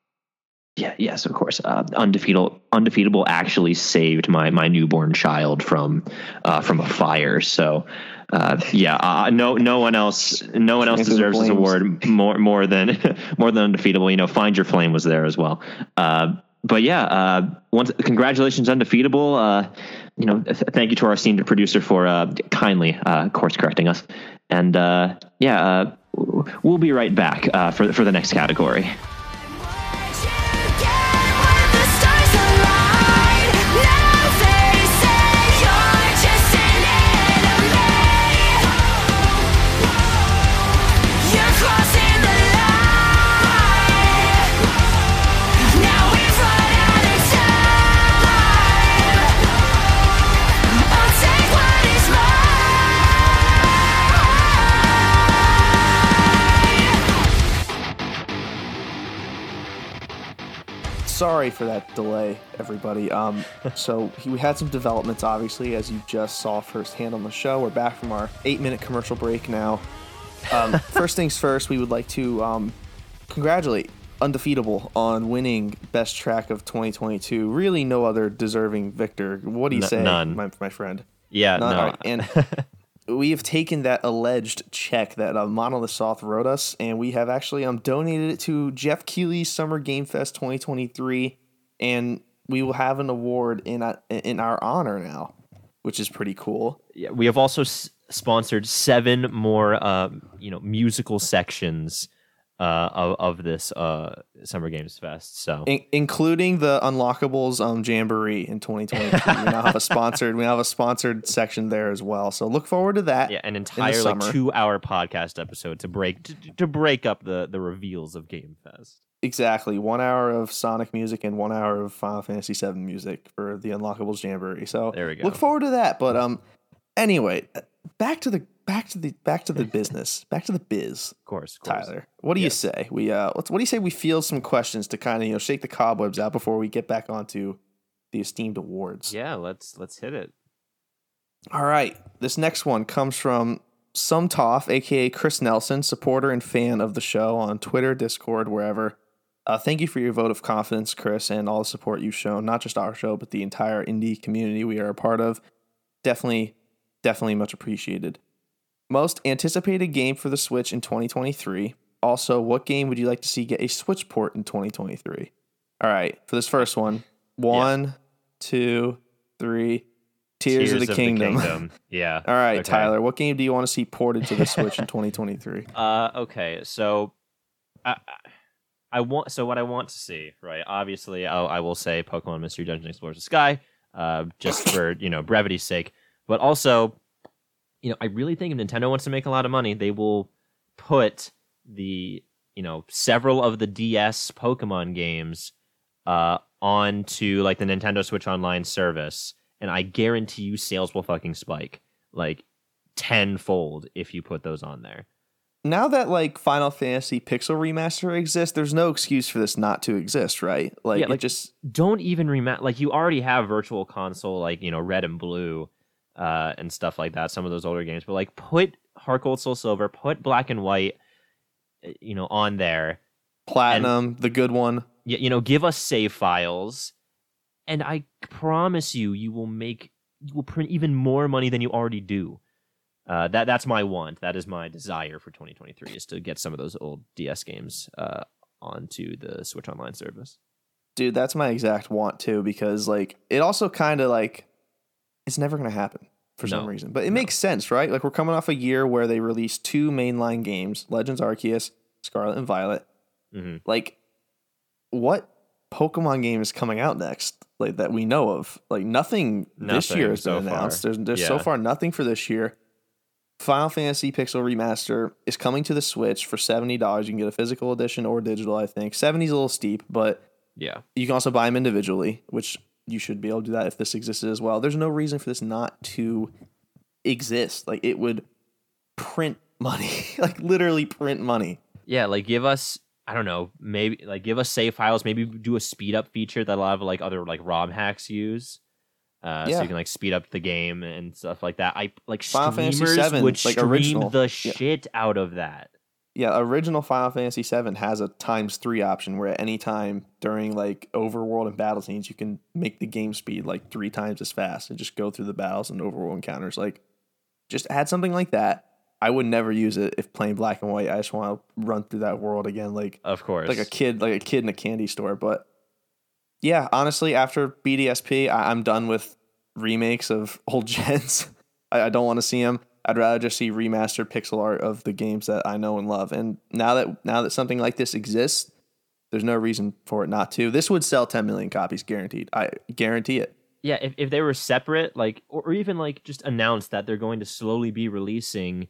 Yeah, yes, of course. Uh, undefeatable, undefeatable actually saved my my newborn child from uh, from a fire. So, uh, yeah, uh, no no one else no one else deserves this award more more than more than undefeatable. You know, find your flame was there as well. Uh, but yeah, uh, once congratulations, undefeatable. Uh, you know, th- thank you to our esteemed producer for uh, kindly uh, course correcting us. And uh, yeah, uh, we'll be right back uh, for for the next category. Sorry for that delay, everybody. Um, so we had some developments, obviously, as you just saw firsthand on the show. We're back from our eight-minute commercial break now. Um, first things first, we would like to um, congratulate Undefeatable on winning Best Track of 2022. Really, no other deserving victor. What do you N- say, none. my, my friend? Yeah, None. no. Right, And we have taken that alleged check that uh, Monolith Soft wrote us, and we have actually um donated it to Geoff Keighley's Summer Game Fest 2023, and we will have an award in uh, in our honor now, which is pretty cool. Yeah, we have also s- sponsored seven more, uh, you know, musical sections uh, of of this uh, Summer Games Fest. So In- including the Unlockables um Jamboree in 2023. we now have a sponsored we now have a sponsored section there as well. So look forward to that. yeah, an entire like two hour podcast episode to break to, to break up the the reveals of Game Fest. Exactly. One hour of Sonic music and one hour of Final Fantasy VII music for the Unlockables Jamboree. So There we go. Look forward to that. But um, anyway, back to the back to the back to the business. Back to the biz. Of course, of course. Tyler, what do Yes. you say? We uh, what do you say we field some questions to kind of you know shake the cobwebs out before we get back onto the esteemed awards. Yeah, let's let's hit it. All right. This next one comes from some Toff, aka Chris Nelson, supporter and fan of the show on Twitter, Discord, wherever. Uh, thank you for your vote of confidence, Chris, and all the support you've shown, not just our show, but the entire indie community we are a part of. Definitely, definitely much appreciated. Most anticipated game for the Switch in 2023. Also, what game would you like to see get a Switch port in 2023? All right, for this first one, one, two, three. Tears, of, the, Kingdom. Yeah. All right, Okay. Tyler, what game do you want to see ported to the Switch in 2023? Uh, okay, so I, I- I want so what I want to see, right? Obviously, I'll, I will say Pokemon Mystery Dungeon Explorers the Sky, uh, just for you know brevity's sake. But also, you know, I really think if Nintendo wants to make a lot of money, they will put the you know several of the DS Pokemon games uh onto like the Nintendo Switch Online service, and I guarantee you sales will fucking spike like tenfold if you put those on there. now that like Final Fantasy Pixel Remaster exists, there's no excuse for this not to exist, right? Like, Yeah, like- just don't even remat like you already have virtual console like you know red and blue uh and stuff like that some of those older games but like put heart gold soul silver put black and white uh, you know on there platinum, the good one. y- you know give us save files and i promise you you will make you will print even more money than you already do uh, that that's my want. That is my desire for 2023 is to get some of those old DS games uh, onto the Switch Online service. Dude, that's my exact want too, because like it also kind of like it's never gonna happen for some reason. But it makes sense, right? Like we're coming off a year where they released two mainline games, Legends Arceus, Scarlet and Violet. Mhm. Like what Pokemon game is coming out next? Like that we know of. Like nothing, this year has so been far. announced. There's there's so far nothing for this year. Final Fantasy Pixel Remaster is coming to the Switch for seventy dollars. You can get a physical edition or digital. I think seventy is a little steep, but Yeah. you can also buy them individually, which you should be able to do that if this existed as well. There's no reason for this not to exist. Like it would print money, like literally print money. Yeah, like give us I don't know, maybe like give us save files, maybe do a speed up feature that a lot of like other like ROM hacks use. Uh, so you can like speed up the game and stuff like that. I like Final streamers would like stream original. the Yeah. shit out of that. Yeah, original Final Fantasy VII has a times three option where at any time during like overworld and battle scenes, you can make the game speed like three times as fast and just go through the battles and overworld encounters. Like, just add something like that. I would never use it if playing black and white. I just want to run through that world again, like Of course. like a kid, like a kid in a candy store. But yeah, honestly, after BDSP, I, I'm done with remakes of old gens. I, I don't want to see them. I'd rather just see remastered pixel art of the games that I know and love. And now that now that something like this exists, there's no reason for it not to. This would sell 10 million copies guaranteed. I guarantee it. yeah, if, if they were separate, like, or, or even like just announce that they're going to slowly be releasing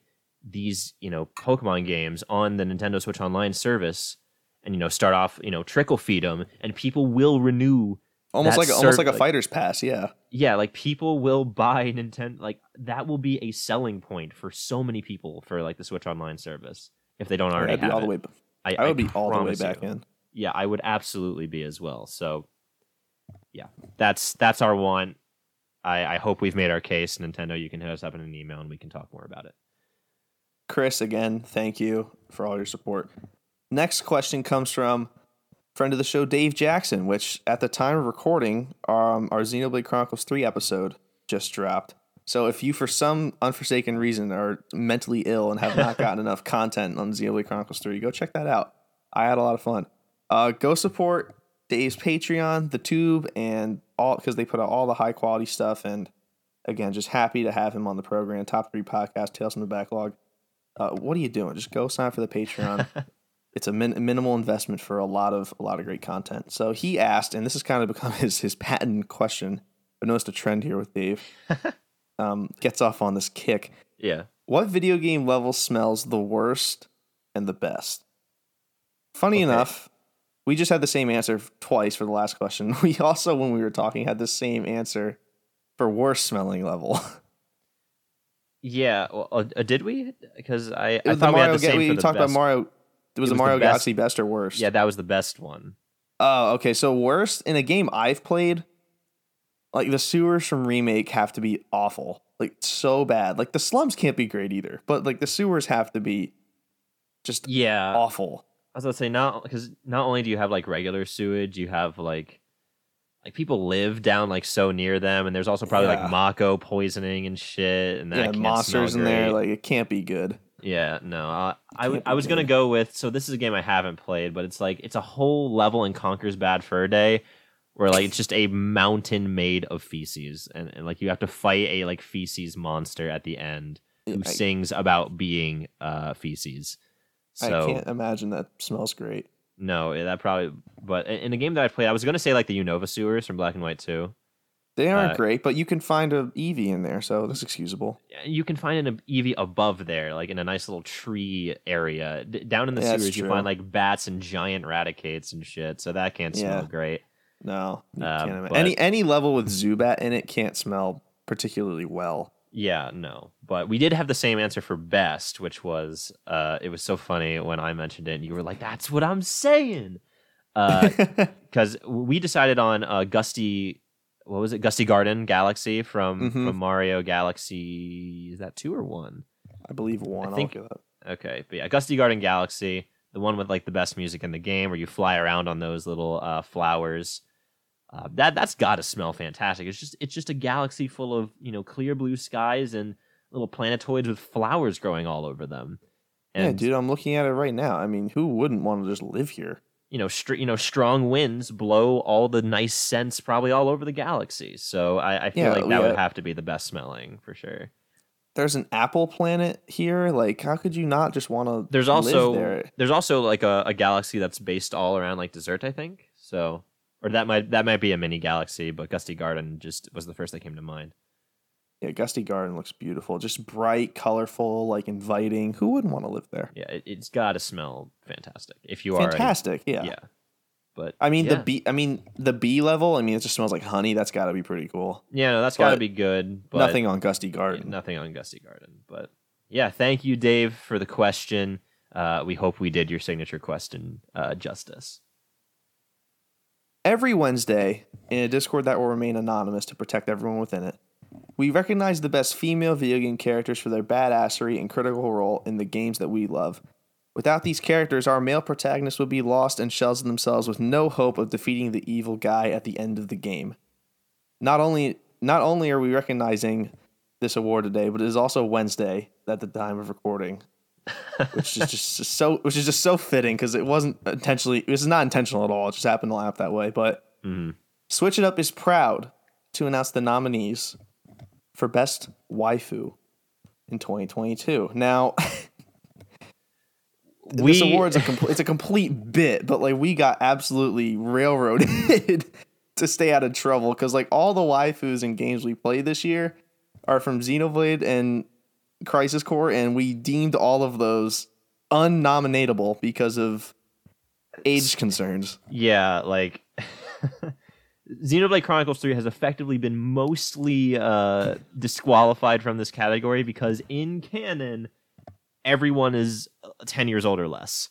these, you know, Pokemon games on the Nintendo Switch Online service, and you know, start off, you know, trickle feed them, and people will renew. Almost like almost like a fighter's pass, yeah. Yeah, like people will buy Nintendo. Like that will be a selling point for so many people for like the Switch Online service if they don't oh, already I'd be have all the way I would be all the way back you. in. yeah, I would absolutely be as well. So, yeah, that's that's our want. I, I hope we've made our case. Nintendo, you can hit us up in an email and we can talk more about it. Chris, again, thank you for all your support. Next question comes from friend of the show, Dave Jackson, which at the time of recording, um, our Xenoblade Chronicles 3 episode just dropped. So if you, for some unforsaken reason, are mentally ill and have not gotten enough content on Xenoblade Chronicles 3, go check that out. I had a lot of fun. Uh, go support Dave's Patreon, the Tube, and all because they put out all the high quality stuff. And again, just happy to have him on the program. Top three podcast, Tales from the Backlog. Uh, what are you doing? Just go sign up for the Patreon. it's a min- minimal investment for a lot of a lot of great content. So he asked, and this has kind of become his his patent question. I noticed a trend here with Dave. um, gets off on this kick. Yeah. What video game level smells the worst and the best? Funny Okay. enough, we just had the same answer twice for the last question. We also, when we were talking, had the same answer for worst smelling level. Yeah. Well, uh, did we? Because I, I thought we had Mario. the Ga- same we talked about best. Mario. It was It was the Mario best- Galaxy best or worst. Yeah, that was the best one. Oh, okay. So worst in a game I've played, like the sewers from remake have to be awful, like so bad. Like the slums can't be great either, but like the sewers have to be just Yeah. awful. I was gonna say not because not only do you have like regular sewage, you have like like people live down like so near them, and there's also probably Yeah. like Mako poisoning and shit, and that yeah, monsters in there, like it can't be good. Yeah, no, uh, I Can't I was gonna go with. So this is a game I haven't played, but it's like it's a whole level in Conker's Bad Fur Day, where like it's just a mountain made of feces, and, and like you have to fight a like feces monster at the end who I- sings about being uh feces. So I can't imagine that smells great. no, that probably. But in a game that I played, I was gonna say like the Unova sewers from Black and White too. They aren't Uh, great, but you can find a Eevee in there, so that's excusable. You can find an Eevee above there, like in a nice little tree area. D- down in the Yeah, sewers, you find like bats and giant raticates and shit. So that can't smell Yeah. great. No, Um, can't but- any any level with Zubat in it can't smell particularly well. Yeah, no. But we did have the same answer for best, which was uh it was so funny when I mentioned it and you were like, That's what I'm saying. Uh because we decided on uh Gusty what was it? Gusty Garden Galaxy from, Mhm. from Mario Galaxy is that two or one? I believe one. I'll think- look it up. Okay, but yeah, Gusty Garden Galaxy, the one with like the best music in the game, where you fly around on those little uh, flowers. Uh, that that's got to smell fantastic. It's just it's just a galaxy full of you know clear blue skies and little planetoids with flowers growing all over them. And yeah, dude, I'm looking at it right now. I mean, who wouldn't want to just live here? You know, str- you know, strong winds blow all the nice scents probably all over the galaxy. So I, I feel Yeah, like that would have to be the best smelling for sure. There's an apple planet here. Like, how could you not just want to? There's also there? there's also like a, a galaxy that's based all around like dessert, I think. So or that might that might be a mini galaxy, but Gusty Garden just was the first that came to mind. Yeah, Gusty Garden looks beautiful. Just bright, colorful, like inviting. Who wouldn't want to live there? Yeah, it, it's got to smell fantastic if you are Fantastic. Yeah. Yeah. But I mean yeah. the B. I mean the B level. I mean it just smells like honey. That's got to be pretty cool. Yeah, no, that's got to be good. But Nothing on Gusty Garden. nothing on Gusty Garden. But yeah, thank you, Dave, for the question. Uh, we hope we did your signature question uh, justice. Every Wednesday, in a Discord that will remain anonymous to protect everyone within it, we recognize the best female video game characters for their badassery and critical role in the games that we love. Without these characters, our male protagonists would be lost and shells themselves with no hope of defeating the evil guy at the end of the game. Not only not only are we recognizing this award today, but it is also Wednesday at the time of recording. which is just so which is just so fitting because it wasn't intentionally it was not intentional at all. It just happened to lap that way. But Mhm. Switch It Up is proud to announce the nominees for best waifu in 2022. Now, this award's a complete it's a complete bit, but like we got absolutely railroaded to stay out of trouble because like all the waifus and games we played this year are from Xenoblade and Crisis Core, and we deemed all of those unnominatable because of age concerns. Yeah, like Xenoblade Chronicles 3 has effectively been mostly uh, disqualified from this category because in canon, everyone is uh, 10 years old or less.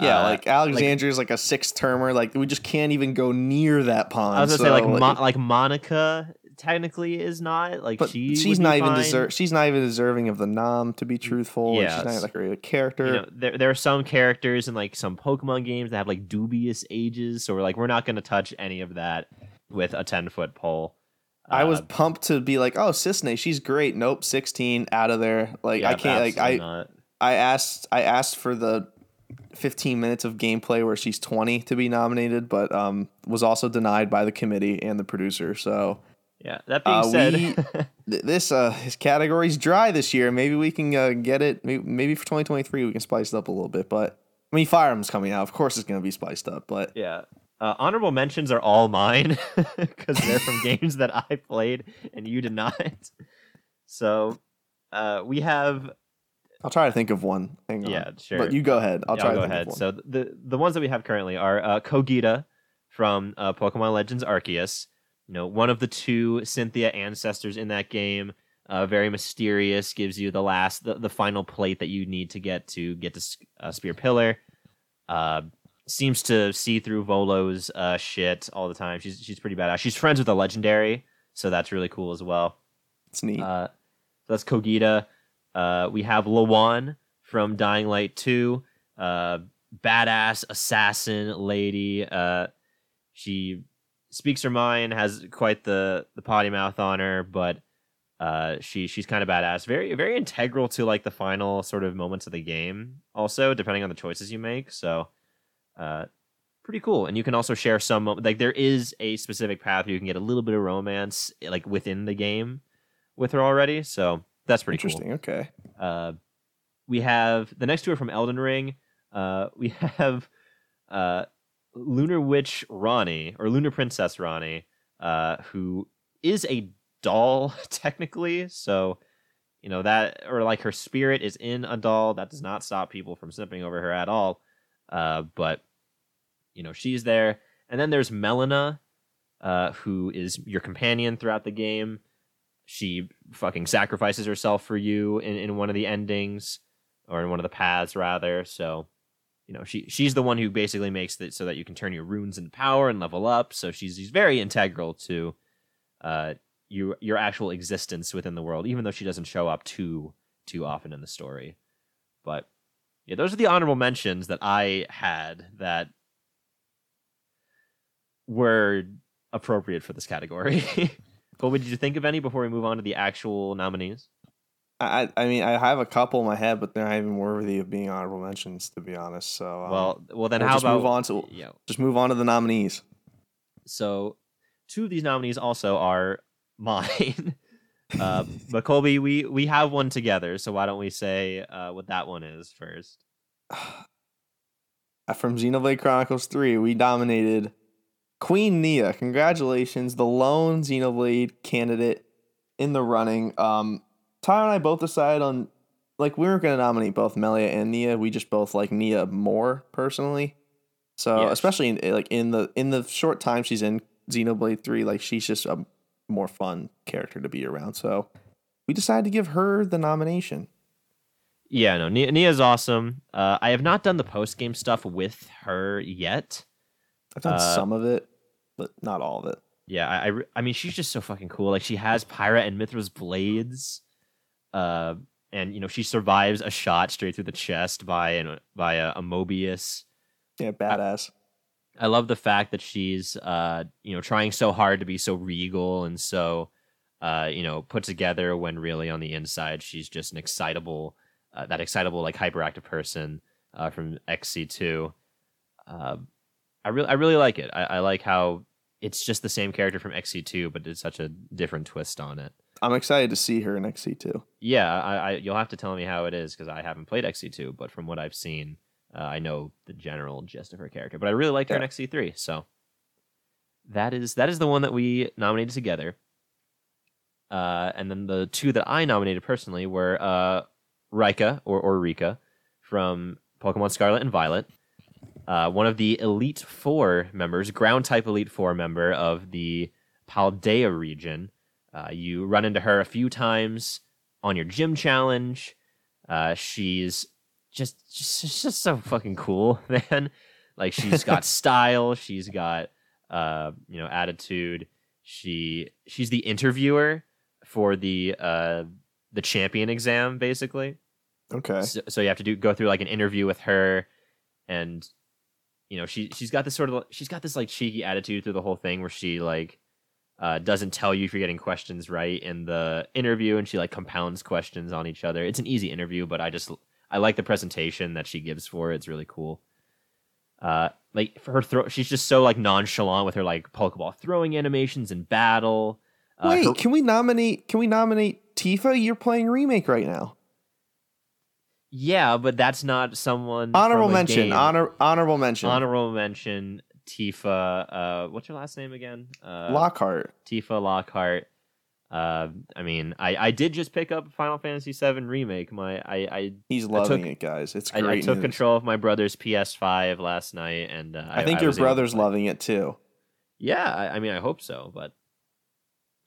Yeah, Uh, like Alexandria's like, a sixth termer. Like we just can't even go near that pond. I was gonna say like so, Mo- like Monica technically is not like but she she's not even deserve. She's not even deserving of the nom. To be truthful, Like, she's not like a real character. You know, there there are some characters in like some Pokemon games that have like dubious ages, so we're like we're not going to touch any of that with a 10 foot pole. I was Uh, pumped to be like, oh, Cissnei, she's great. Nope, sixteen, out of there. Like yeah, I can't. Like I, not. I asked, I asked for the fifteen minutes of gameplay where she's twenty to be nominated, but um, was also denied by the committee and the producer. So Yeah, that being uh, said, we- th- this uh, his category's dry this year. Maybe we can uh, get it. Maybe, maybe for twenty twenty three we can spice it up a little bit. But I mean, firearms coming out. Of course, it's going to be spiced up. But yeah. Uh, honorable mentions are all mine because they're from games that I played and you did not. So uh, we have I'll try to think of one. Hang on. Yeah, sure. But you go ahead. I'll Yeah, try I'll to go think ahead. of one. So the the ones that we have currently are uh, Cogita from uh, Pokemon Legends Arceus. You know, one of the two Cynthia ancestors in that game. Uh, very mysterious. Gives you the last, the, the final plate that you need to get to get to uh, Spear Pillar. Uh, seems to see through Volo's uh, shit all the time. She's she's pretty badass. She's friends with the legendary, so that's really cool as well. it's neat. Uh, so that's Cogita. Uh, we have Lawan from Dying Light 2. Uh, badass assassin lady. Uh, she speaks her mind, has quite the, the potty mouth on her, but uh, she she's kind of badass. Very very integral to like the final sort of moments of the game. Also, depending on the choices you make. So, uh, pretty cool. And you can also share some like there is a specific path where you can get a little bit of romance like within the game with her already. So that's pretty cool. Interesting. Okay. Uh, we have the next two are from Elden Ring. Uh, we have uh, Lunar Witch Ranni or Lunar Princess Ranni, uh, who is a doll technically. So you know that, or like her spirit is in a doll. That does not stop people from snipping over her at all. Uh, but you know she's there, and then there's Melina, uh, who is your companion throughout the game she fucking sacrifices herself for you in, in one of the endings or in one of the paths rather so you know she she's the one who basically makes it so that you can turn your runes into power and level up. So she's, she's very integral to uh you your actual existence within the world even though she doesn't show up too too often in the story. But yeah those are the honorable mentions that i had that were appropriate for this category. But did you think of any before we move on to the actual nominees? I I mean I have a couple in my head, but they're not even worthy of being honorable mentions, to be honest. So um, well, well then we'll how just about move on to yeah? just move on to the nominees. So two of these nominees also are mine. uh, but Colby, we we have one together, so why don't we say uh, what that one is first? From Xenoblade Chronicles 3, we dominated Queen Nia. Congratulations, the lone Xenoblade candidate in the running. Um, Tyler and I both decided on, like, we weren't going to nominate both Melia and Nia. We just both like Nia more personally. So, Yes. especially in, like in the in the short time she's in Xenoblade 3, like she's just a more fun character to be around. So, we decided to give her the nomination. Yeah, no, Nia, Nia's awesome. Uh, I have not done the post game stuff with her yet. I've done Uh, some of it, but not all of it. Yeah, I, I, I mean, she's just so fucking cool. Like, she has Pyra and Mythra's blades, uh, and you know, she survives a shot straight through the chest by an by a, a Moebius. Yeah, badass. I love the fact that she's, uh, you know, trying so hard to be so regal and so, uh, you know, put together when really on the inside she's just an excitable, uh, that excitable like hyperactive person uh, from XC2. Uh, I really, I really like it. I, I like how it's just the same character from XC2, but it's such a different twist on it. I'm excited to see her in XC2. Yeah, I, I you'll have to tell me how it is because I haven't played XC2, but from what I've seen, uh, I know the general gist of her character. But I really liked her in Yeah. XC3, so that is that is the one that we nominated together. Uh, and then the two that I nominated personally were uh, Rika or or Rika from Pokemon Scarlet and Violet, uh, one of the Elite Four members, ground type Elite Four member of the Paldea region. Uh, you run into her a few times on your gym challenge. Uh, she's just, just just so fucking cool, man. Like she's got style, she's got uh, you know attitude. She she's the interviewer for the uh, the champion exam, basically. Okay. So, so you have to do go through like an interview with her, and you know she she's got this sort of she's got this like cheeky attitude through the whole thing where she like uh, doesn't tell you if you're getting questions right in the interview, and she like compounds questions on each other. It's an easy interview, but I just I like the presentation that she gives for it. It's really cool. Uh, like for her throw, she's just so like nonchalant with her like Pokeball throwing animations in battle. Uh, Wait, her- can we nominate? Can we nominate Tifa? You're playing remake right now. yeah, but that's not someone. Honorable mention. game. Honor. Honorable mention. Honorable mention. Tifa. Uh, what's your last name again? Uh, Lockhart. Tifa Lockhart. Uh, I mean, I, I did just pick up Final Fantasy VII remake. My I I, He's loving took- it, guys. It's I, great. I took news. control of my brother's PS5 last night, and uh, I think your was able to brother's loving it too. Yeah, I, I mean, I hope so. But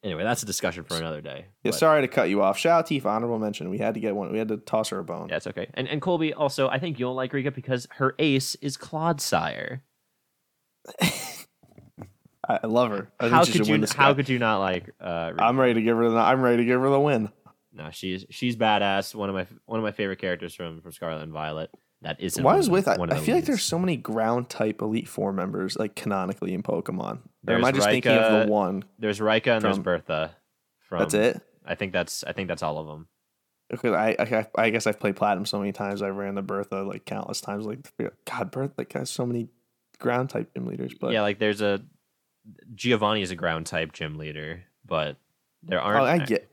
anyway, that's a discussion for another day. Yeah, But- sorry to cut you off. Shout out Tifa. Honorable mention. We had to get one. We had to toss her a bone. Yeah, it's okay. And and Colby also, I think you'll like Rika because her ace is Clodsire. I, love her. I How could you how could you not like uh Rika? I'm ready to give her the. I'm ready to give her the win. No, she's she's badass. One of my one of my favorite characters from from Scarlet and Violet. That isn't one is with? I, I feel like there's so many ground type Elite Four members, like canonically in Pokemon. Or am There's I just thinking of the one? There's Rika and there's Bertha. From That's it. I think that's I think that's all of them. Because I, I, I guess I've played Platinum so many times. I ran the Bertha like countless times. Like God, Bertha like has so many ground type gym leaders. But yeah, like there's a Giovanni is a ground type gym leader, but there aren't. oh, I get.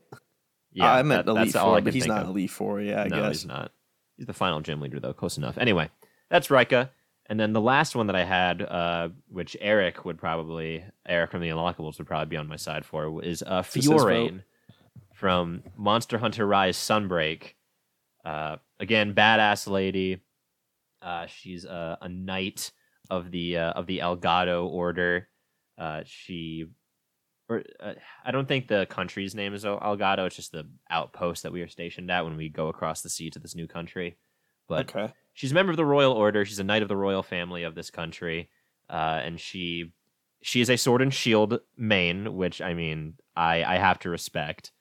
Yeah, I meant that- Elite that's all Four, I but he's not of. Elite Four. Yeah, I no, guess. he's not. He's the final gym leader though. Close enough. Anyway, that's Rika. And then the last one that I had, uh, which Eric would probably, Eric from the Unlockables would probably be on my side for, is uh, This is vote. Fiorayne from Monster Hunter Rise Sunbreak. Uh, again, badass lady. Uh, she's a, a knight of the uh, of the Elgado Order. Uh, she, or uh, I don't think the country's name is El- Elgado. It's just the outpost that we are stationed at when we go across the sea to this new country. But okay. she's a member of the royal order. She's a knight of the royal family of this country, uh, and she she is a sword and shield main, which I mean I I have to respect.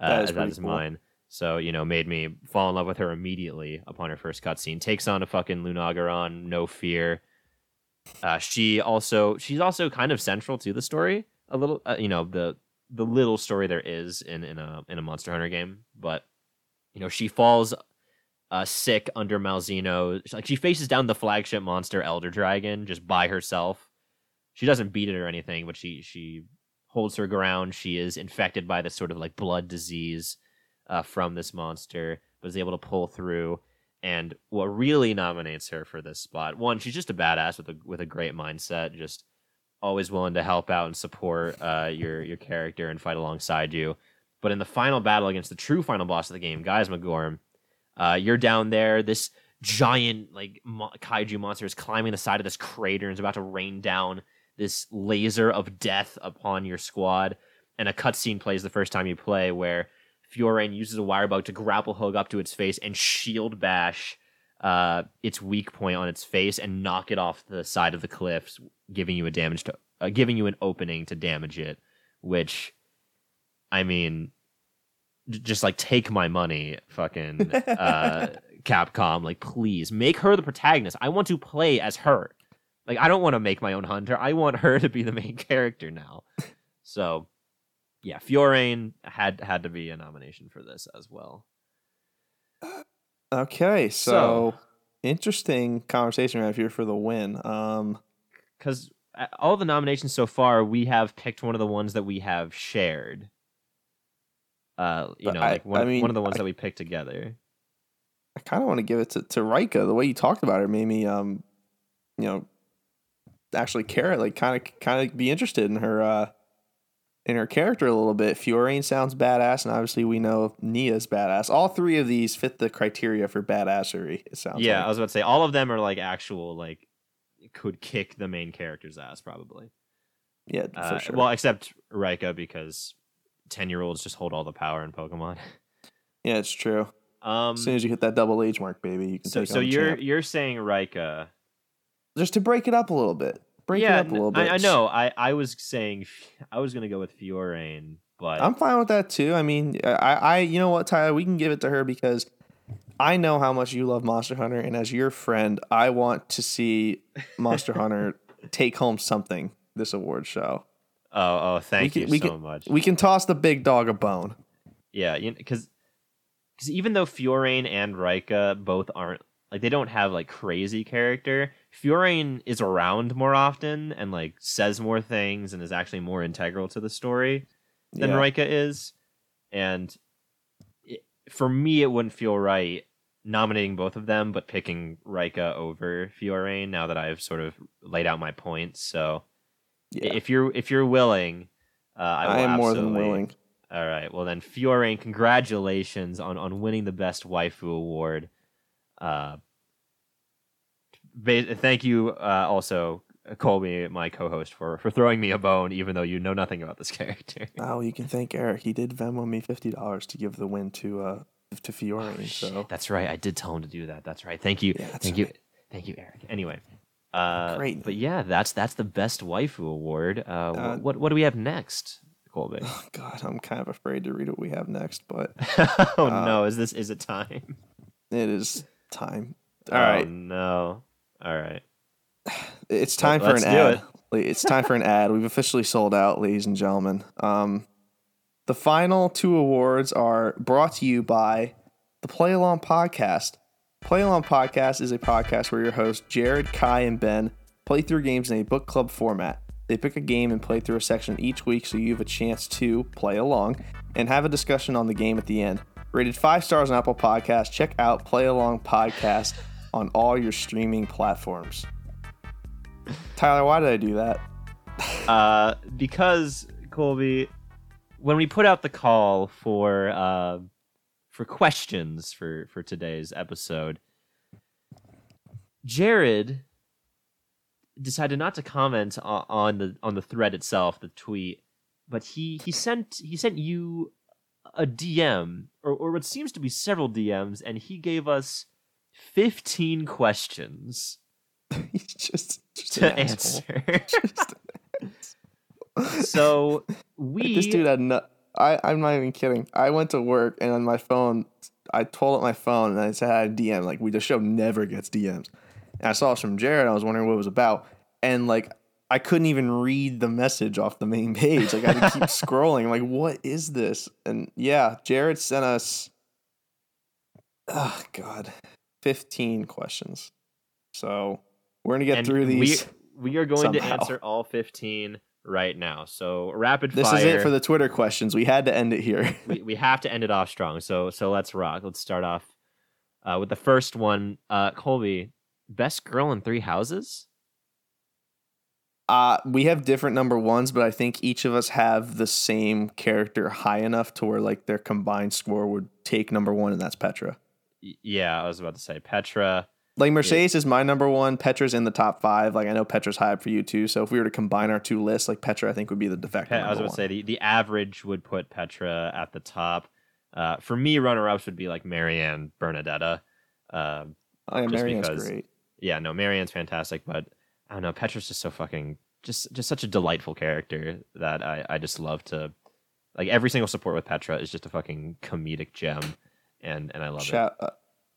Uh, That is that is cool. mine. So you know, made me fall in love with her immediately upon her first cutscene. Takes on a fucking Lunagaron, no fear. Uh, she also she's also kind of central to the story a little. Uh, you know the the little story there is in in a in a Monster Hunter game, but you know she falls uh, sick under Malzeno. Like she faces down the flagship monster Elder Dragon just by herself. She doesn't beat it or anything, but she she holds her ground. She is infected by this sort of like blood disease uh, from this monster, but is able to pull through. And what really nominates her for this spot, one, she's just a badass with a with a great mindset, just always willing to help out and support uh, your your character and fight alongside you. But in the final battle against the true final boss of the game, Gaismagorm, uh, you're down there. This giant like mo- kaiju monster is climbing the side of this crater and is about to rain down this laser of death upon your squad. And a cutscene plays the first time you play where Fiorayne uses a wire bug to grapple hook up to its face and shield bash uh, its weak point on its face and knock it off the side of the cliffs, giving you a damage to uh, giving you an opening to damage it. Which, I mean, j- just like take my money, fucking uh, Capcom. Like, please make her the protagonist. I want to play as her. Like, I don't want to make my own hunter. I want her to be the main character now. So, yeah, Fiorayne had had to be a nomination for this as well. Okay. So, So- interesting conversation right here for the win. Um. Because uh, all the nominations so far, we have picked one of the ones that we have shared. Uh, you know, I- like one, I mean, one of the ones I- that we picked together. I kind of want to give it to, to Rika. The way you talked about her made me, um, you know, actually care, like kind of kind of be interested in her, uh, in her character a little bit. Fiorayne sounds badass, and obviously we know Nia's badass. All three of these fit the criteria for badassery. It sounds Yeah, like. I was about to say all of them are like actual like could kick the main character's ass probably. yeah, for Uh, sure. Well, except Rika because ten year olds just hold all the power in Pokemon. yeah, it's true. Um, As soon as you hit that double age mark, baby, you can so so you're champ. you're saying Rika. just to break it up a little bit. Break yeah, it up a little bit. I, I know. I I was saying I was gonna go with Fiorayne, but I'm fine with that too. I mean, I, I, you know what, Tyler, we can give it to her because I know how much you love Monster Hunter, and as your friend, I want to see Monster Hunter take home something this award show. oh oh thank we you can, we so can, much. We can toss the big dog a bone. Yeah, because because even though Fiorayne and Rika both aren't like they don't have like crazy character, Fiorayne is around more often and like says more things and is actually more integral to the story than Yeah. Rika is, and it, for me it wouldn't feel right nominating both of them, but picking Rika over Fiorayne now that I've sort of laid out my points. So Yeah, if you're if you're willing, uh, I, I, am more than willing. all right. Well, then, Fiorayne, congratulations on, on winning the Best Waifu Award. Uh, thank you uh, also, Colby, my co host, for, for throwing me a bone, even though you know nothing about this character. Oh, you can thank Eric. He did Venmo me fifty dollars to give the win to uh to Fiore. so That's right. I did tell him to do that. That's right. Thank you. Yeah, thank you. Thank you, Eric. Anyway. Uh, Great. But yeah, that's that's the Best Waifu Award. Uh, Uh, what, what do we have next, Colby? oh God, I'm kind of afraid to read what we have next, but oh uh, no! Is this is it time? it is time. All oh, right. No. All right. It's time Well, for an do ad. it. It's time for an ad. We've officially sold out, ladies and gentlemen. Um, the final two awards are brought to you by the Play Along Podcast. Play Along Podcast is a podcast where your hosts Jared, Kai, and Ben play through games in a book club format. They pick a game and play through a section each week so you have a chance to play along and have a discussion on the game at the end. Rated five stars on Apple Podcasts. Check out Play Along Podcast on all your streaming platforms. Tyler, why did I do that? uh, because Colby, when we put out the call for uh, for questions for for today's episode, Jared decided not to comment on, on the on the thread itself, the tweet, but he he sent he sent you a DM or or what seems to be several DMs, and he gave us fifteen questions He's just, just to answer. so we this dude had no. I, I'm not even kidding. I went to work and on my phone, I told it my phone and I said I had a DM. Like, we the show never gets DMs. And I saw this from Jared. I was wondering what it was about. And like, I couldn't even read the message off the main page. Like, I had to keep scrolling. I'm like, what is this? And yeah, Jared sent us, oh, God, 15 questions. So we're going to get and through these. We, we are going to answer all 15 right now. So rapid this fire. This is it for the Twitter questions. We had to end it here. we, we have to end it off strong. So so let's rock. Let's start off uh, with the first one. Uh, Colby, best girl in three houses. Uh, we have different number ones, but I think each of us have the same character high enough to where like their combined score would take number one, and that's Petra. Yeah, I was about to say Petra. Like Mercedes is my number one. Petra's in the top five. Like I know Petra's high up for you too. So if we were to combine our two lists, like Petra, I think would be the de facto. I was about to say the, the average would put Petra at the top. Uh, for me, runner ups would be like Marianne Bernadetta. Uh, Oh, yeah, just Marianne's because- great. yeah, no, Marianne's fantastic, but I don't know. Petra's just so fucking just just such a delightful character that I I just love to like every single support with Petra is just a fucking comedic gem, and and I love Shout, uh,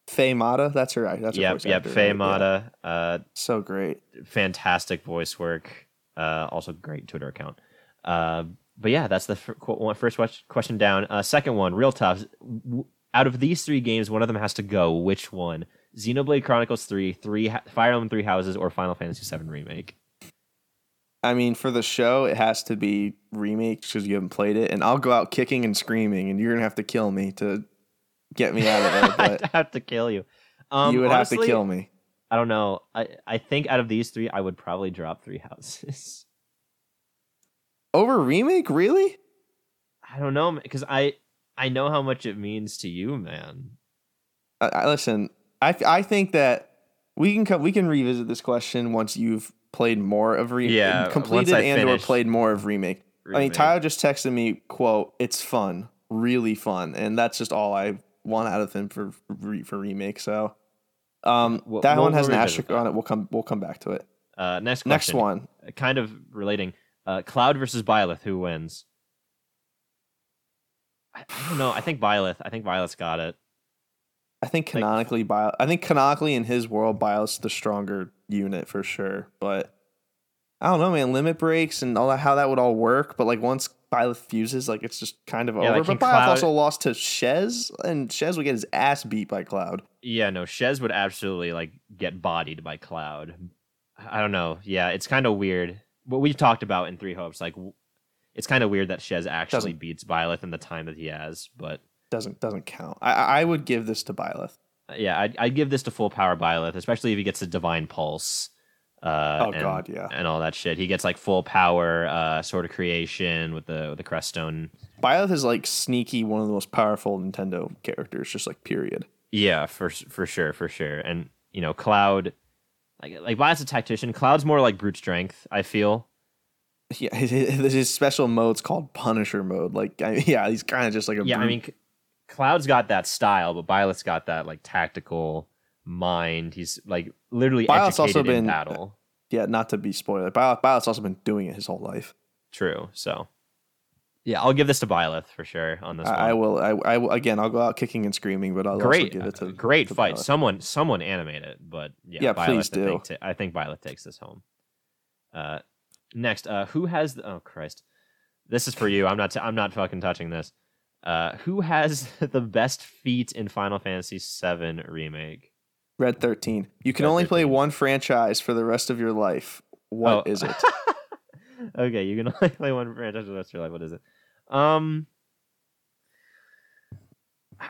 Faye Mata, that's her. That's her Yep, voice yep. actor, Faye right? Yeah. Mata, uh, so great. fantastic voice work. Uh, also great Twitter account. Uh, but yeah, that's the fir- qu- one- first ques- question down. Uh, second one, real tough. W- Out of these three games, one of them has to go. Which one? Xenoblade Chronicles 3, three Fire Emblem Three Houses, or Final Fantasy VII Remake? I mean, for the show, it has to be remake because you haven't played it, and I'll go out kicking and screaming, and you're gonna have to kill me to get me out of there. I'd have to kill you. Um, you would have to kill me. I don't know. I, I think out of these three, I would probably drop Three Houses. Over remake, really? I don't know because I I know how much it means to you, man. I, I listen. I I think that we can co- we can revisit this question once you've played more of remake, Yeah, completed and or played more of remake. I mean, Remake. Tyler just texted me, "quote It's fun, really fun," and that's just all I want out of him for for, for remake. So, um, We'll- that we'll- one has an asterisk on it. We'll come we'll come back to it. Uh, next Next one. kind of relating. Uh, Cloud versus Byleth, who wins? I, I don't know. I think Byleth. I think Byleth's got it. I think canonically, Bio, I think canonically in his world, Bios the stronger unit for sure. But I don't know, man. Limit breaks and all that, how that would all work. But like once Byleth fuses, like it's just kind of Yeah, over. like, but Byleth Cloud- also lost to Shez, and Shez would get his ass beat by Cloud. Yeah, no. Shez would absolutely like get bodied by Cloud. I don't know. Yeah, it's kind of weird. What we've talked about in Three Hopes, like it's kind of weird that Shez actually Doesn't- beats Byleth in the time that he has. But Doesn't doesn't count. I I would give this to Byleth. uh, yeah, I'd, I'd give this to full power Byleth, especially if he gets a divine pulse. Uh, Oh, and- God, yeah. and all that shit. He gets like full power, uh, sort of creation with the with the Creststone. Byleth is like sneaky, one of the most powerful Nintendo characters. Just like period. Yeah, for for sure, for sure. And you know, Cloud, like like Byleth's a tactician. Cloud's more like brute strength. I feel. Yeah, his, his special mode's called Punisher mode. Like, I, yeah, he's kind of just like a Yeah, I mean, Cloud's got that style, but Byleth's got that like tactical mind. He's like literally educated also in been- battle. yeah, not to be spoiler. Byleth, Byleth's also been doing it his whole life. True. So, yeah, I'll give this to Byleth for sure on this I, I will. I, I will again. I'll go out kicking and screaming, but I'll great, also give it to uh, great to fight. Byleth. Someone, someone animate it, but yeah, Yeah, Byleth, please I do. think, I think Byleth takes this home. Uh, next, uh, who has? The, oh Christ, this is for you. I'm not. T- I'm not fucking touching this. Uh, who has the best feat in Final Fantasy VII remake? Red thirteen. You can Red only play one franchise for the rest of your life. What Oh. is it? okay, you can only play one franchise for the rest of your life. What is it? Um,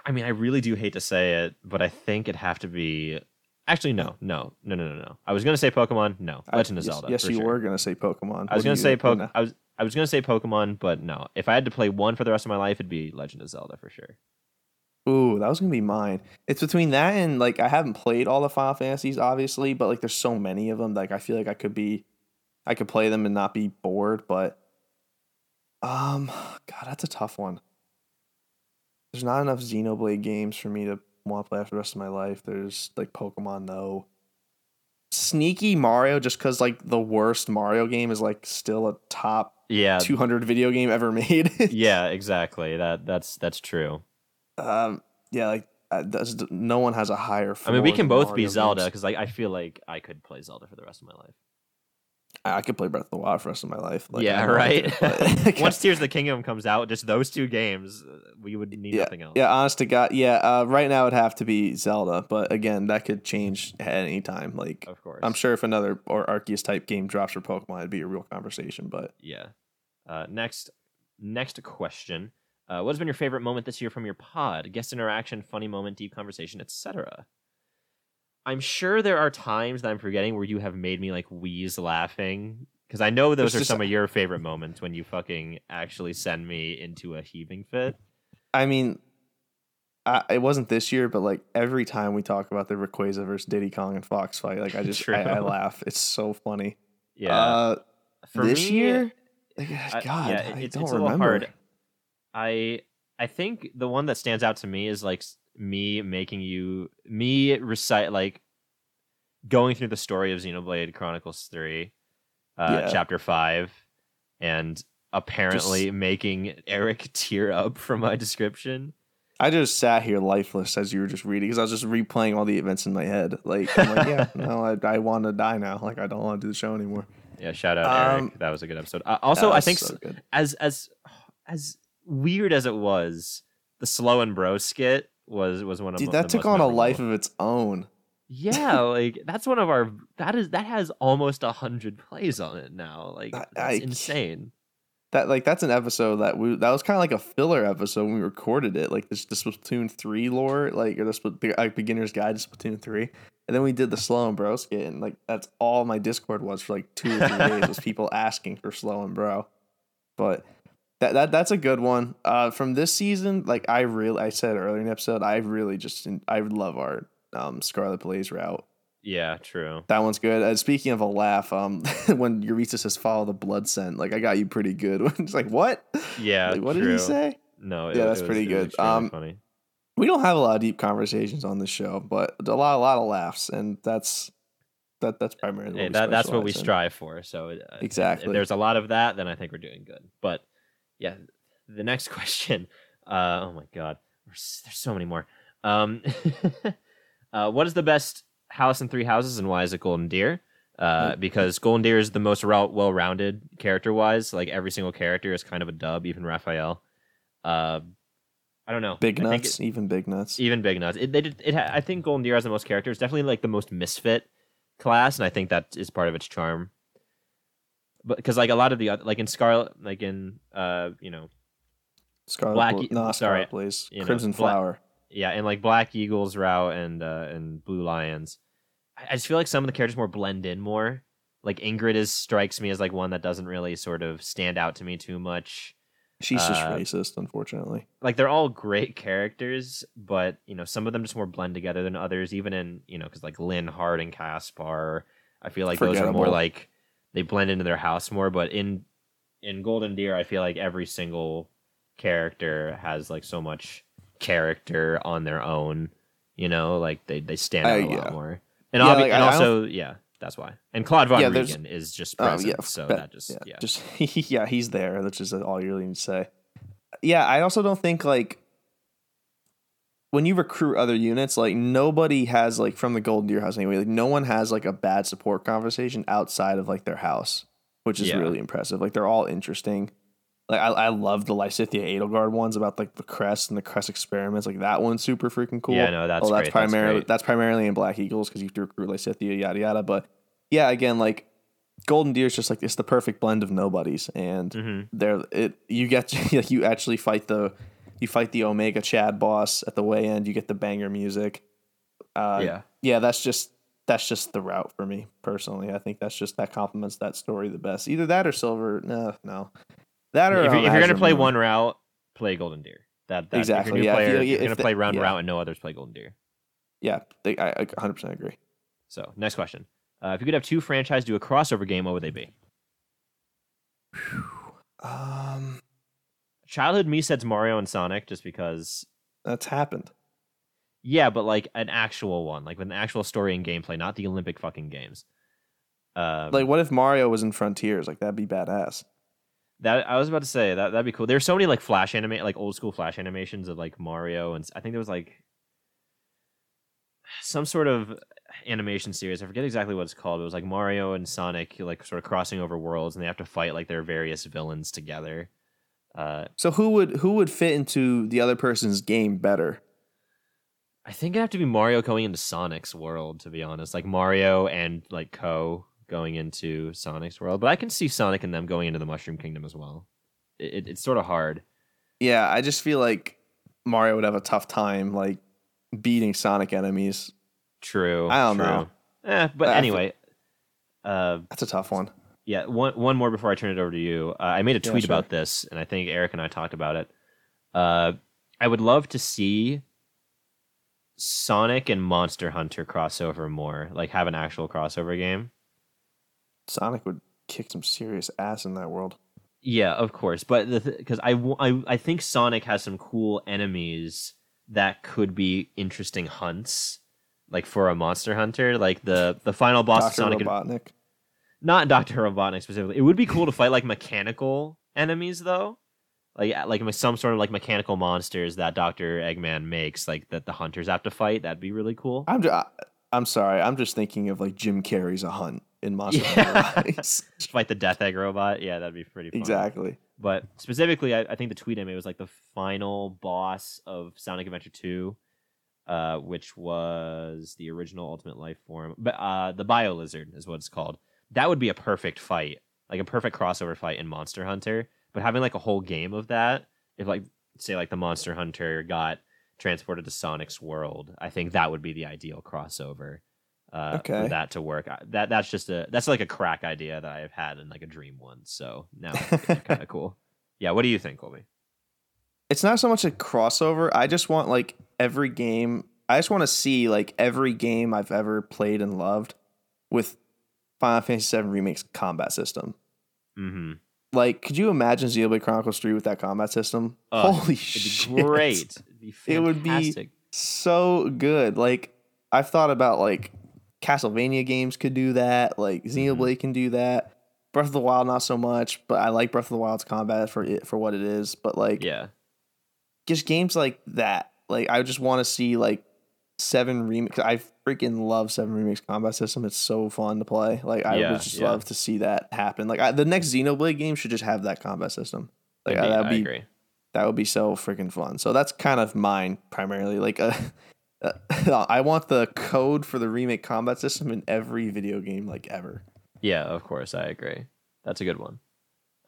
I mean, I really do hate to say it, but I think it'd have to be. Actually, no, no, no, no, no, no. I was gonna say Pokemon. No, I- Legend of yes, Zelda. Yes, you sure. were gonna say Pokemon. I was gonna say what Poke. now? I was. I was gonna say Pokemon, but no. If I had to play one for the rest of my life, it'd be Legend of Zelda for sure. Ooh, that was gonna be mine. It's between that and like I haven't played all the Final Fantasies, obviously, but like there's so many of them. Like I feel like I could be, I could play them and not be bored. But, um, God, that's a tough one. There's not enough Xenoblade games for me to want to play for the rest of my life. There's like Pokemon though. Sneaky Mario, just because like the worst Mario game is like still a top Yeah. 200 video game ever made. yeah. Exactly. That. That's. That's true. Um, yeah, like uh, no one has a higher. I mean, we can both be Zelda because like I feel like I could play Zelda for the rest of my life. I I could play Breath of the Wild for the rest of my life. Like, yeah, I know I right. Once Tears of the Kingdom comes out, just those two games, uh, we would need yeah, nothing else. yeah, honest to God, yeah. Uh, right now it'd have to be Zelda, but again, that could change at any time. Like, of course. I'm sure if another or Arceus type game drops for Pokemon, it'd be a real conversation. But Yeah. Uh, next, next question. Uh, what has been your favorite moment this year from your pod? Guest interaction, funny moment, deep conversation, etc. I'm sure there are times that I'm forgetting where you have made me like wheeze laughing because I know those It's are just- some of your favorite moments when you fucking actually send me into a heaving fit. I mean, I, it wasn't this year, but like every time we talk about the Rayquaza versus Diddy Kong and Fox fight, like I just I, I laugh. It's so funny. Yeah. Uh, For this me, year, I- God, yeah, I it's, don't it's remember. I I think the one that stands out to me is like me making you me recite like going through the story of Xenoblade Chronicles three, uh, Yeah. chapter five, and apparently making Eric tear up from my description. I just sat here lifeless as you were just reading because I was just replaying all the events in my head. Like, I'm like, yeah, no, I, I want to die now. Like, I don't want to do the show anymore. Yeah, shout out Um, Eric. That was a good episode. Uh, also, I think so as as as weird as it was, the slow and bro skit was was one of Dude, that took on a life of its own. Yeah, like that's one of our that is that has almost a hundred plays on it now. Like that's I- insane. That like that's an episode that we that was kind of like a filler episode when we recorded it, like this the Splatoon three lore, like or the like beginner's guide to Splatoon three, and then we did the slow and bro skit, and like that's all my Discord was for like two or three days was people asking for slow and bro, but that that that's a good one. Uh, from this season, like I really I said earlier in the episode, I really just I love our um Scarlet Blaze route. Yeah, true. That one's good. Uh, speaking of a laugh, um, when Eureka says follow the blood scent, like I got you pretty good. it's like what? Yeah, like, what true. did he say? No, it, Yeah, that's was- pretty good. Um, funny. We don't have a lot of deep conversations on this show, but a lot, a lot of laughs, and that's that. That's primarily Hey, what we that, that's what we in. strive for. So uh, Exactly. if there's a lot of that, then I think we're doing good. But yeah, the next question. Uh, oh my god, there's, there's so many more. Um, uh, what is the best house in Three Houses, and why is it Golden Deer? Uh, because Golden Deer is the most rou- well-rounded character-wise. Like every single character is kind of a dub, even Raphael. Uh, I don't know. Big I nuts, it- even big nuts. even big nuts. It, they did, it ha- I think Golden Deer has the most characters. Definitely like the most misfit class, and I think that is part of its charm. But because like a lot of the other, like in Scarlet, like in uh, you know, Scarlet, Black Bla- E- no, sorry, Scarlet Blaze, you know, Crimson Black- Flower. yeah, and like Black Eagles route and uh, and Blue Lions. I, just feel like some of the characters more blend in more. Like Ingrid is strikes me as like one that doesn't really sort of stand out to me too much. She's just uh, racist, unfortunately. like they're all great characters, but you know some of them just more blend together than others. Even in you know because like Linhardt, and Caspar, I feel like those are more like they blend into their house more. But in in Golden Deer, I feel like every single character has like so much character on their own. You know, like they they stand out Uh, a lot more. And, Yeah, obvi- like, and also, yeah, that's why. And Claude Von Yeah, Riegan is just Oh present, yeah, so bet- that just yeah. just yeah, he's there. That's just all you really need to say. Yeah, I also don't think like when you recruit other units, like nobody has like from the Golden Deer House anyway. Like no one has like a bad support conversation outside of like their house, which is Yeah. really impressive. Like they're all interesting. Like I, I love the Lysithea Edelgard ones about like the crest and the crest experiments. Like that one's super freaking cool. Yeah, no, that's Well, that's great, that's primarily great. that's primarily in Black Eagles because you have to recruit Lysithea, yada yada. But yeah, again, like Golden Deer is just like it's the perfect blend of nobodies, and Mhm. there it you get like you actually fight the you fight the Omega Chad boss at the way end. You get the banger music. Uh, Yeah. yeah, that's just that's just the route for me personally. I think that's just that complements that story the best. Either that or Silver. No, no, that or if, you're, if you're gonna play one route, play Golden Deer. That, that Exactly, If you're, yeah, player, if you're gonna the- play round yeah. route and no others, play Golden Deer. yeah, they, I, I 100% agree. So next question: uh, If you could have two franchises do a crossover game, what would they be? Um, Childhood me says Mario and Sonic, just because. that's happened. Yeah, but like an actual one, like with an actual story and gameplay, not the Olympic fucking games. Um, Like, what if Mario was in Frontiers? Like, that'd be badass. That I was about to say that that'd be cool. There's so many like flash anime, like old school flash animations of like Mario, and I think there was like some sort of animation series. I forget exactly what it's called. It was like Mario and Sonic, like sort of crossing over worlds, and they have to fight like their various villains together. Uh, So who would who would fit into the other person's game better? I think it'd have to be Mario going into Sonic's world, to be honest. Like Mario and like Ko going into Sonic's world, but I can see Sonic and them going into the Mushroom Kingdom as well. It, it, it's sort of hard. Yeah, I just feel like Mario would have a tough time like beating Sonic enemies. True. I don't true. know. Eh, but I- anyway, uh, That's a tough one. Yeah. One one more before I turn it over to you. Uh, I made a Yeah, tweet sure. about this, and I think Eric and I talked about it. Uh, I would love to see Sonic and Monster Hunter crossover more, like have an actual crossover game. Sonic would kick some serious ass in that world. Yeah, of course, but the because I, w- I I think Sonic has some cool enemies that could be interesting hunts, like for a Monster Hunter, like the the final boss of Doctor Sonic. Robotnik. Not Doctor Robotnik specifically. It would be cool to fight like mechanical enemies though, like like some sort of like mechanical monsters that Doctor Eggman makes, like that the hunters have to fight. That'd be really cool. I'm just, I'm sorry. I'm just thinking of like Jim Carrey's A Hunt in Monster Yeah. Fight the Death Egg robot. Yeah, that'd be pretty. Fun. exactly. But specifically, I, I think the tweet I made was like the final boss of Sonic Adventure Two. uh, which was the original Ultimate Life Form, but uh, the Bio Lizard is what it's called. That would be a perfect fight, like a perfect crossover fight in Monster Hunter. But having like a whole game of that, if like say like the Monster Hunter got transported to Sonic's world, I think that would be the ideal crossover. Uh, Okay. for that to work. That that's just a that's like a crack idea that I have had in like a dream once. So now it's kind of cool. Yeah, what do you think, Colby? it's not so much a crossover. I just want like every game. I just want to see like every game I've ever played and loved with Final Fantasy VII Remake's combat system. Mm-hmm. Like, could you imagine Xenoblade Chronicles 3 with that combat system? Oh, Holy shit. be great. It'd be It would be- So good. Like, I've thought about like Castlevania games could do that. Like Xenoblade can do that. Breath of the Wild, not so much, but I like Breath of the Wild's combat for it for what it is. But like, Yeah. just games like that. Like I just want to see like seven remix. I freaking love seven remix combat system. It's so fun to play. Like I Yeah, would just yeah. love to see that happen. Like I, the next Xenoblade game should just have that combat system. Like that'd I be agree. that would be so freaking fun. So that's kind of mine primarily. Like uh, uh, I want the code for the remake combat system in every video game like ever. Yeah, of course, I agree. That's a good one.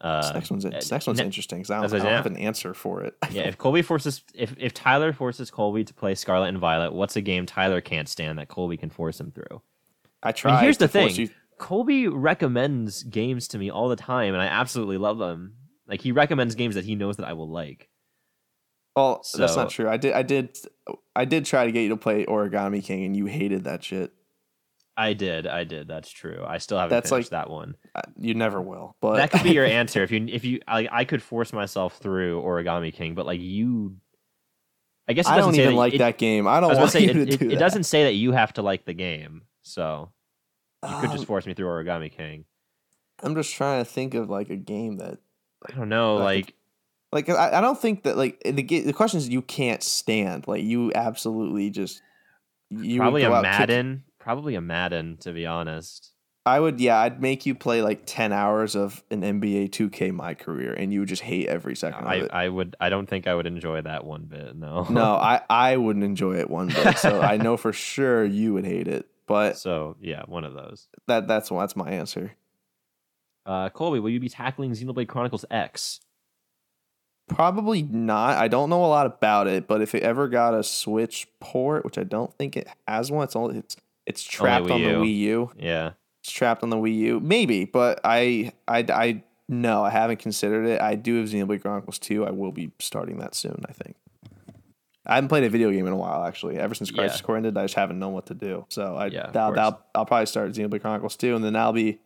Uh, This next one's this next one's ne- interesting because I don't, I don't have an answer for it. yeah, if Colby forces if if Tyler forces Colby to play Scarlet and Violet, what's a game Tyler can't stand that Colby can force him through? I try. here's the thing. you- Colby recommends games to me all the time, and I absolutely love them. Like he recommends games that he knows that I will like. Well, that's not true. I did, I did, I did try to get you to play Origami King, and you hated that shit. I did, I did. That's true. I still haven't That's finished like- that one. Uh, You never will. But that could be your answer if you if you like. I could force myself through Origami King, but like you, I guess it I don't even that- like it, that game. I I don't was want say you it, to it, do it doesn't say that you have to like the game, so you could just Um, force me through Origami King. I'm just trying to think of like a game that, I don't know, like, like like, I, I don't think that like the the question is you can't stand. Like you absolutely just you probably a out kick- Madden, probably a Madden to be honest. I would, yeah, I'd make you play like ten hours of an NBA 2K my career, and you would just hate every second I, of it. I would I don't think I would enjoy that one bit. No. no, I I wouldn't enjoy it one bit. So I know for sure you would hate it. But so yeah, one of those. that that's that's my answer. Uh, Colby, will you be tackling Xenoblade Chronicles X? Probably not. I don't know a lot about it, but if it ever got a Switch port, which I don't think it has one, it's only it's it's trapped on the Wii U. Yeah. It's trapped on the Wii U, maybe. But I I I no, I haven't considered it. I do have Xenoblade Chronicles 2. I will be starting that soon. I think. I haven't played a video game in a while, actually. Ever since Crisis Yeah. Core ended, I just haven't known what to do. So I, Yeah, of that'll, course. that'll, I'll probably start Xenoblade Chronicles 2, and then that'll be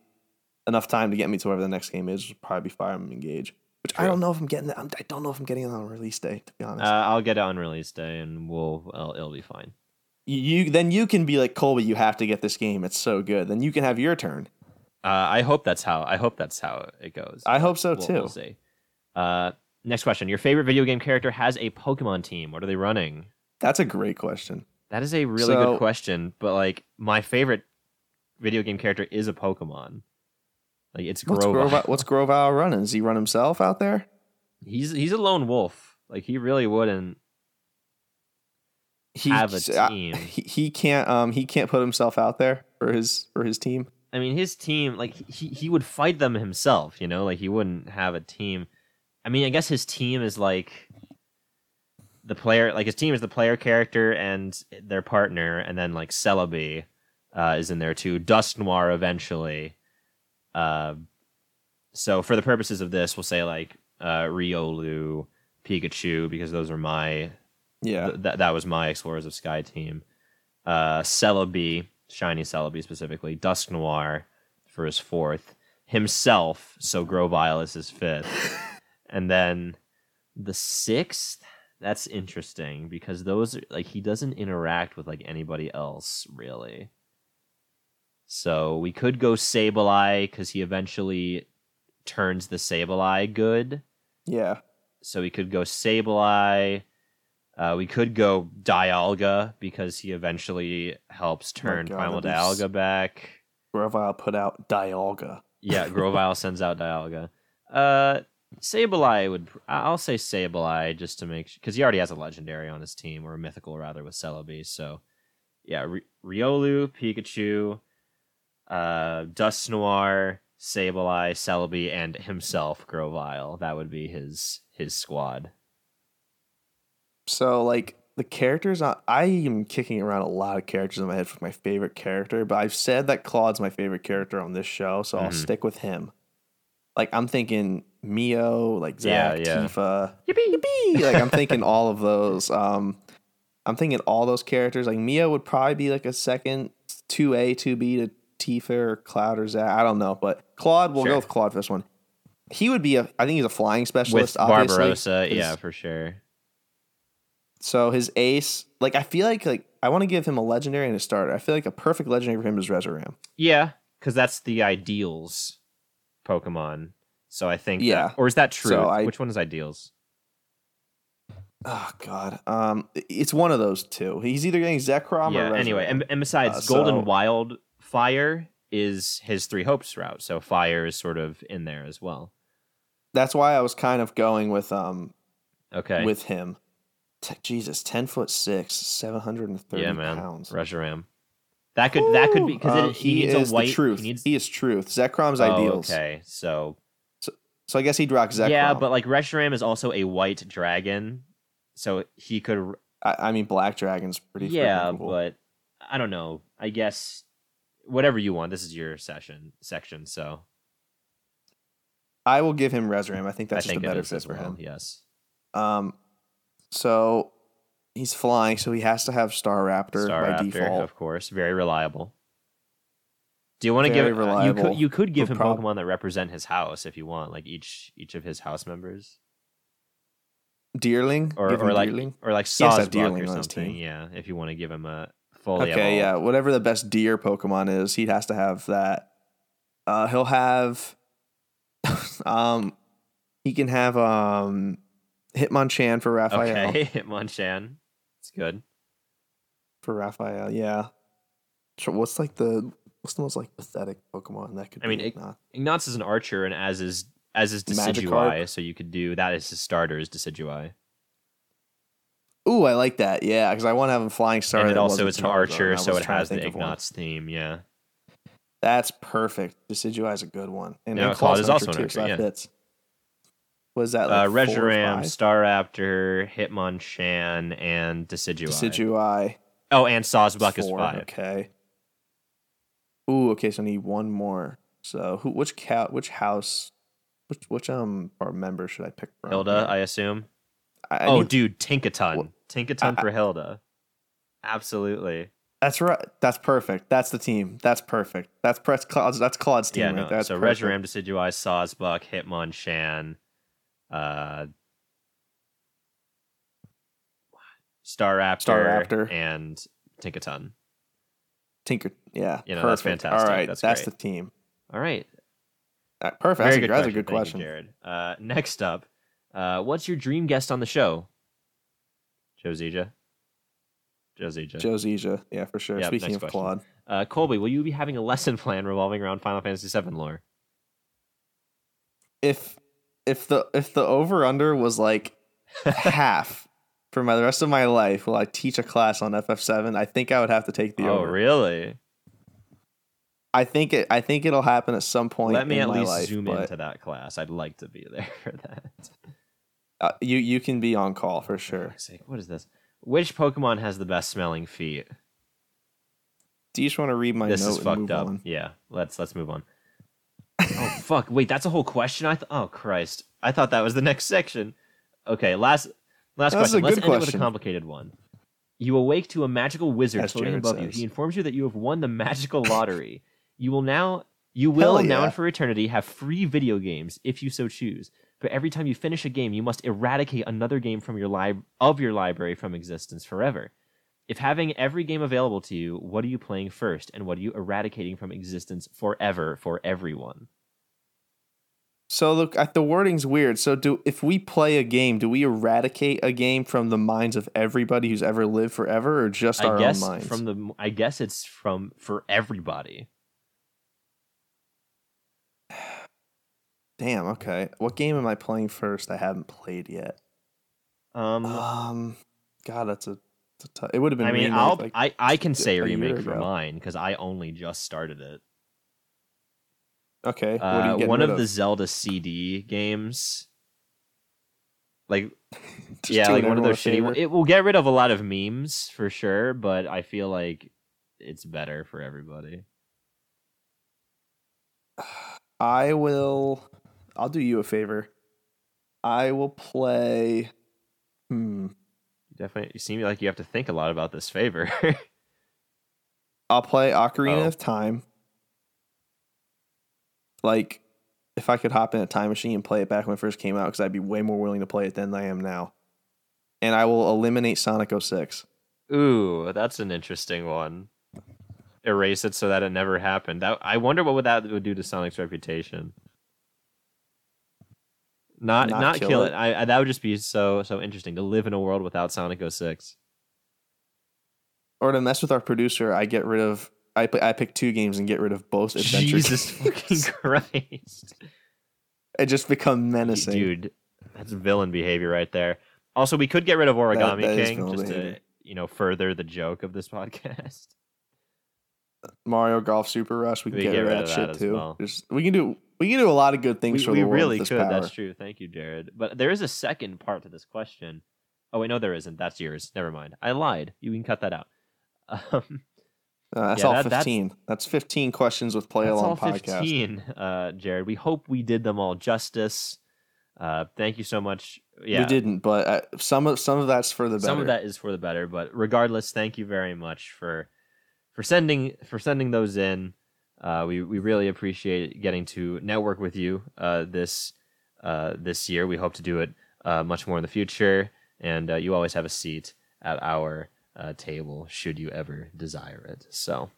enough time to get me to whatever the next game is. Will probably be Fire Emblem Engage. Which I don't know if I'm getting I don't know if I'm getting it on release day, to be Uh, honest. I'll get it on release day, and we'll well, it'll be fine. You, Then you can be like, Colby, you have to get this game. It's so good. Then you can have your turn. Uh, I hope that's how I hope that's how it goes. I hope so We'll- too. We'll see. Uh, next question: Your favorite video game character has a Pokemon team. What are they running? That's a great question. That is a really So- good question, but like my favorite video game character is a Pokemon. Like it's What's Grovyle. Grovyle, what's Grovyle running? Does he run himself out there? He's he's a lone wolf. Like he really wouldn't. He, Have a I- team. he, he can't um he can't put himself out there for his for his team. I mean, his team like he he would fight them himself. You know, like he wouldn't have a team. I mean, I guess his team is like the player. Like his team is the player character and their partner, and then like Celebi uh, is in there too. Dusknoir eventually. Uh, so for the purposes of this, we'll say like uh, Riolu, Pikachu, because those are my Yeah. Th- that that was my Explorers of Sky team. Uh, Celebi, Shiny Celebi specifically, Dusknoir for his fourth, himself, so Grovyle is his fifth, and then the sixth. That's interesting because those are, like he doesn't interact with like anybody else really. So we could go Sableye because he eventually turns the Sableye good yeah. so we could go Sableye. Uh, we could go Dialga because he eventually helps turn God, Primal that'd be s- Dialga back. Grovyle put out Dialga. Yeah, Grovyle sends out Dialga. Uh, Sableye would. I'll say Sableye just to make because he already has a legendary on his team or a mythical rather with Celebi. So yeah, Ri- Riolu, Pikachu, uh, Dusknoir, Sableye, Celebi, and himself, Grovyle. That would be his his squad. So like the characters, I, I am kicking around a lot of characters in my head for my favorite character, but I've said that Claude's my favorite character on this show, so I'll Mhm. stick with him. Like I'm thinking Mio, like Yeah, Zack, yeah. Tifa, yippee, like I'm thinking all of those. Um, I'm thinking all those characters. Like Mio would probably be like a second two A, two B to Tifa or Cloud or Zack. I don't know, but Claude, we'll Sure. go with Claude for this one. He would be a. I think he's a flying With specialist. obviously, Barbarossa, 'cause- yeah, for sure. So his ace, like I feel like like I want to give him a legendary and a starter. I feel like a perfect legendary for him is Reshiram. Yeah, because that's the ideals Pokemon. So I think, that- Yeah. or is that true? So I- Which one is ideals? Oh God, um, it's one of those two. He's either getting Zekrom yeah. or Reshiram. Anyway, and, and besides, Uh, Golden so- Wildfire is his Three Hopes route, so fire is sort of in there as well. that's why I was kind of going with um Okay. with him. T- Jesus, ten foot six, seven hundred and thirty yeah, man. pounds. Reshiram. That could that could be because Um, he, he needs is a white. the truth. He needs. He is truth. Zekrom's oh, ideals. Okay, so So I guess he'd rock Zekrom. yeah, but like Reshiram is also a white dragon, so he could. I, I mean, Black Dragon's pretty. yeah, cool. but I don't know. I guess whatever you want. This is your session section, so I will give him Reshiram. I think that's I think just a better fit for well. him. Yes. Um, so he's flying, so he has to have Staraptor Star by Raptor, default. of course, very reliable. Do you want to give? uh, you could you could give him prob- Pokemon that represent his house if you want, like each each of his house members, Deerling, or or like Deerling? or like Sawsbuck Deerling or something. Yeah, if you want to give him a fully Okay, yeah, whatever the best deer Pokemon is, he has to have that. Uh, he'll have, um, he can have um, Hitmonchan for Raphael. Okay, Hitmonchan. It's good. For Raphael, yeah. So what's like the what's the most like pathetic Pokemon that could? I mean, be it- not? Ignatz is an archer, and as is as is Magikarp. So you could do that as his starter is Decidueye. Ooh, I like that. Yeah, because I want to have him flying star. and it also it's an archer, so it has the think of one. Ignatz theme. Yeah. That's perfect. Decidueye is a good one. And, Yeah, and Claude Claw's is also an too, archer, so yeah. fits. Was that Uh, like four or Reshiram. Staraptor, Hitmonchan, and Decidueye. Decidueye. Oh, and Sawsbuck is five. Okay. Ooh, okay. So I need one more. So who? Which cat? Which house? Which which um our member should I pick from? Hilda? I assume. I, I oh, need- dude, Tinkaton. What- Tinkaton I- for Hilda. Absolutely. that's right. That's perfect. That's the team. That's perfect. That's press Claude's. That's Claude's team Yeah, no. there. That's so perfect. Reshiram, Decidueye, Sawsbuck, Hitmonchan, uh, Star Raptor, Staraptor, Staraptor. and Tinkaton. Tinker. Yeah. You know, that's fantastic. All right, That's that's, the team. All right. Uh, perfect. Very That's, a, good that's question. a good Thank you, question. Jared. Uh, next up, uh, what's your dream guest on the show? Joe Zieja. Joe Zieja. Joe Zieja. Yeah, for sure. Yep, Speaking of question. Claude. Uh, Colby, will you be having a lesson plan revolving around Final Fantasy VII lore? if if the if the over under was like half for my the rest of my life will I teach a class on FF7, I think I would have to take the oh, over. really? I think it I think it'll happen at some point Let me at least life, zoom into that class. I'd like to be there for that. uh, you you can be on call for sure. sake, what is this? Which Pokemon has the best smelling feet? Do you just want to read my this note is and fucked up. on? Yeah, let's let's move on. Oh fuck! Wait, that's a whole question. I th- oh Christ! I thought that was the next section. Okay, last last That's a question. Let's end it with a complicated one. You awake to a magical wizard As floating Jared above you. He informs you that you have won the magical lottery. you will now you will Hell now and for eternity have free video games if you so choose. But every time you finish a game, you must eradicate another game from your lib- of your library from existence forever. If having every game available to you, what are you playing first, and what are you eradicating from existence forever for everyone? So look, I- the wording's weird. So do if we play a game, do we eradicate a game from the minds of everybody who's ever lived forever, or just our guess own minds? from the I guess it's from for everybody. Damn. Okay. What game am I playing first? I haven't played yet. Um, Um. God, that's a. tou- it would have been. I mean, I'll like, I I can say remake for mine because I only just started it. okay. Uh, one rid of the Zelda CD games. Like yeah, like one of those shitty. It will get rid of a lot of memes for sure, but I feel like it's better for everybody. I will. I'll do you a favor. I will play. Hmm. Definitely you seem like you have to think a lot about this favor. I'll play Ocarina Oh. of Time. Like, if I could hop in a time machine and play it back when it first came out, because I'd be way more willing to play it than I am now. And I will eliminate Sonic 06. Ooh, that's an interesting one. Erase it so that it never happened. That I wonder what would that would do to Sonic's reputation. Not Not not, kill kill, it. it. I, I that would just be so so interesting to live in a world without Sonic 06. Or to mess with our producer, I get rid of. I, pl- I pick two games and get rid of both adventure Jesus fucking Christ. it just become menacing. Dude, that's villain behavior right there. Also, we could get rid of Origami that is King just behavior. to, you know, further the joke of this podcast. Mario Golf Super Rush, we can We get, get rid of that that shit too. well. Just- we can do we can do a lot of good things we for we the world really with could. power. That's true. Thank you, Jared. But there is a second part to this question. Oh wait, no, there isn't. That's yours. Never mind. I lied. You can cut that out. Um, Uh, that's Yeah, all that- fifteen. That's, fifteen questions with play that's along all podcast. fifteen, uh, Jared. We hope we did them all justice. Uh, thank you so much. Yeah, We didn't, but uh, some of some of that's for the better. some of that is for the better. But regardless, thank you very much for for sending for sending those in. Uh, we we really appreciate getting to network with you uh, this uh, this year. We hope to do it uh, much more in the future, and uh, you always have a seat at our uh, table should you ever desire it. So,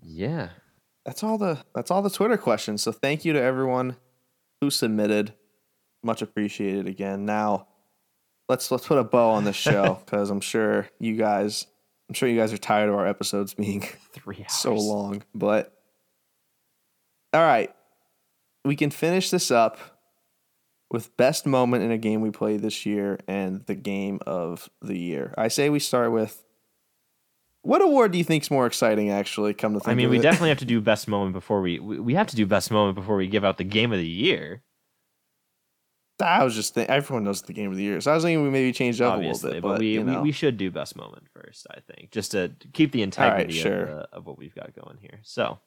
yeah, That's all the that's all the Twitter questions. So thank you to everyone who submitted. Much appreciated again. Now, let's let's put a bow on this show because I'm sure you guys I'm sure you guys are tired of our episodes being three hours. so long. But all right, we can finish this up with best moment in a game we played this year and the game of the year. I say we start with what award do you think's more exciting? Actually, come to think of it. I mean, we it? definitely have to do best moment before we, we we have to do best moment before we give out the game of the year. I was just thinking, everyone knows the game of the year, so I was thinking we maybe change up obviously, a little bit. but, But, we, you know. we we should do best moment first. I think just to keep the right, integrity sure. of, the, of what we've got going here. So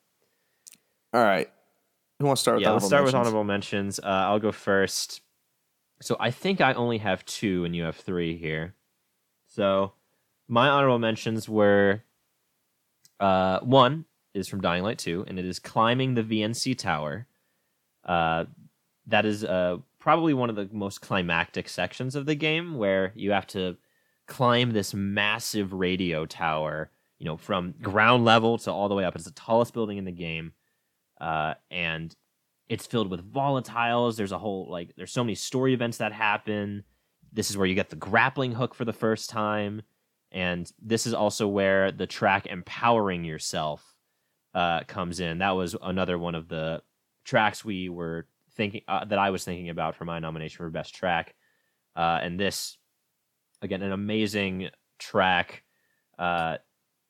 all right. Who wants to start? yeah, with let's start with honorable mentions. Uh, I'll go first. So I think I only have two, and you have three here. So my honorable mentions were uh, one is from Dying Light 2, and it is climbing the VNC tower. Uh, that is uh, probably one of the most climactic sections of the game, where you have to climb this massive radio tower, you know, from ground level to all the way up. It's the tallest building in the game, uh, and it's filled with volatiles. There's a whole like there's so many story events that happen. This is where you get the grappling hook for the first time, and this is also where the track "Empowering Yourself" uh, comes in. That was another one of the tracks we were thinking uh, that I was thinking about for my nomination for best track. Uh, and this, again, an amazing track. Uh,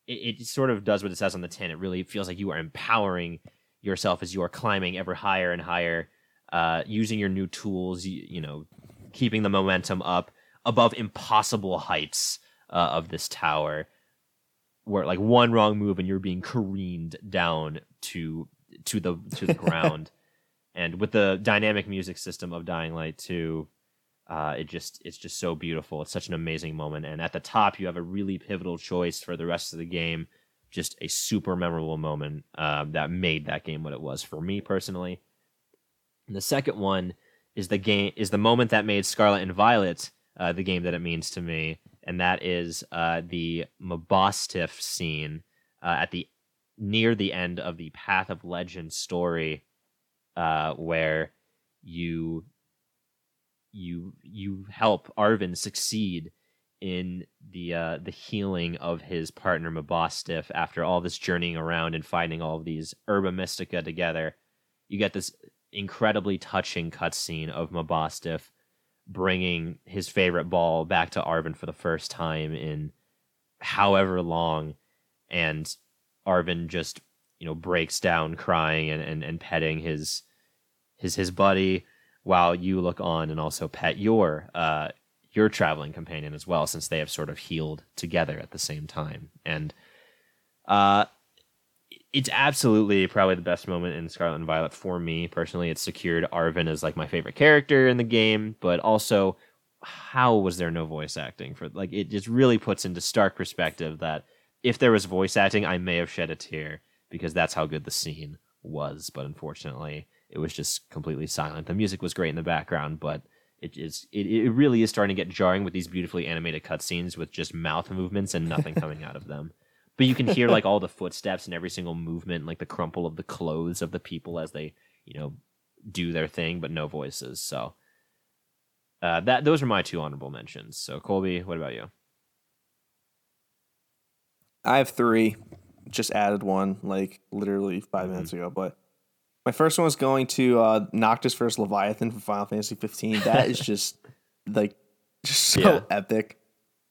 it, it sort of does what it says on the tin. It really feels like you are empowering yourself as you are climbing ever higher and higher, uh, using your new tools. You, you know, keeping the momentum up above impossible heights uh, of this tower, where like one wrong move and you're being careened down to to the to the ground. And with the dynamic music system of Dying Light 2, uh, it just it's just so beautiful. It's such an amazing moment. And at the top, you have a really pivotal choice for the rest of the game. Just a super memorable moment uh, that made that game what it was for me personally. And the second one is the game is the moment that made Scarlet and Violet uh, the game that it means to me, and that is uh, the Mabostiff scene uh, at the near the end of the Path of Legend story, uh, where you you you help Arvin succeed in the uh, the healing of his partner Mabostiff after all this journeying around and finding all of these Herba Mystica together. You get this incredibly touching cutscene of Mabostiff bringing his favorite ball back to Arvin for the first time in however long, and Arvin just you know breaks down crying and, and, and petting his his his buddy while you look on and also pet your uh your traveling companion as well since they have sort of healed together at the same time and uh it's absolutely probably the best moment in Scarlet and Violet for me personally. It secured Arvin as like my favorite character in the game, but also how was there no voice acting for like it just really puts into stark perspective that if there was voice acting, I may have shed a tear because that's how good the scene was. But unfortunately, it was just completely silent. The music was great in the background, but it is it, it really is starting to get jarring with these beautifully animated cutscenes with just mouth movements and nothing coming out of them. But you can hear like all the footsteps and every single movement, like the crumple of the clothes of the people as they, you know, do their thing, but no voices. So uh, that those are my two honorable mentions. So Colby, what about you? I have three. Just added one like literally 5 Mm-hmm. minutes ago. But my first one was going to uh, Noctis versus Leviathan from Final Fantasy 15. That is just like just so Yeah. epic.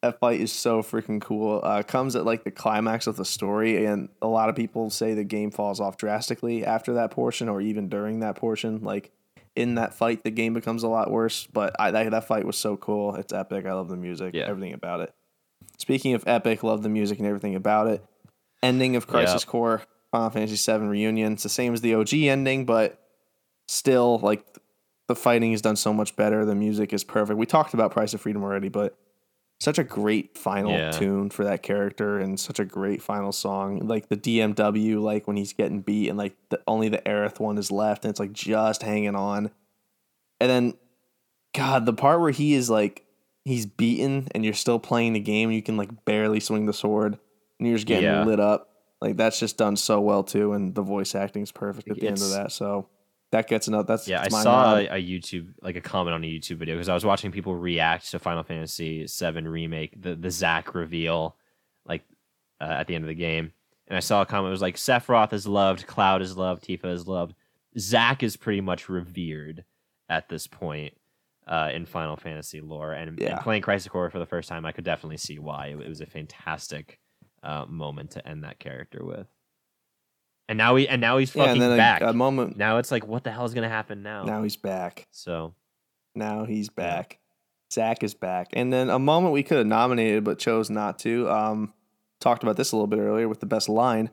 That fight is so freaking cool. Uh, comes at like the climax of the story, and a lot of people say the game falls off drastically after that portion, or even during that portion. Like in that fight, the game becomes a lot worse. But I, that that fight was so cool. It's epic. I love the music. Yeah. Everything about it. Speaking of epic, love the music and everything about it. Ending of Crisis Yep. Core Final Fantasy VII Reunion. It's the same as the OG ending, but still, like the fighting is done so much better. The music is perfect. We talked about Price of Freedom already, but such a great final Yeah. tune for that character and such a great final song. Like the DMW, like when he's getting beat and like the, only the Aerith one is left, and it's like just hanging on. And then, God, the part where he is like he's beaten and you're still playing the game, you can like barely swing the sword, and you're just getting Yeah. lit up. Like that's just done so well too, and the voice acting is perfect at the end of that. So that gets another. That's Yeah, I saw a, a YouTube like a comment on a YouTube video because I was watching people react to Final Fantasy VII remake, the the Zack reveal, like uh, at the end of the game, and I saw a comment. It was like Sephiroth is loved, Cloud is loved, Tifa is loved. Zack is pretty much revered at this point uh, in Final Fantasy lore, and, and playing Crisis Core for the first time, I could definitely see why it, it was a fantastic uh, moment to end that character with. And now he and now he's yeah, fucking and then back. a, a moment. now it's like, what the hell is gonna happen now? Now he's back. So Now he's back. Zack is back. And then a moment we could have nominated but chose not to. Um, talked about this a little bit earlier with the best line.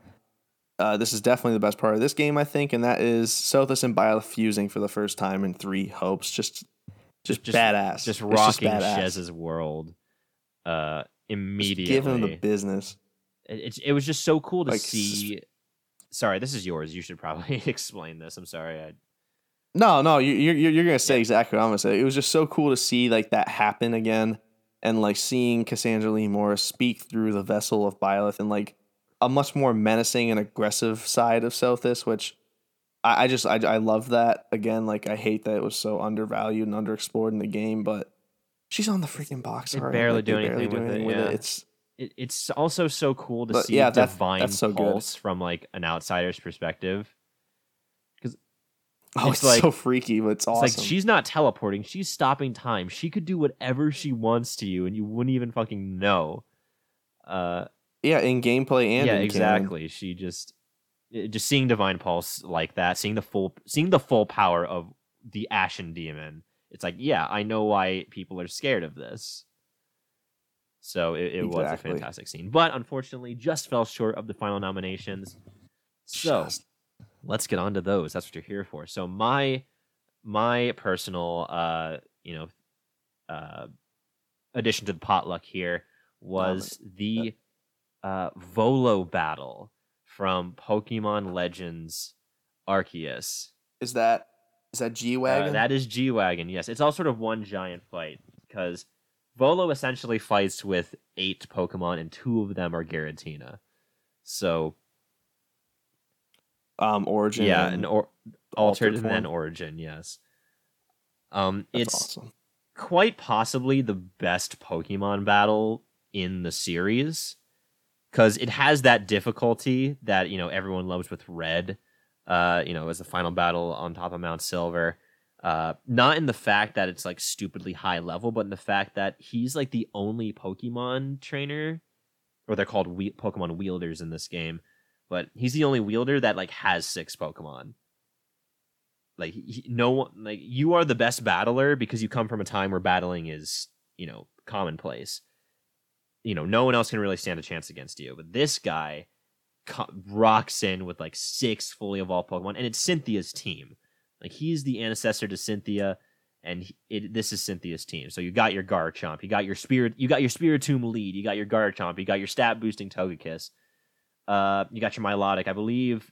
Uh, this is definitely the best part of this game, I think, and that is Sothis and Bile fusing for the first time in three hopes. Just, just, just badass. just rocking. Shez's world uh Just immediately. give him the business. It, it's- it was just so cool to Like, see. Sorry, this is yours. You should probably explain this. I'm sorry. I, No, no, you- you're you're, you're gonna say exactly what I'm gonna say. It was just so cool to see like that happen again, and like seeing Cassandra Lee Morris speak through the vessel of Byleth and like a much more menacing and aggressive side of Sothis, which I, I just I I love that again. Like I hate that it was so undervalued and underexplored in the game, but she's on the freaking box They barely like, do they anything with it, yeah. It's it, it's also so cool to But, see yeah, divine that's so good. pulse from like an outsider's perspective. oh, It's it's, like- so freaky, but it's It's awesome. like she's not teleporting; she's stopping time. She could do whatever she wants to you, and you wouldn't even fucking know. Uh, yeah, in gameplay and yeah, in canon. exactly. She just it- just seeing divine pulse like that, seeing the full seeing the full power of the Ashen Demon. It's like, yeah, I know why people are scared of this. So it, it was a fantastic scene, but unfortunately, just fell short of the final nominations. So Just- let's get on to those. That's what you're here for. So my my personal uh you know uh addition to the potluck here was the uh Volo battle from Pokemon Legends Arceus. is that is that G Uh, wagon? that is G Wagon, yes. It's all sort of one giant fight because Volo essentially fights with eight Pokemon and two of them are Giratina. So um origin. yeah, and an or- altered altered and then origin, yes. Um, that's it's awesome. quite possibly the best Pokemon battle in the series because it has that difficulty that you know everyone loves with Red, Uh, you know, as the final battle on top of Mount Silver. Uh, not in the fact that it's like stupidly high level, but in the fact that he's like the only Pokemon trainer, or they're called we- Pokemon wielders in this game. But he's the only wielder that like has six Pokemon. Like he, no one, like you are the best battler because you come from a time where battling is you know commonplace. You know, no one else can really stand a chance against you. But this guy co- rocks in with like six fully evolved Pokemon, and it's Cynthia's team. Like he's the ancestor to Cynthia, and he- it, this is Cynthia's team. So you got your Garchomp, you got your Spirit, you got your Spiritomb lead, you got your Garchomp, you got your stat boosting Togekiss, uh, you got your Milotic, I believe.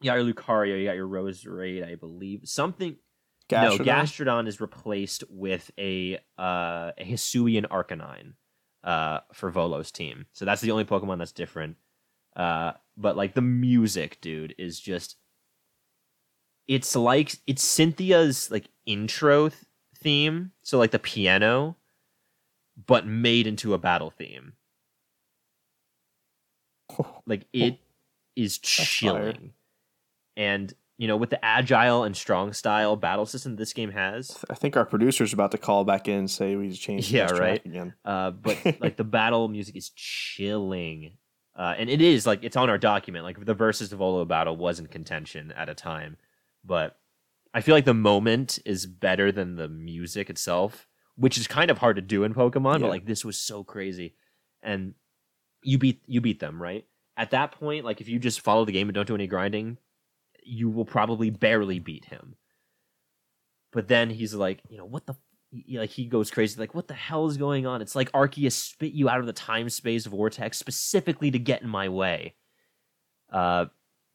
You got your Lucario, you got your Roserade, I believe. Something no, Gastrodon? Gastrodon is replaced with a uh, a Hisuian Arcanine uh, for Volo's team. So that's the only Pokemon that's different. Uh, but like the music, dude, is just it's like it's Cynthia's like intro th- theme, so like the piano, but made into a battle theme. Like it is chilling. And you know, with the agile and strong style battle system this game has, I think our producer's about to call back in and say we just changed Yeah, right. again. uh, but like the battle music is chilling. Uh, and it is like it's on our document. Like the versus Volo battle was in contention at a time, but I feel like the moment is better than the music itself, which is kind of hard to do in Pokemon. Yeah. But like this was so crazy, and you beat you beat them right at that point. Like if you just follow the game and don't do any grinding, you will probably barely beat him. But then he's like, you know, what the he- like he goes crazy like what the hell is going on it's like arceus spit you out of the time space vortex specifically to get in my way uh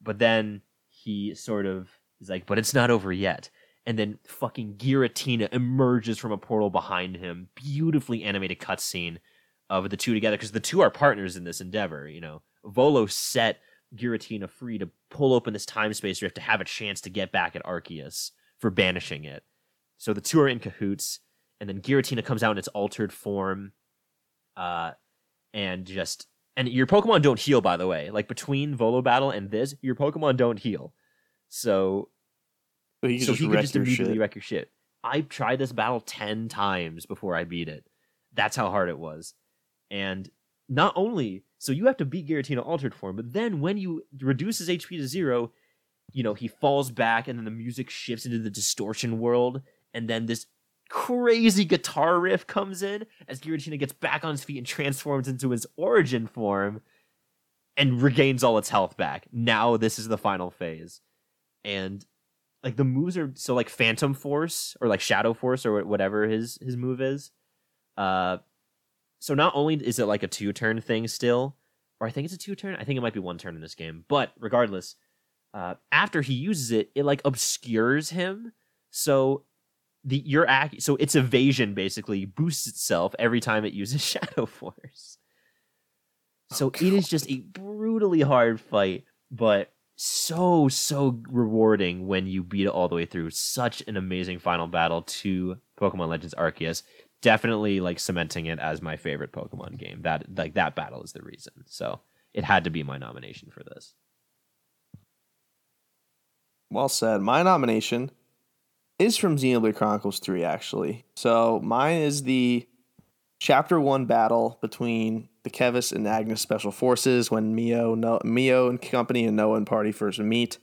but then he sort of is like but it's not over yet and then fucking Giratina emerges from a portal behind him beautifully animated cutscene of the two together because the two are partners in this endeavor you know volo set Giratina free to pull open this time space rift to have a chance to get back at arceus for banishing it so the two are in cahoots, and then Giratina comes out in its altered form, uh, and just and your Pokemon don't heal. By the way, like between Volo battle and this, your Pokemon don't heal. So So he could so just he could just immediately shit. wreck your shit. I tried this battle ten times before I beat it. That's how hard it was, and not only so you have to beat Giratina altered form, but then when you reduce his HP to zero, you know he falls back, and then the music shifts into the distortion world, and then this crazy guitar riff comes in as Giratina gets back on his feet and transforms into his origin form and regains all its health back. Now this is the final phase. And like the moves are so like Phantom Force or like Shadow Force or whatever his his move is. Uh so not only is it like a two turn thing still, or I think it's a two turn, I think it might be one turn in this game, but regardless, uh after he uses it, it like obscures him. So the your act so its evasion basically boosts itself every time it uses Shadow Force. So it is just a brutally hard fight, but so so rewarding when you beat it all the way through. Such an amazing final battle to Pokemon Legends Arceus. Definitely like cementing it as my favorite Pokemon game. That like that battle is the reason. So it had to be my nomination for this. Well said. My nomination is from Xenoblade Chronicles 3, actually. So mine is the chapter one battle between the Keves and Agnus Special Forces when Mio, no, Mio and company and Noah and party first meet.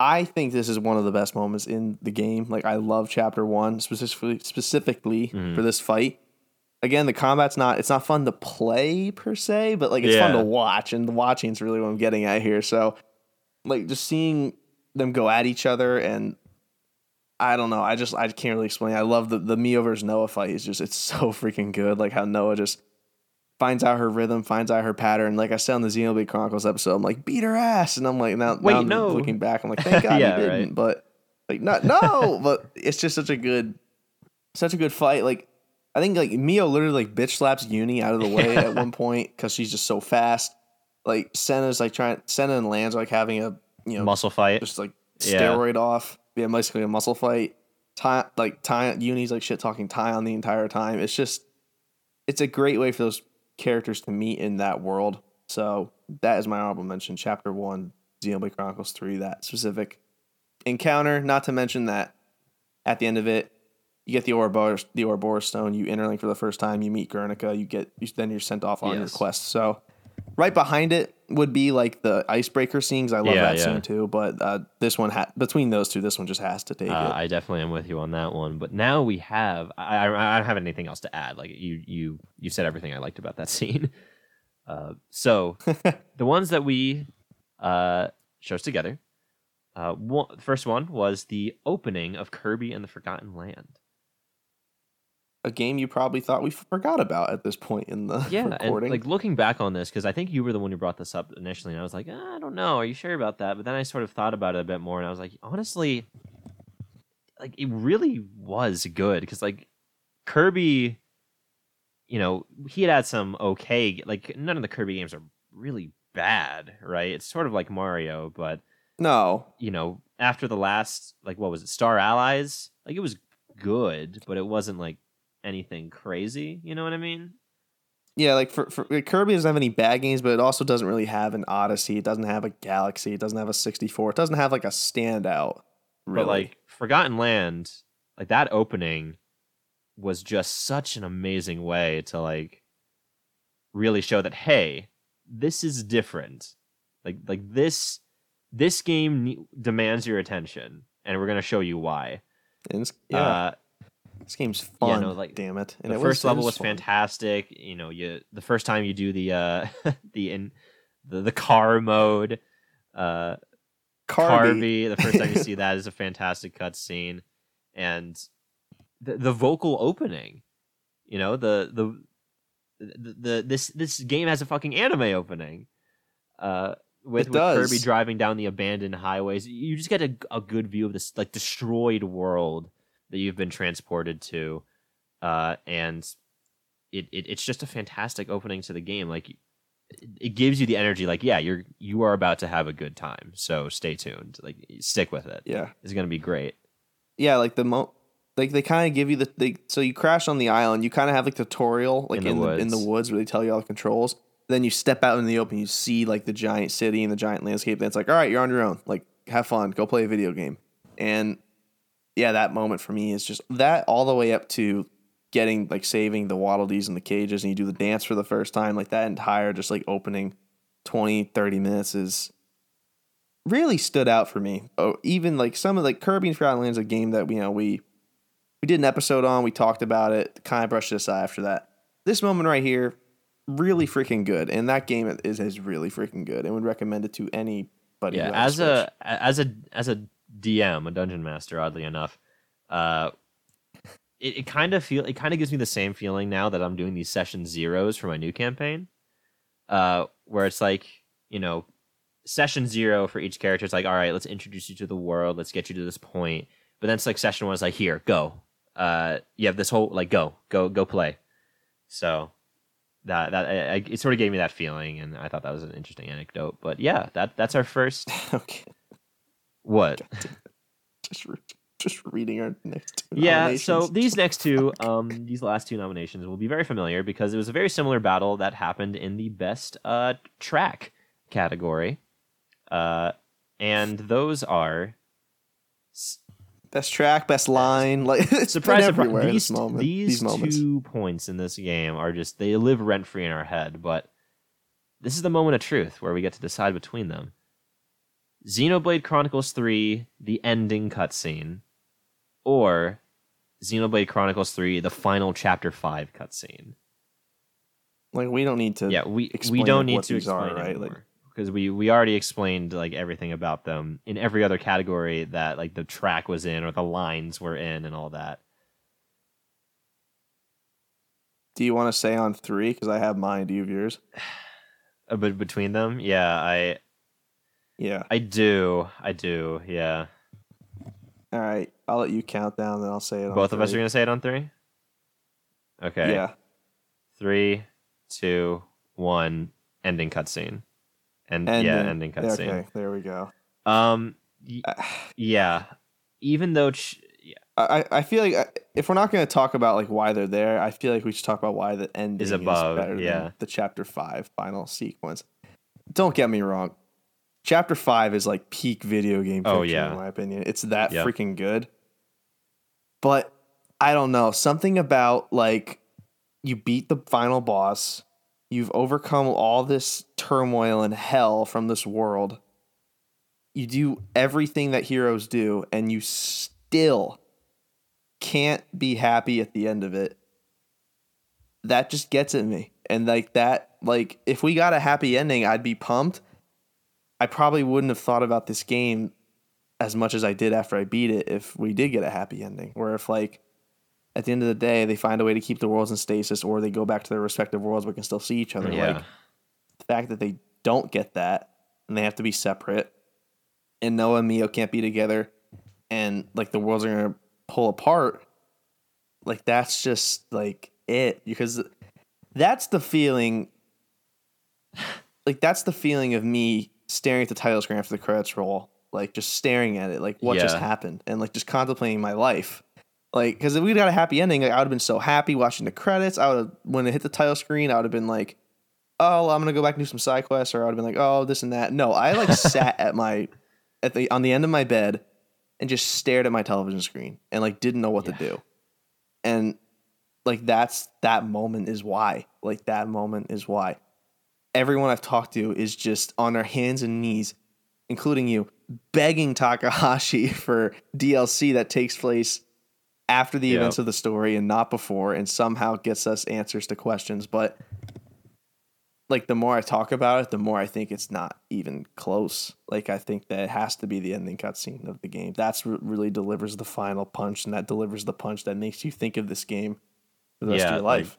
I think this is one of the best moments in the game. Like I love chapter one specifically specifically Mhm. for this fight. Again, the combat's not it's not fun to play per se, but like it's fun to watch, and the watching is really what I'm getting at here. So like just seeing them go at each other and I don't know. I just I can't really explain. I love the the Mio versus Noah fight. Is just it's so freaking good. Like how Noah just finds out her rhythm, finds out her pattern. Like I said on the Xenoblade Chronicles episode, I'm like beat her ass, and I'm like now, Wait, now I'm no. looking back, I'm like thank God Yeah, he didn't. right. But like not no, but it's just such a good, such a good fight. Like I think like Mio literally like bitch slaps Eunie out of the way at one point because she's just so fast. Like Sena's like trying Sena and Lanz are like having a you know Muscle fight. just like Yeah. steroid off. Yeah, basically a muscle fight. Ty, like Ty, Eunie's like shit talking Taion the entire time. It's just, it's a great way for those characters to meet in that world. So that is my honorable mention. Chapter one, Xenoblade Chronicles 3, that specific encounter. Not to mention that at the end of it, you get the Ouroboros, the Ouroboros stone. You interlink for the first time. You meet Guernica. You get you, then you're sent off on your quest. So right behind it would be like the icebreaker scenes. I love Yeah, that yeah. scene too. But uh, this one ha- between those two, this one just has to take Uh, it. I definitely am with you on that one. But now we have. I, I, I don't have anything else to add. Like you, you, you said everything I liked about that scene. Uh, so the ones that we uh, chose together. Uh, one, first one was the opening of Kirby and the Forgotten Land. A game you probably thought we forgot about at this point in the Yeah, and recording. like looking back on this, because I think you were the one who brought this up initially, and I was like, "Ah, I don't know, are you sure about that? But then I sort of thought about it a bit more, and I was like, honestly, like it really was good because like Kirby, you know, he had had some okay, like none of the Kirby games are really bad, right? It's sort of like Mario, but no, you know, after the last, like what was it, Star Allies? Like it was good, but it wasn't like anything crazy. You know what I mean? Yeah, like for, for Kirby doesn't have any bad games, but it also doesn't really have an Odyssey. It doesn't have a Galaxy. It doesn't have a 64. It doesn't have like a standout. Really. But like Forgotten Land, like that opening was just such an amazing way to like really show that hey, this is different. Like like this this game ne- demands your attention and we're to show you why. And it's- yeah, Uh this game's fun. no, like, damn it! And the it first it level was fun. fantastic. You know, you the first time you do the uh the in the, the car mode uh Carby. Carby. The first time you see that is a fantastic cutscene, and the the vocal opening. You know the the the, the this this game has a fucking anime opening. Uh, with, It with does. Kirby driving down the abandoned highways, you just get a, a good view of this like destroyed world that you've been transported to, uh, and it, it it's just a fantastic opening to the game. Like it, it gives you the energy. Like yeah, you're you are about to have a good time. So stay tuned. Like stick with it. Yeah, It's gonna be great. yeah. Like the mo, like they kind of give you the they, so you crash on the island. You kind of have like tutorial like In in the the, in the woods. where they tell you all the controls. Then you step out in the open. You see like the giant city and the giant landscape. Then it's like all right, you're on your own. Like have fun. Go play a video game. And yeah, that moment for me is just that all the way up to getting like saving the Waddle Dees in the cages and you do the dance for the first time. Like that entire just like opening 20, 30 minutes is really stood out for me. Oh, even like some of like Kirby and Forgotten Lands, a game that you know we we did an episode on. We talked about it. Kind of brushed it aside after that. This moment right here, really freaking good, and that game is is really freaking good. and would recommend it to anybody. yeah as a as a as a dm a dungeon master oddly enough uh it, it kind of feel it kind of gives me the same feeling now that i'm doing these session zeros for my new campaign uh where it's like you know session zero for each character it's like all right let's introduce you to the world let's get you to this point but then it's like session one is like here go uh you have this whole like go go go play. So that that I, I, it sort of gave me that feeling and i thought that was an interesting anecdote but yeah that that's our first okay, what? just re- just reading our next. Two Yeah, so these next two, um, these last two nominations will be very familiar because it was a very similar battle that happened in the best uh track category. Uh and those are best track, best line, like it's surprise, everywhere. these, moment, these, these moments. two points in this game are just they live rent free in our head, but this is the moment of truth where we get to decide between them. Xenoblade Chronicles 3, the ending cutscene, or Xenoblade Chronicles 3, the final chapter 5 cutscene. Like we don't need to. Yeah, we we don't need to these are, explain right? Like- because we we already explained like everything about them in every other category that like the track was in or the lines were in and all that. Do you want to say on three? Because I have mine. Do you have yours? Uh, but between them, yeah, I Yeah. I do, I do, yeah. All right. I'll let you count down, then I'll say it. On Both of us are gonna say it on three. Okay. Yeah. Three, two, one. Ending cutscene. And yeah, Ending. ending cutscene. Okay. There we go. Um, y- yeah. Even though, ch- yeah, I, I feel like if we're not going to talk about like why they're there, I feel like we should talk about why the ending Is above, better yeah. than the chapter five final sequence. Don't get me wrong, chapter five is like peak video game. Oh, yeah. in my opinion, it's that Yep. freaking good. But I don't know something about like you beat the final boss, you've overcome all this turmoil and hell from this world. You do everything that heroes do, and you still can't be happy at the end of it. That just gets at me. And like that, like if we got a happy ending, I'd be pumped. I probably wouldn't have thought about this game as much as I did after I beat it if we did get a happy ending. Where if like at the end of the day they find a way to keep the worlds in stasis or they go back to their respective worlds but can still see each other. Yeah. Like the fact that they don't get that and they have to be separate and Noah and Mio can't be together and like the worlds are gonna pull apart, like that's just like it. Because that's the feeling like that's the feeling of me staring at the title screen after the credits roll, like just staring at it, like what just happened, and like just contemplating my life. Like, because if we got a happy ending, like I would have been so happy watching the credits. I would have, when it hit the title screen, I would have been like, "Oh, I'm gonna go back and do some side quests," or I would have been like, "Oh, this and that." No, I like sat at my, at the on the end of my bed, and just stared at my television screen and like didn't know what to do, and like that's that moment is why, like that moment is why everyone I've talked to is just on their hands and knees, including you, begging Takahashi for DLC that takes place after the Yep. events of the story and not before, and somehow gets us answers to questions. But like the more I talk about it, the more I think it's not even close. Like I think that it has to be the ending cutscene of the game. That's what really delivers the final punch, and that delivers the punch that makes you think of this game for the rest Yeah, of your like- life.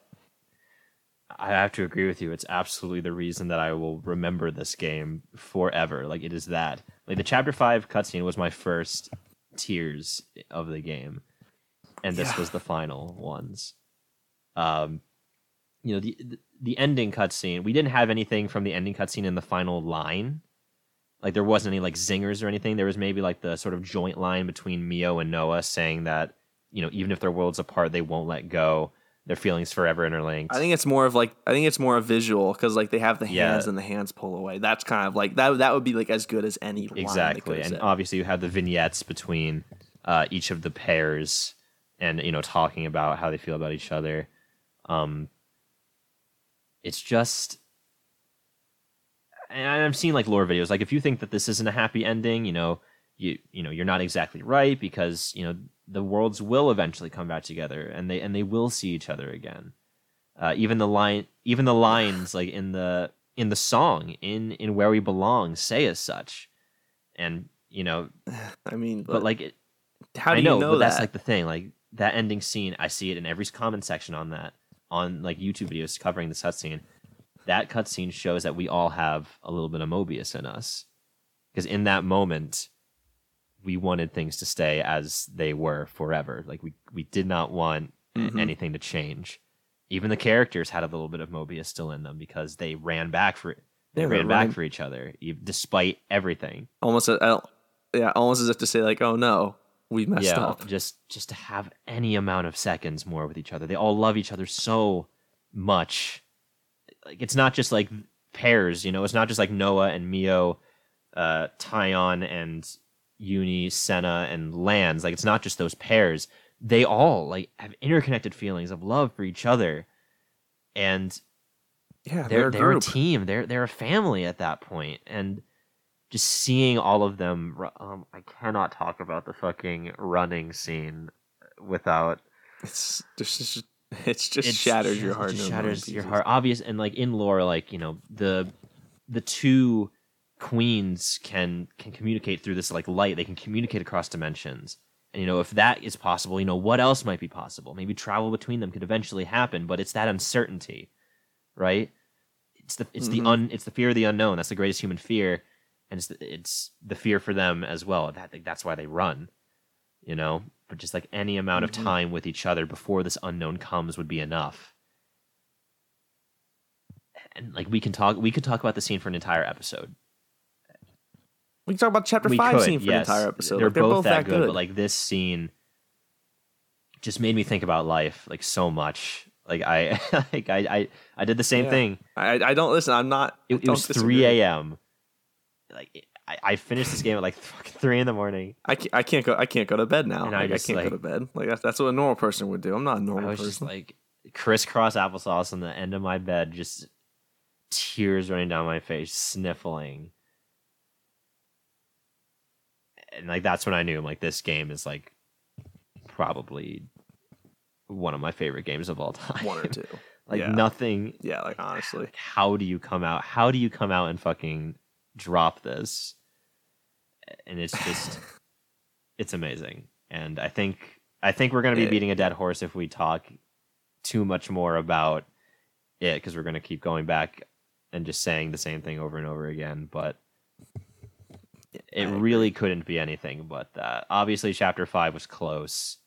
I have to agree with you. It's absolutely the reason that I will remember this game forever. Like it is that. Like the chapter five cutscene was my first tears of the game, and this was the final ones. Um, you know the the- the ending cutscene. We didn't have anything from the ending cutscene in the final line. Like there wasn't any like zingers or anything. There was maybe like the sort of joint line between Mio and Noah saying that you know even if their worlds apart, they won't let go. Their feelings forever interlinked. I think it's more of like I think it's more a visual because like they have the Yeah. hands and the hands pull away. That's kind of like that. That would be like as good as any line exactly and said. obviously you have the vignettes between uh, each of the pairs and you know talking about how they feel about each other um it's just and i've seen like lore videos like if you think that this isn't a happy ending you know you you know you're not exactly right because you know the worlds will eventually come back together and they and they will see each other again. Uh, even the line even the lines like in the in the song in in where we belong say as such. And you know I mean, but, like it, how do I know, you know but that? that's like the thing like that ending scene i see it in every comment section on that on like youtube videos covering this cutscene. That cutscene shows that we all have a little bit of Moebius in us. Because in that moment we wanted things to stay as they were forever like we we did not want a- Mhm. anything to change even the characters had a little bit of Moebius still in them because they ran back for they they're ran back running- for each other despite everything almost. A, I don't- yeah, almost as if to say like, oh no, we messed yeah, up. just just to have any amount of seconds more with each other. They all love each other so much. Like it's not just like pairs, you know. It's not just like Noah and Mio, uh, Taion and Eunie, Sena and Lanz. Like it's not just those pairs. They all like have interconnected feelings of love for each other, and Yeah, they're they're, they're a team. They're they're a family at that point, and just seeing all of them. Um, I cannot talk about the fucking running scene without It's just, it's just, it's just it's- shatters your it heart. just into shatters your heart. Obvious and like in lore, like you know the the two queens can can communicate through this like light. They can communicate across dimensions. And you know if that is possible, you know what else might be possible? Maybe travel between them could eventually happen, but it's that uncertainty, right? It's the it's Mhm. the un it's the fear of the unknown. That's the greatest human fear, and it's the, it's the fear for them as well. That that's why they run, you know. But just like any amount of Mhm. time with each other before this unknown comes would be enough. And like we can talk, we could talk about the scene for an entire episode. We can talk about chapter we five could, scene for yes. the entire episode. They're, Like, they're both, both that that good, good. but like this scene just made me think about life like so much. Like I, like I, I, I did the same Yeah. thing. I, I don't listen. I'm not. It, it was disagree. 3 a.m. Like I, I finished this game at like fucking three in the morning. I can't, I can't go. I can't go to bed now. And I Like, I, can't like- go to bed. Like that's, that's what a normal person would do. I'm not a I normal was person. just like crisscross applesauce on the end of my bed, just tears running down my face, sniffling. And like that's when I knew like this game is like probably one of my favorite games of all time. one or two. like Yeah. nothing Yeah, like honestly. how do you come out how do you come out and fucking drop this and it's just it's amazing and i think i think we're going to be It- beating a dead horse if we talk too much more about it because we're going to keep going back and just saying the same thing over and over again but it really couldn't be anything but that. Obviously chapter 5 was close.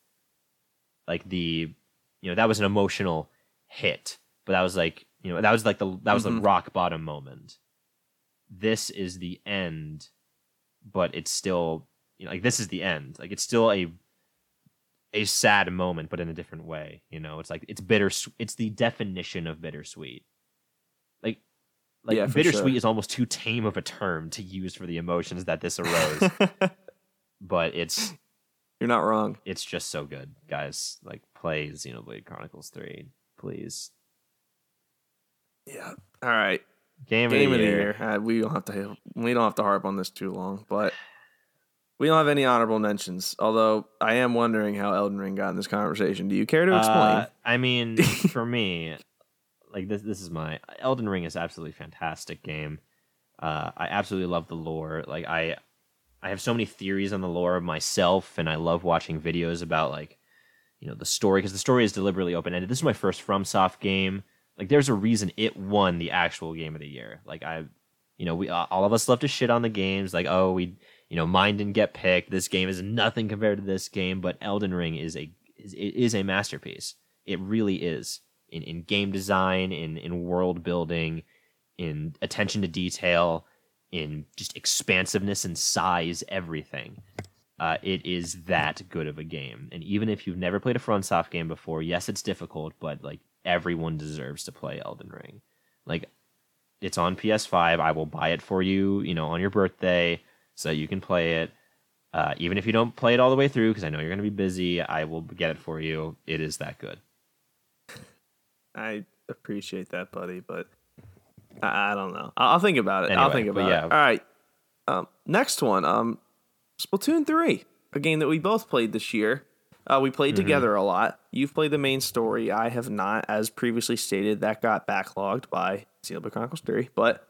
Like the you know that was an emotional hit but that was like you know that was like the that was the Mhm. rock bottom moment. This is the end but it's still you know like this is the end. Like it's still a a sad moment but in a different way you know? It's like it's bitter it's the definition of bittersweet. Like like Yeah, bittersweet sure. is almost too tame of a term to use for the emotions that this arose but it's You're not wrong. it's just so good, guys. Like play Xenoblade Chronicles 3, please. Yeah. All right. Game, Game of the year. Uh, we don't have to. We don't have to harp on this too long, but we don't have any honorable mentions. Although I am wondering how Elden Ring got in this conversation. Do you care to explain? Uh, I mean, for me, like this this is my Elden Ring is absolutely fantastic game. Uh, I absolutely love the lore. Like I I have so many theories on the lore myself and I love watching videos about like you know the story because the story is deliberately open ended. This is my first FromSoft game. Like there's a reason it won the actual game of the year. Like I you know, we all of us love to shit on the games like oh, we you know, mine didn't get picked. This game is nothing compared to this game, but Elden Ring is a is, is a masterpiece. It really is in, in game design, in in world building, in attention to detail, in just expansiveness and size, everything. Uh, it is that good of a game. And even if you've never played a FromSoft game before, yes, it's difficult, but like everyone deserves to play Elden Ring. Like it's on PS5. I will buy it for you, you know, on your birthday so you can play it. Uh, even if you don't play it all the way through, because I know you're going to be busy, I will get it for you. It is that good. I appreciate that, buddy, but I, I don't know. I'll, I'll think about it. I'll think about yeah. it. All right. Um, next one. Um, Splatoon three, a game that we both played this year. Uh, we Mm-hmm. played together a lot. You've played the main story. I have not, as previously stated. That got backlogged by Xenoblade Chronicles Three, but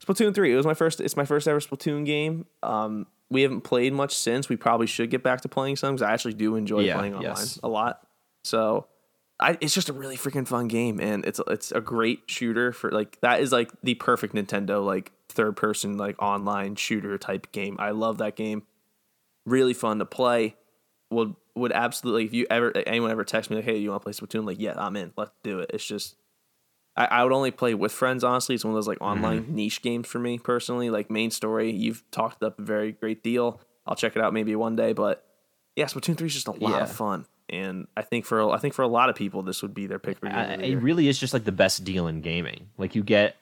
Splatoon three. It was my first. It's my first ever Splatoon game. Um, we haven't played much since. We probably should get back to playing some because I actually do enjoy Yeah, playing online yes. a lot. So, I it's just a really freaking fun game, and it's it's a great shooter for like that is like the perfect Nintendo like third person like online shooter type game. I love that game. Really fun to play. Would would absolutely if you ever anyone ever text me like, hey, you want to play Splatoon? Like, yeah, I'm in. Let's do it. It's just I, I would only play with friends, honestly. It's one of those like mm-hmm. online niche games for me personally. Like main story, you've talked up a very great deal. I'll check it out maybe one day, but yeah, Splatoon three is just a lot Yeah. of fun, and I think for I think for a lot of people, this would be their pick for game the it really is just like the best deal in gaming. Like you get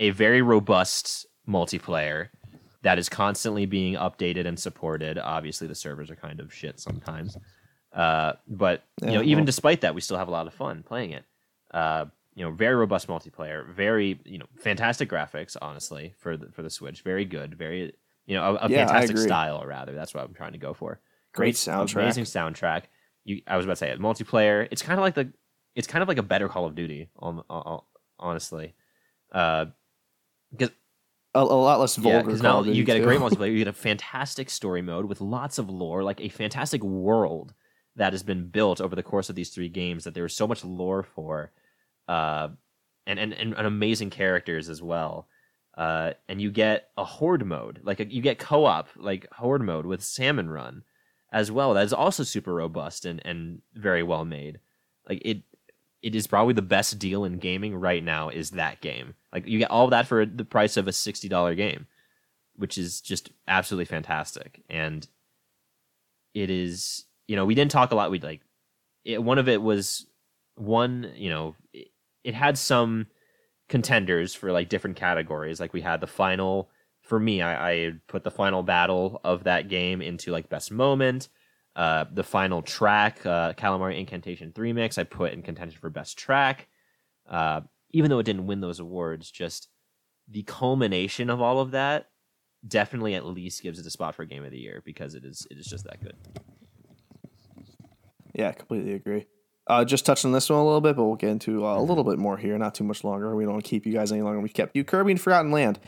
a very robust multiplayer that is constantly being updated and supported. Obviously, the servers are kind of shit sometimes, uh, but you know, even despite that, we still have a lot of fun playing it. Uh, you know, very robust multiplayer, very you know, fantastic graphics. Honestly, for the for the Switch, very good, very you know, a, a Yeah, fantastic style. Rather, that's what I'm trying to go for. Great soundtrack. amazing soundtrack. You, I was about to say it. Multiplayer. It's kind of like the. It's kind of like a better Call of Duty. On, on honestly, uh, because a, a lot less yeah, vulgar. because Call now you get a great multiplayer. You get a fantastic story mode with lots of lore, like a fantastic world that has been built over the course of these three games. That there is so much lore for, uh, and and and, and amazing characters as well. Uh, and you get a horde mode, like a, you get co-op, like horde mode with Salmon Run, as well. That is also super robust and and very well made. Like it, it is probably the best deal in gaming right now. Is that game? Like you get all that for the price of a sixty dollar game, which is just absolutely fantastic. And it is, you know, we didn't talk a lot. We like it, one of it was one, you know, it, it had some contenders for like different categories. Like we had the final for me, I, I put the final battle of that game into like best moment. Uh, the final track, uh, Calamari Inkantation 3 mix, I put in contention for best track. Uh, even though it didn't win those awards, just the culmination of all of that definitely at least gives it a spot for game of the year because it is it is just that good. Yeah, completely agree. Uh, just touched on this one a little bit, but we'll get into uh, a little bit more here. Not too much longer. We don't want to keep you guys any longer. We've kept you. Kirby and Forgotten Land,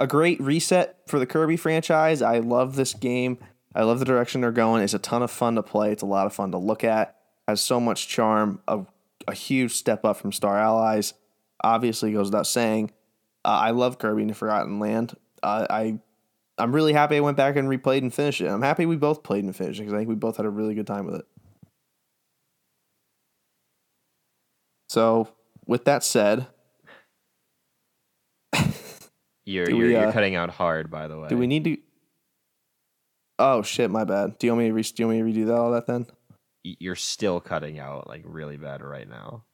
a great reset for the Kirby franchise. I love this game. I love the direction they're going. It's a ton of fun to play. It's a lot of fun to look at. Has so much charm. A, a huge step up from Star Allies. Obviously, goes without saying. Uh, I love Kirby and the Forgotten Land. Uh, I I'm really happy I went back and replayed and finished it. I'm happy we both played and finished it because I think we both had a really good time with it. So, with that said, You're you're, we, you're uh, cutting out hard, by the way. do we need to? Oh shit, my bad. Do you want me to re- do you want me to redo that all that then? You're still cutting out like really bad right now.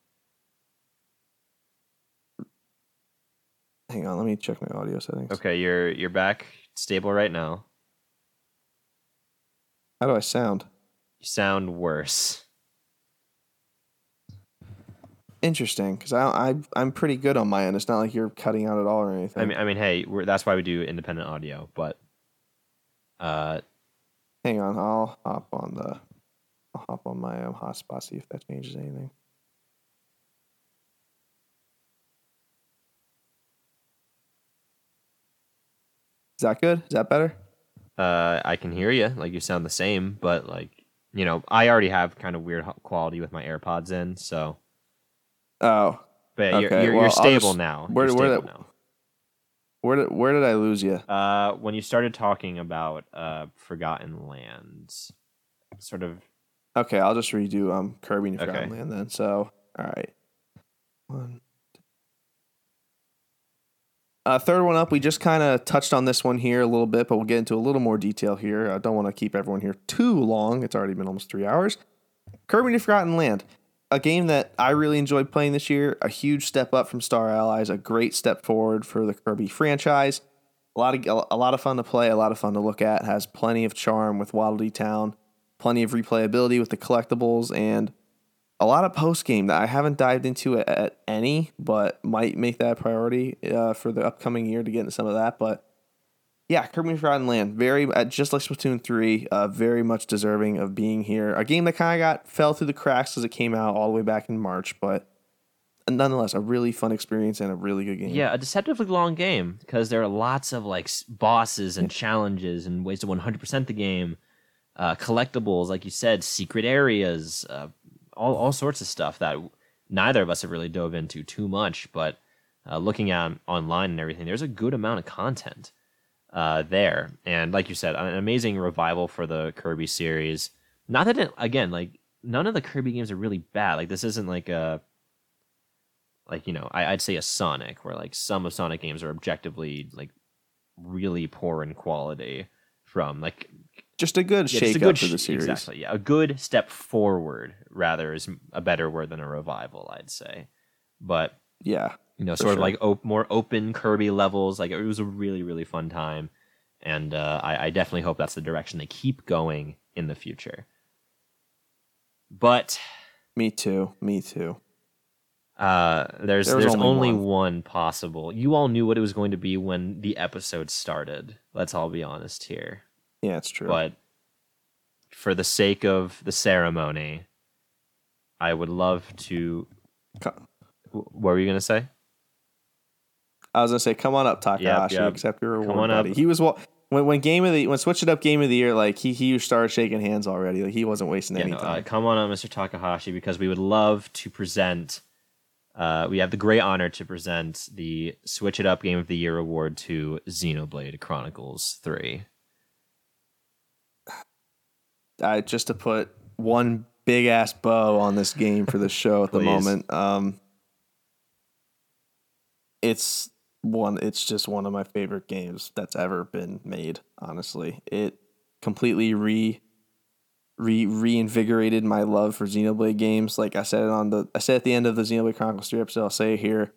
Hang on, let me check my audio settings. Okay, you're you're back stable right now. How do I sound? You sound worse. Interesting, because I, I I'm pretty good on my end. It's not like you're cutting out at all or anything. I mean, I mean, hey, we're, that's why we do independent audio. But uh, Hang on, I'll hop on the I'll hop on my um, hotspot see if that changes anything. Is that good? Is that better? uh, I can hear you. Like you sound the same, but like you know, I already have kind of weird quality with my AirPods in. So, Oh, but yeah, you're you're, well, you're stable just- now. where- where stable the- now. where did where did I lose you? Uh, when you started talking about uh, Forgotten Lands, sort of Okay, I'll just redo um Kirby and Okay. Forgotten Land then. So, all right. One. Uh, third one up, we just kind of touched on this one here a little bit, but we'll get into a little more detail here. I don't want to keep everyone here too long. It's already been almost three hours. Kirby and Forgotten Land, a game that I really enjoyed playing this year. A huge step up from Star Allies, a great step forward for the Kirby franchise. A lot of a lot of fun to play, a lot of fun to look at. Has plenty of charm with Waddle Town, plenty of replayability with the collectibles, and a lot of post game that I haven't dived into at, at any, but might make that a priority uh, for the upcoming year to get into some of that. But yeah, Kirby and Forgotten Land, very uh, just like Splatoon three, uh, very much deserving of being here. A game that kind of got fell through the cracks as it came out all the way back in March, but nonetheless, a really fun experience and a really good game. Yeah, a deceptively long game because there are lots of like bosses and challenges and ways to 100% the game, uh, collectibles, like you said, secret areas, uh, all all sorts of stuff that neither of us have really dove into too much. But uh, looking at online and everything, there's a good amount of content uh, there, and like you said, an amazing revival for the Kirby series. Not that it, again, like none of the Kirby games are really bad. Like this isn't like a like you know I, i'd say a sonic where like some of sonic games are objectively like really poor in quality from like just a good yeah, shake a good up for the series. exactly yeah a good step forward rather is a better word than a revival i'd say but Yeah, you know For sort of like op- more open kirby levels like it was a really really fun time and uh, I, I definitely hope that's the direction they keep going in the future but me too. Me too. Uh, there's There there's only only, one. one. possible. You all knew what it was going to be when the episode started. Let's all be honest here. Yeah, it's true. But for the sake of the ceremony, I would love to. What were you gonna say? I was gonna say, come on up, Takahashi. yep. Accept your reward, Come on buddy. up. He was wa- when when game of the when switch it up game of the year. Like he he started shaking hands already. Like he wasn't wasting Yeah, any no, uh, time. come on up, Mr. Takahashi, because we would love to present. Uh, we have the great honor to present the Switch It Up Game of the Year award to Xenoblade Chronicles Three. I just to put one big ass bow on this game for the show at the moment. Um, it's one. It's just one of my favorite games that's ever been made. Honestly, it completely re re reinvigorated my love for Xenoblade games. Like I said it on the I said at the end of the Xenoblade Chronicles three episode. I'll say it here.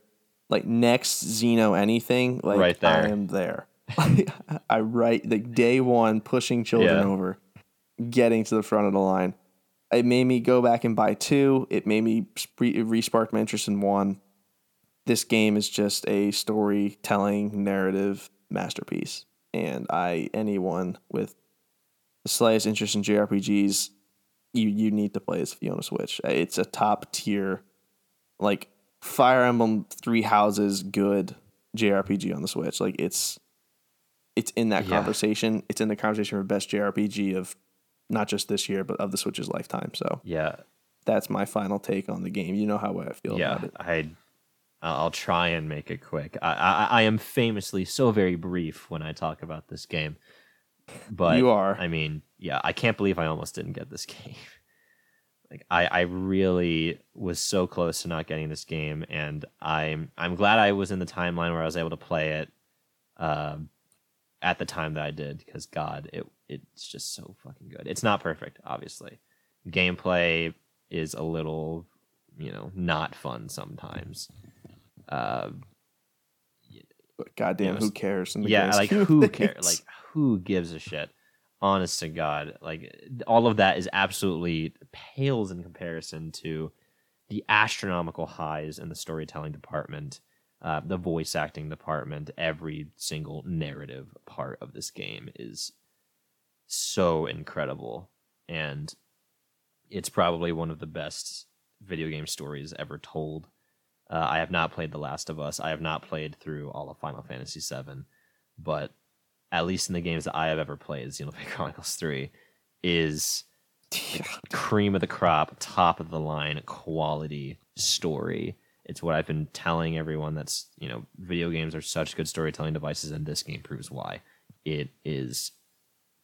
Like next Xeno anything, like Right there. I am there. I write like day one pushing children Yeah. over, getting to the front of the line. It made me go back and buy two. It made me re- it resparked my interest in one. This game is just a storytelling narrative masterpiece, and I anyone with the slightest interest in JRPGs, you you need to play this if you own a Switch. Uh, it's a top tier, like Fire Emblem Three Houses good JRPG on the Switch. Like it's it's in that Yeah. conversation. It's in the conversation for best JRPG of not just this year, but of the Switch's lifetime. So Yeah, that's my final take on the game. You know how I feel yeah. about it. I I'll try and make it quick. I, I I am famously so very brief when I talk about this game, but You are. I mean, yeah, I can't believe I almost didn't get this game. Like I, I really was so close to not getting this game, and I'm I'm glad I was in the timeline where I was able to play it, um, at the time that I did because God, it it's just so fucking good. It's not perfect, obviously. Gameplay is a little, you know, not fun sometimes. Uh, But goddamn, who cares? yeah, like who cares? Like who gives a shit? Honest to God, like all of that is absolutely pales in comparison to the astronomical highs in the storytelling department, uh, the voice acting department. Every single narrative part of this game is so incredible, and it's probably one of the best video game stories ever told. Uh, I have not played The Last of Us. I have not played through all of Final Fantasy VII, but at least in the games that I have ever played, Xenoblade Chronicles 3 is cream of the crop, top of the line quality story. It's what I've been telling everyone that's, you know, video games are such good storytelling devices, and this game proves why. It is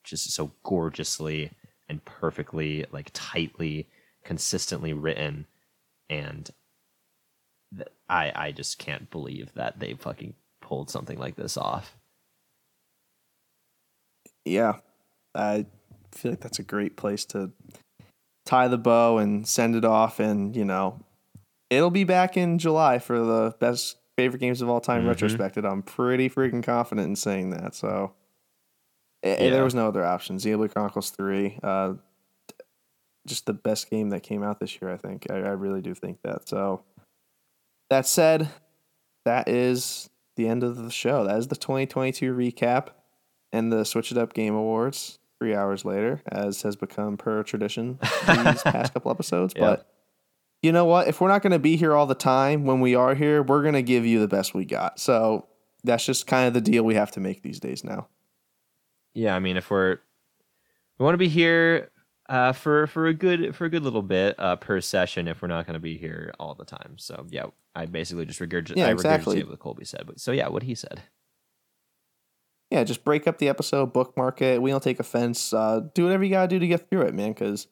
just so gorgeously and perfectly, like tightly, consistently written, and I I just can't believe that they fucking pulled something like this off. yeah, I feel like that's a great place to tie the bow and send it off. And you know, it'll be back in July for the best favorite games of all time Mhm. retrospected. I'm pretty freaking confident in saying that. So eh, Yeah. there was no other option. Xenoblade Chronicles Three, uh, just the best game that came out this year. I think I, I really do think that. So that said, that is the end of the show. That is the 2022 recap and the Switch It Up Game Awards. Three hours later, as has become per tradition these past couple episodes. Yeah. But you know what? If we're not going to be here all the time, when we are here, we're going to give you the best we got. So that's just kind of the deal we have to make these days now. Yeah, I mean, if we're we want to be here uh, for for a good for a good little bit uh, per session, if we're not going to be here all the time. So yeah, I basically just regurgitated Yeah, exactly. what Colby said. But so yeah, what he said. Yeah, just break up the episode, bookmark it. We don't take offense. Uh, do whatever you gotta do to get through it, man. Because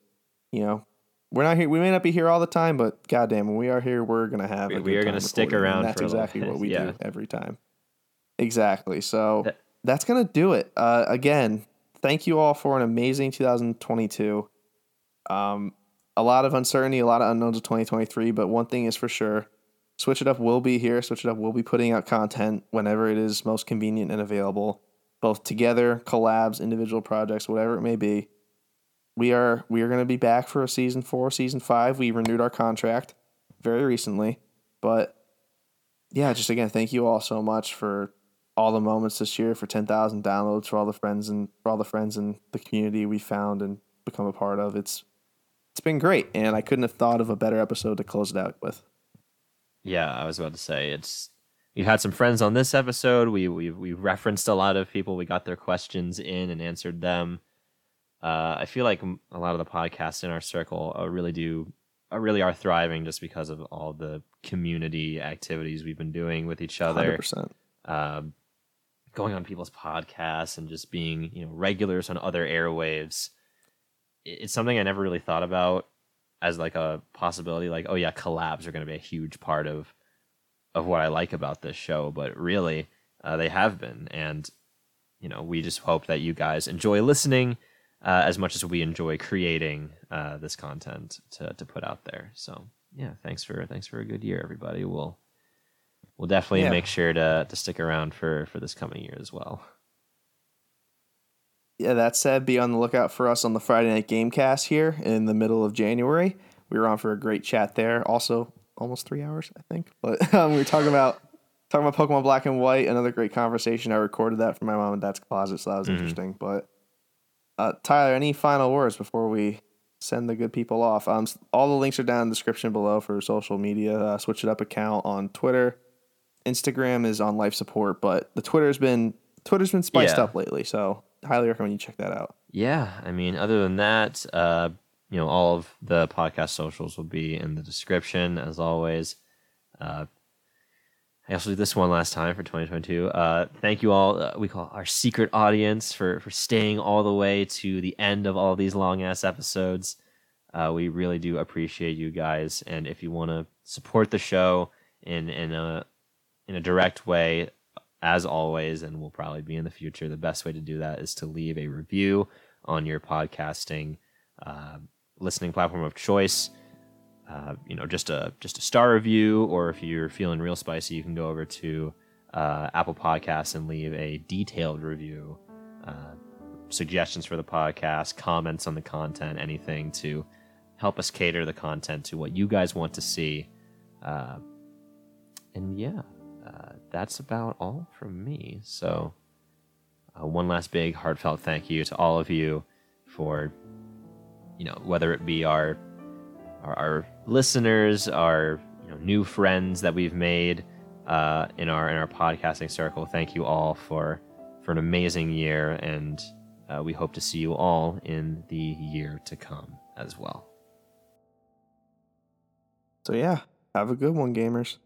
you know we're not here. We may not be here all the time, but goddamn, when we are here, we're gonna have. We- a we are gonna stick and around That's for exactly what we yeah. do every time. Exactly. So That- that's gonna do it. Uh, again, thank you all for an amazing 2022. Um, a lot of uncertainty, a lot of unknowns of 2023, but one thing is for sure. Switch It Up will be here. Switch It Up will be putting out content whenever it is most convenient and available, both together, collabs, individual projects, whatever it may be. We are we are going to be back for a season four, season five. We renewed our contract very recently, but yeah, just again, thank you all so much for all the moments this year, for ten thousand downloads, for all the friends and for all the friends in the community we found and become a part of. It's it's been great, and I couldn't have thought of a better episode to close it out with. Yeah, I was about to say it's. We had some friends on this episode. We we we referenced a lot of people. We got their questions in and answered them. Uh, I feel like a lot of the podcasts in our circle uh, really do uh, really are thriving just because of all the community activities we've been doing with each other. percent. um, going on people's podcasts and just being you know regulars on other airwaves it's something i never really thought about as like a possibility like oh yeah collabs are going to be a huge part of of what i like about this show but really uh, they have been and you know we just hope that you guys enjoy listening uh, as much as we enjoy creating uh, this content to, to put out there. So yeah thanks for thanks for a good year everybody. We'll we'll definitely Yeah. make sure to to stick around for for this coming year as well. yeah, that said, be on the lookout for us on the Friday Night Gamecast here in the middle of January. We were on for a great chat there. Also, almost three hours, I think. But um, we were talking about talking about Pokemon Black and White. Another great conversation. I recorded that from my mom and dad's closet, so that was interesting. But uh, Tyler, any final words before we send the good people off? Um, all the links are down in the description below for social media. Uh, Switch it up account on Twitter. Instagram is on life support, but the Twitter's been Twitter's been spiced Yeah. up lately, so highly recommend you check that out. Yeah, I mean, other than that, uh, you know, all of the podcast socials will be in the description as always. Uh, I also did this one last time for 2022. Uh, thank you all. Uh, we call our secret audience for for staying all the way to the end of all these long ass episodes. Uh, we really do appreciate you guys, and if you want to support the show in in a in a direct way, as always, and will probably be in the future, the best way to do that is to leave a review on your podcasting uh, listening platform of choice. Uh, you know, just a just a star review, or if you're feeling real spicy, you can go over to uh, Apple Podcasts and leave a detailed review, uh, suggestions for the podcast, comments on the content, anything to help us cater the content to what you guys want to see. Uh, and yeah, that's about all from me. So, uh, one last big heartfelt thank you to all of you for, you know, whether it be our our, our listeners, our you know, new friends that we've made uh, in our in our podcasting circle. Thank you all for for an amazing year, and uh, we hope to see you all in the year to come as well. So yeah, have a good one, gamers.